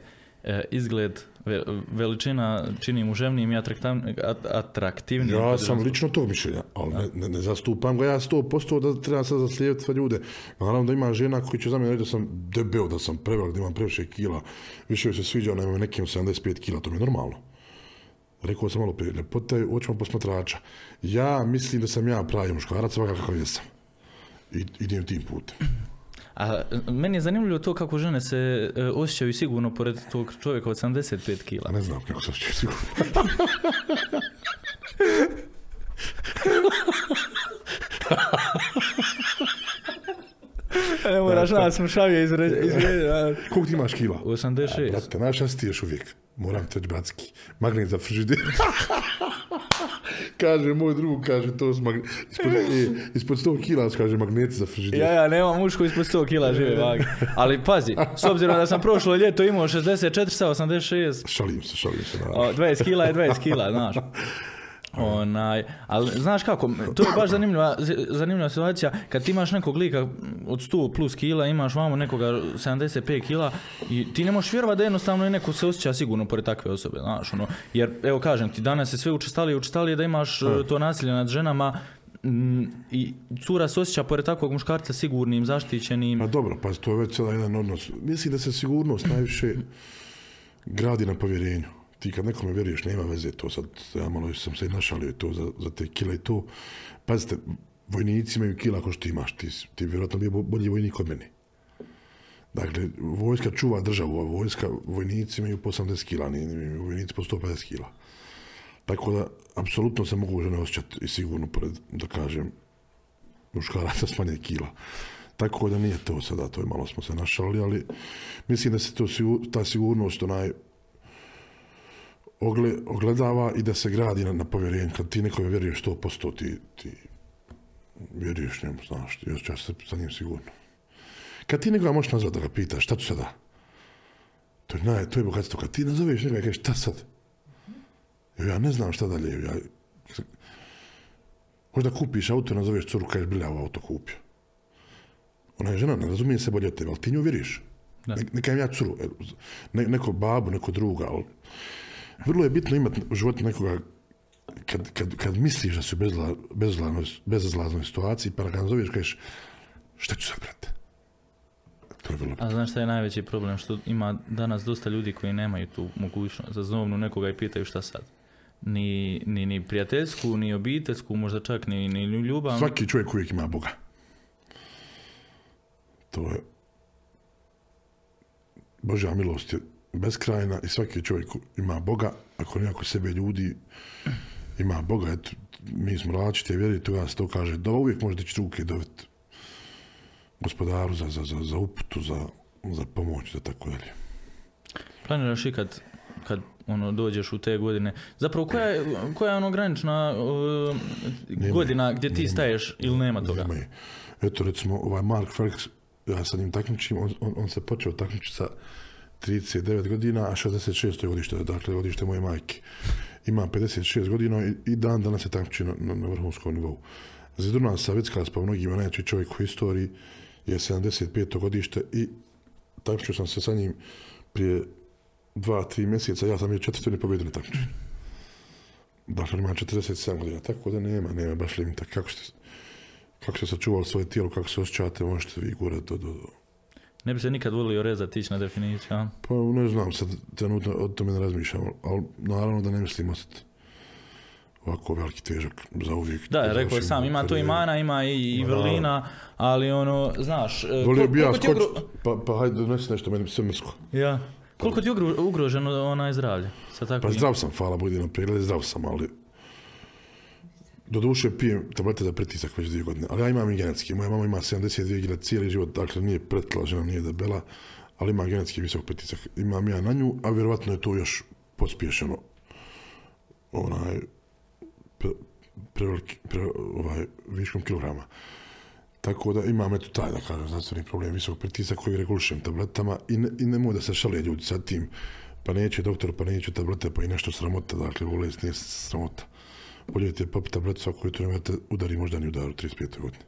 izgled, ve- veličina čini muževnijim i atraktav- at- atraktivnijim? Ja sam lično tog mišljenja, ali ne, ne, ne zastupam ga ja 100% da treba sad zaslijevati sve ljude. Naravno da ima žena koji će za mene reći da sam debel, da sam prevelik, da imam previše kila. Više se sviđa, ima nekim 75 kila, to mi je normalno. Rekao sam malo prije, ljepota je očima posmatrača. Ja mislim da sam ja pravi muškarac, svakako kakav jesam. I idem tim putem. A meni je zanimljivo to kako žene se e, osjećaju sigurno pored tog čovjeka od 75 kila. Ne znam kako se će sigurno. Ne moraš nas smšavije izrediti. Koliko ti imaš kila? 86. Brate, znaš šta si ti još uvijek? moram te reći bratski, magnet za frižider. kaže moj drug, kaže to su magne... ispod, e, ispod 100 kila, kaže magneti za frižider. Ja, ja, nemam muško ispod 100 kila žive vage. Ali pazi, s obzirom da sam prošlo ljeto imao 64 sa 86, Šalim se, šalim se. Da. o, 20 kila je 20 kila, znaš. Onaj, ali znaš kako, to je baš zanimljiva, zanimljiva situacija kad ti imaš nekog lika od 100 plus kila, imaš vamo nekoga 75 kila i ti ne možeš vjerovati da jednostavno je neko se osjeća sigurno pored takve osobe, znaš, ono, jer evo kažem ti, danas je sve učestalije i učestalije da imaš e, to nasilje nad ženama mm, i cura se osjeća pored takvog muškarca sigurnim, zaštićenim. Pa dobro, pa to je već jedan odnos. Mislim da se sigurnost najviše gradi na povjerenju. Ti kad nekome vjeruješ, nema veze to sad, ja malo sam se našalio to za, za te kile i to. Pazite, vojnici imaju kila ako što ti imaš, ti, ti vjerojatno bio bolji vojnik od mene. Dakle, vojska čuva državu, a vojska, vojnici imaju po 80 kila, ni, ni vojnici po 150 kila. Tako da, apsolutno se mogu žene osjećati i sigurno, pored, da kažem, muškaraca s manje kila. Tako da nije to sada, to je malo smo se našalili, ali mislim da se to, ta sigurnost onaj ogle, ogledava i da se gradi na, na povjerenju. Kad ti nekome vjeruješ 100%, ti, ti vjeruješ njemu, znaš, ti osjećaš se sa njim sigurno. Kad ti nekoga možeš nazvati da ga pitaš, šta ću sada? To je, naj, to je bogatstvo. Kad ti nazoveš nekoga i kažeš, šta sad? Ja ne znam šta dalje. Ja, možda kupiš auto, nazoveš curu, kažeš, bilja, ovo auto kupio. Ona je žena, ne razumije se bolje od tebe, ali ti nju vjeriš. Ne, neka im ja curu, e, ne, neko babu, neko druga, ali vrlo je bitno imati u životu nekoga kad, kad, kad misliš da si u bezla, bezlaznoj, situaciji, pa ga nazoveš, kažeš, šta ću sad, brate? To je vrlo bitno. A znaš šta je najveći problem? Što ima danas dosta ljudi koji nemaju tu mogućnost da zovnu nekoga i pitaju šta sad. Ni, ni, ni prijateljsku, ni obiteljsku, možda čak ni, ni ljubav. Svaki čovjek uvijek ima Boga. To je... Božja milost je beskrajna i svaki čovjek ima Boga. Ako oko sebe ljudi, ima Boga. Eto, mi smo različite vjeri, toga se to kaže. Da uvijek može dići ruke i dobiti gospodaru za, za, za, za uputu, za, za pomoć, za tako dalje. Planiraš i kad, kad ono, dođeš u te godine. Zapravo, koja je, koja je ono granična uh, godina gdje ti staješ ili nema toga? Nema. Eto recimo ovaj Mark Felix, ja sa njim takmičim, on, on, on se počeo takmičiti sa 39 godina, a 66 je godište, dakle godište moje majke. Ima 56 godina i, i dan danas se takmiči na, na, na vrhunskom nivou. Zidurna Savicka, pa mnogima najjači čovjek u historiji, je 75. godište i takmičio sam se sa njim prije dva, tri mjeseca, ja sam je četvrtini pobjedio na takmičenju. Dakle, ima 47 godina, tako da nema, nema baš limita. Kako ste, kako ste sačuvali svoje tijelo, kako se osjećate, možete vi gurati do, do, do. Ne bi se nikad volio rezati ići na definiciju, a? Pa ne znam, sad trenutno o tome ne razmišljam, ali naravno da ne mislim ostati ovako veliki težak za uvijek. Da, rekao sam, ima tu i karijeru. mana, ima i, i vrlina, ali ono, znaš... e, Volio bi ja ugro- pa, pa hajde donesi nešto meni sve mrsko. Ja. Koliko ti je ugro- ugroženo onaj zdravlje? Sa Pa zdrav sam, hvala Budi na pregled, zdrav sam, ali do duše pijem tablete za pritisak već dvije godine, ali ja imam i genetski. Moja mama ima 72 gila cijeli život, dakle nije pretila žena, nije debela, ali ima genetski visok pritisak. Imam ja na nju, a vjerovatno je to još pospješeno onaj pre, preveliki, pre, ovaj, viškom kilograma. Tako da imam eto taj, da kažem, zdravstveni problem, visok pritisak koji regulišem tabletama i, ne, i nemoj da se šale ljudi sa tim, pa neće doktor, pa neće tablete, pa i nešto sramota, dakle, bolest nije sramota. Je popiti tabletu svako jutro, nego da te udari moždani udar u 35. godine.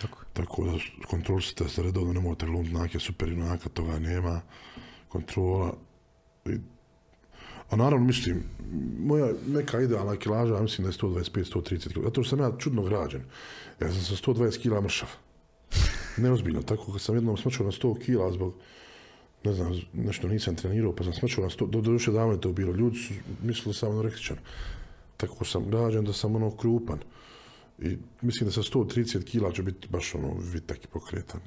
Tako. Tako da kontrolisite se redovno, nemojte glumiti nake super junaka, toga nema, kontrola. I, a naravno, mislim, moja neka idealna kilaža, mislim da je 125-130 kg, zato što sam ja čudno građen. Ja sam sa 120 kg mršav. Neozbiljno, tako kad sam jednom smrčao na 100 kg zbog ne znam, nešto nisam trenirao, pa sam smrčao na 100, do duše davno je to bilo, ljudi su mislili sam anorektičan. Tako sam građen da sam ono krupan. I mislim da sa 130 kila će biti baš ono vitak i pokretan.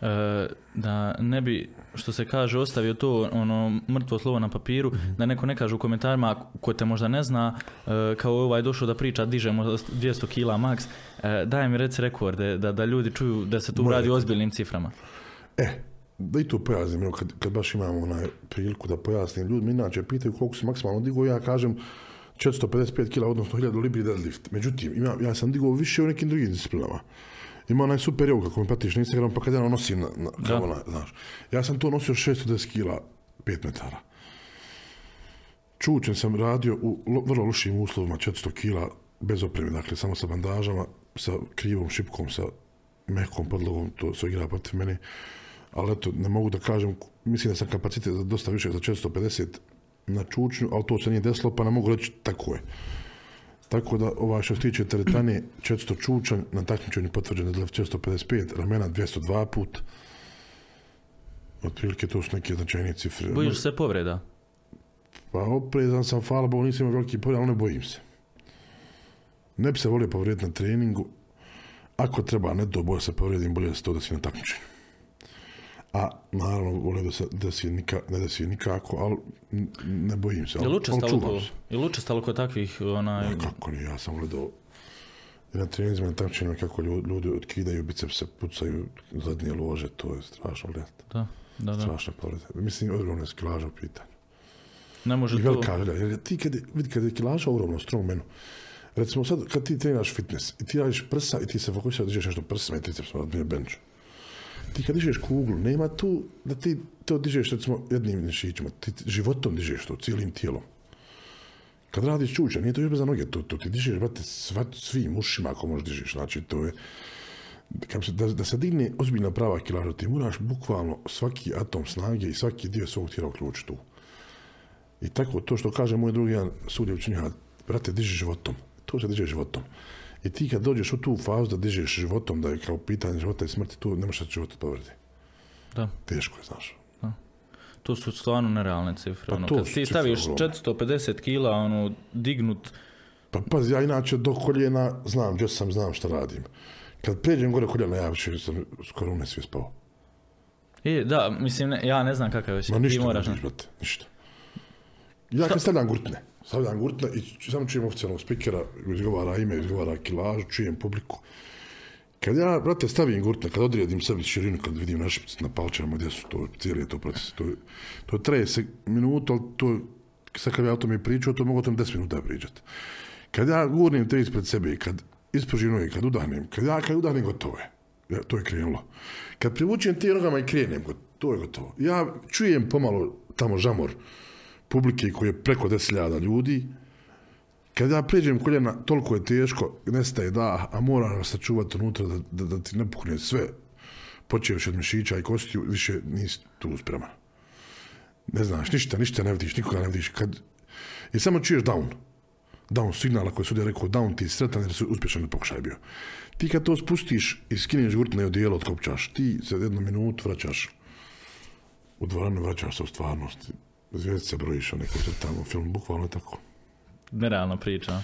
E, da ne bi, što se kaže, ostavio to ono mrtvo slovo na papiru, da neko ne kaže u komentarima, ko te možda ne zna, e, kao ovaj došao da priča, dižemo 200 kila max, e, daj mi reci rekorde, da, da ljudi čuju da se tu Moj radi o ozbiljnim ciframa. E, da i to pojasnim, evo, kad, kad baš imamo onaj priliku da pojasnim ljudima, inače pitaju koliko se maksimalno digo, ja kažem 455 kila, odnosno 1000 libri deadlift. Međutim, ima, ja sam digao više u nekim drugim disciplinama. Ima onaj super yoga kako mi pratiš na Instagram, pa kad ja nosim, na, na, kao onaj, znaš. Ja sam to nosio 610 kila, 5 metara. Čučen sam radio u lo, vrlo lošim uslovima, 400 kila, bez opreme, dakle, samo sa bandažama, sa krivom šipkom, sa mehkom podlogom, to se igra protiv mene. Ali eto, ne mogu da kažem, mislim da sam kapacitet za dosta više za 450 na čučnju, ali to se nije desilo, pa ne mogu reći tako je. Tako da, ovaj što se tiče teretane, 400 čučan, na takmičenju potvrđeno da je 455, ramena 202 put. Otprilike to su neke značajnije cifre. Bojiš se povreda? Pa oprezan sam, hvala Bogu, nisam imao veliki povreda, ali ne bojim se. Ne bi se volio povrediti na treningu. Ako treba, ne do boja se povredim, bolje da se to desi na takmičenju. A naravno, volio da se desi nika, ne desi nikako, ali n- ne bojim se. Ko, se. je li učestalo kod takvih onaj... Ma kako nije, ja sam gledao na treninzima, na takmičenjima kako ljudi, otkidaju bicepse, pucaju zadnje lože, to je strašno gledati. Da, da, da. Strašna povreda. Mislim, ogromna je kilaža u pitanju. Ne može I to... velika želja, jer ti kad, vidi kad je kilaža ogromno, strongmanu, recimo sad kad ti treniraš fitness i ti radiš prsa i ti se fokusiraš da nešto prsima i tricepsima, na bench. Ti kad dižeš kuglu, nema tu da ti to dižeš recimo jednim mišićima, ti životom dižeš to, cijelim tijelom. Kad radiš čuča, nije to još za noge, to, to ti dižeš, brate, sva, svim ušima ako možeš dižeš, znači to je, kam se, da, da se digne ozbiljna prava kilaža, ti moraš bukvalno svaki atom snage i svaki dio svog tijela uključiti tu. I tako, to što kaže moj drugi jedan sudje učenjaka, brate, diži životom. To se diže životom. I ti kad dođeš u tu fazu da dižeš životom, da je kao pitanje života i smrti, tu ne možeš da život povredi. Da. Teško je, znaš. To su stvarno nerealne cifre. Pa ono, to kad ti staviš ogromne. 450 kila, ono, dignut, Pa pazi, ja inače do koljena znam gdje sam, znam šta radim. Kad pređem gore koljena, ja više sam skoro u nesvijest pao. E, da, mislim, ne, ja ne znam kakav je Ma ti ništa ne moraš... brate, ništa. Ja kad stavljam gurtne, stavljam gurtne i samo čujem oficijalnog spikera, izgovara ime, izgovara kilažu, čujem publiku. Kad ja, brate, stavim gurtne, kad odredim sebi širinu, kad vidim naše na palčama gdje su to, cijeli je to proces, to, to traje se minuta, ali to, sad kad ja o tome pričao, to mogu o tom 10 minuta pričati. Kad ja gurnim te ispred sebe, kad ispružim noge, kad udahnem, kad ja kad udahnem, gotovo je. Ja, to je krenulo. Kad privučem te nogama i krenem, to je gotovo. Ja čujem pomalo tamo žamor publike koji je preko 10.000 ljudi, kad ja pređem koljena, toliko je teško, nestaje da, a mora nas sačuvati unutra da, da, da ti ne pukne sve, počevši od mišića i kostiju, više nisi tu spreman. Ne znaš, ništa, ništa ne vidiš, nikoga ne vidiš. Kad, I samo čuješ down. Down signala koji su rekao down, ti si sretan jer su uspješan pokušaj bio. Ti kad to spustiš i skineš gurtne odijelo, otkopčaš, ti se jednu minutu vraćaš u dvoranu, vraćaš se u stvarnost. Zvijezdice brojiš, onaj koji se tamo film, bukvalno tako. Nerealna priča.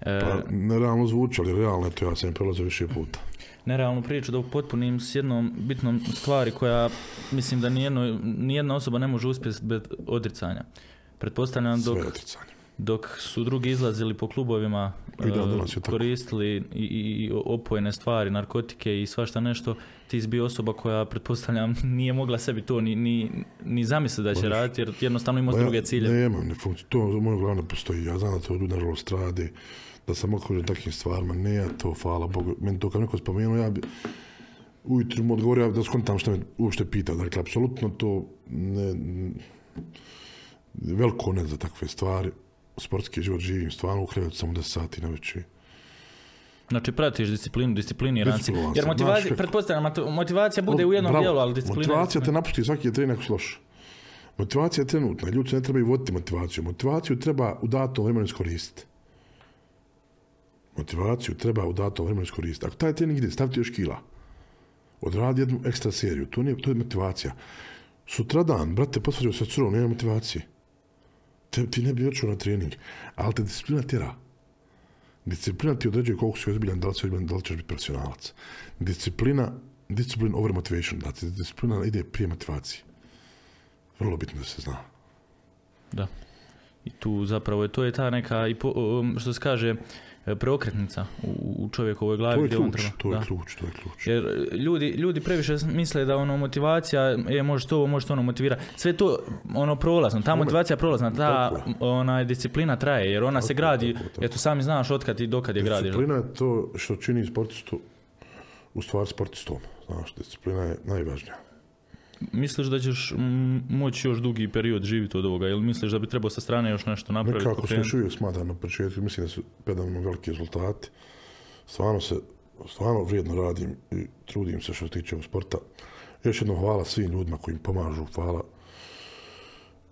E, Pa, nerealno zvuči, ali realno, eto, ja sam prelazio više puta. nerealnu priču da upotpunim s jednom bitnom stvari koja mislim da nijedno, nijedna osoba ne može uspjeti bez odricanja. Pretpostavljam dok, dok su drugi izlazili po klubovima, I dan e, danas je tako. koristili i, i, opojne stvari, narkotike i svašta nešto, ti si bio osoba koja, pretpostavljam, nije mogla sebi to ni, ni, ni zamisliti da će raditi, jer jednostavno ima Pa druge ciljeve. Nemam, ne funkci- to u mojoj glavi ne postoji. Ja znam da to ljudi nažalost rade, da sam okružen takvim stvarima. Ne, ja to, hvala Bogu. Meni to kad neko spomenuo, ja bi ujutru mu odgovorio ja da skontam što me uopšte pita. Dakle, apsolutno to ne, veliko ne za takve stvari. Sportski život živim stvarno u krevetu samo 10 sati na večer. Znači, pratiš disciplinu, discipliniran si. Jer sam, motivacija, pretpostavljam, motivacija bude u jednom Bravo. dijelu, ali disciplina... Motivacija te napusti svaki trening ako loš. Motivacija je trenutna. Ljudi se ne trebaju voditi motivaciju. Motivaciju treba u datom vremenu iskoristiti. Motivaciju treba u datom vremenu iskoristiti. Ako taj trening ide, staviti još kila. Odradi jednu ekstra seriju. To, nije, to je motivacija. Sutradan, brate, posvađao se curom, nema motivacije. Te, ti ne bi očeo na trening. Ali te disciplina tjera. Disciplina ti određuje koliko si ozbiljan, da li si ozbiljan, da li ćeš biti profesionalac. Disciplina, discipline over motivation, ti disciplina ide prije motivacije. Vrlo bitno da se zna. Da. I tu zapravo je, to je ta neka, i po, um, što se kaže, preokretnica u, čovjekovoj glavi To je ključ, treba. to je da. ključ, to je ključ. Jer e, ljudi, ljudi previše misle da ono motivacija je može to, može to ono motivira. Sve to ono prolazno, ta motivacija je prolazna, ta ona disciplina traje jer ona se Tako, gradi, tako, tako. eto sami znaš otkad i dokad je gradiš. Disciplina je to što čini sportistu u stvari sportistom. Znaš, disciplina je najvažnija. Misliš da ćeš moći još dugi period živjeti od ovoga ili misliš da bi trebao sa strane još nešto napraviti? Nekako pokrenuti? još uvijek smatram na početku, mislim da su pedalno veliki rezultati. Stvarno se, stvarno vrijedno radim i trudim se što se tiče ovog sporta. Još jednom hvala svim ljudima koji mi pomažu, hvala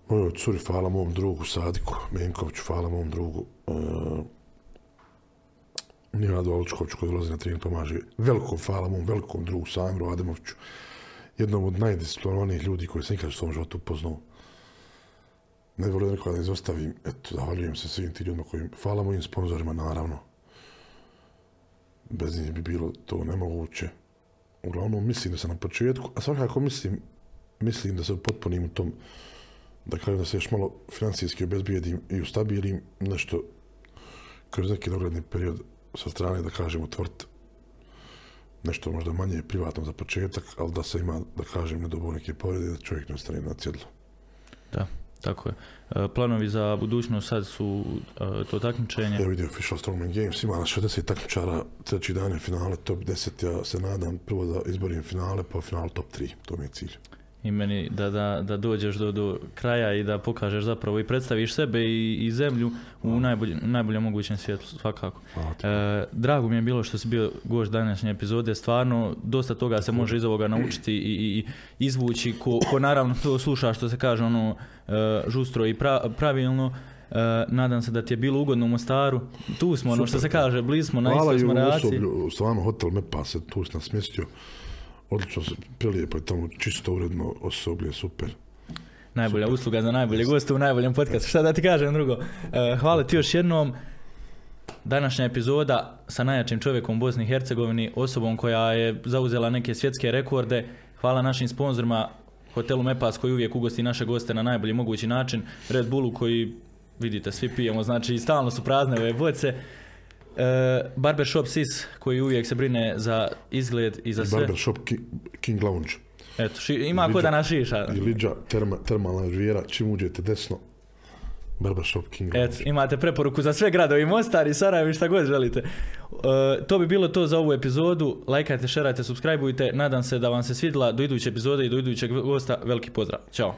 mojoj curi, hvala mom drugu Sadiku Menkoviću, hvala mom drugu uh, Niladu Alučkoviću koji dolazi na trening pomaže. Velikom hvala mom velikom drugu Samru Ademoviću, jednom od najdisciplinovanijih ljudi koji sam ikad u svom životu upoznao ne volim nikoga da izostavim, eto, zahvaljujem se svim tim ljudima kojim, hvala mojim sponzorima, naravno. Bez njih bi bilo to nemoguće. Uglavnom, mislim da sam na početku, a svakako mislim, mislim da se potpunim u tom, da kažem da se još malo financijski obezbijedim i ustabilim nešto kroz neki dogledni period sa strane, da kažem, otvoriti nešto možda manje privatno za početak, ali da se ima, da kažem, ne dobu neke povrede, da čovjek ne ostane na cjedlu. Da, tako je. E, Planovi za budućnost sad su e, to takmičenje. Ja vidio Official Strongman Games, ima na 60 takmičara, treći dan je finale, top 10, ja se nadam prvo da izborim finale, pa final top 3, to mi je cilj. I meni da, da, da dođeš do, do kraja i da pokažeš zapravo i predstaviš sebe i, i zemlju u najboljem, najboljem mogućem svijetu svakako. Hvala. E, drago mi je bilo što si bio gost današnje epizode, stvarno dosta toga se može iz ovoga naučiti i, i, i izvući ko, ko naravno to sluša što se kaže ono e, žustro i pra- pravilno. E, nadam se da ti je bilo ugodno u Mostaru. Tu smo, ono što se Super. kaže, blizu smo, na Hvala istoj i smo u relaciji. osoblju, stvarno hotel Mepa se tu nas smjestio. Odlično prelijepo je tamo čisto uredno osoblje, super. Najbolja usluga za najbolje goste u najboljem podcastu. Šta da ti kažem drugo? E, hvala ti još jednom. Današnja epizoda sa najjačim čovjekom u Bosni i Hercegovini, osobom koja je zauzela neke svjetske rekorde. Hvala našim sponzorima, hotelu Mepas koji uvijek ugosti naše goste na najbolji mogući način, Red Bullu koji vidite svi pijemo, znači stalno su prazne ove boce. E, Barbershop Sis koji uvijek se brine za izgled i za sve. Barbershop Ki- King Lounge Eto, ši, ima ko da nas šiša. i Liđa, terma, termalna rivijera, čim uđete desno, Barbershop King Lounge. Eto, imate preporuku za sve gradovi, Mostar i Sarajevo i šta god želite. E, to bi bilo to za ovu epizodu. Lajkajte, šerajte, subscribeujte. Nadam se da vam se svidjela do iduće epizode i do idućeg gosta. Veliki pozdrav. Ćao.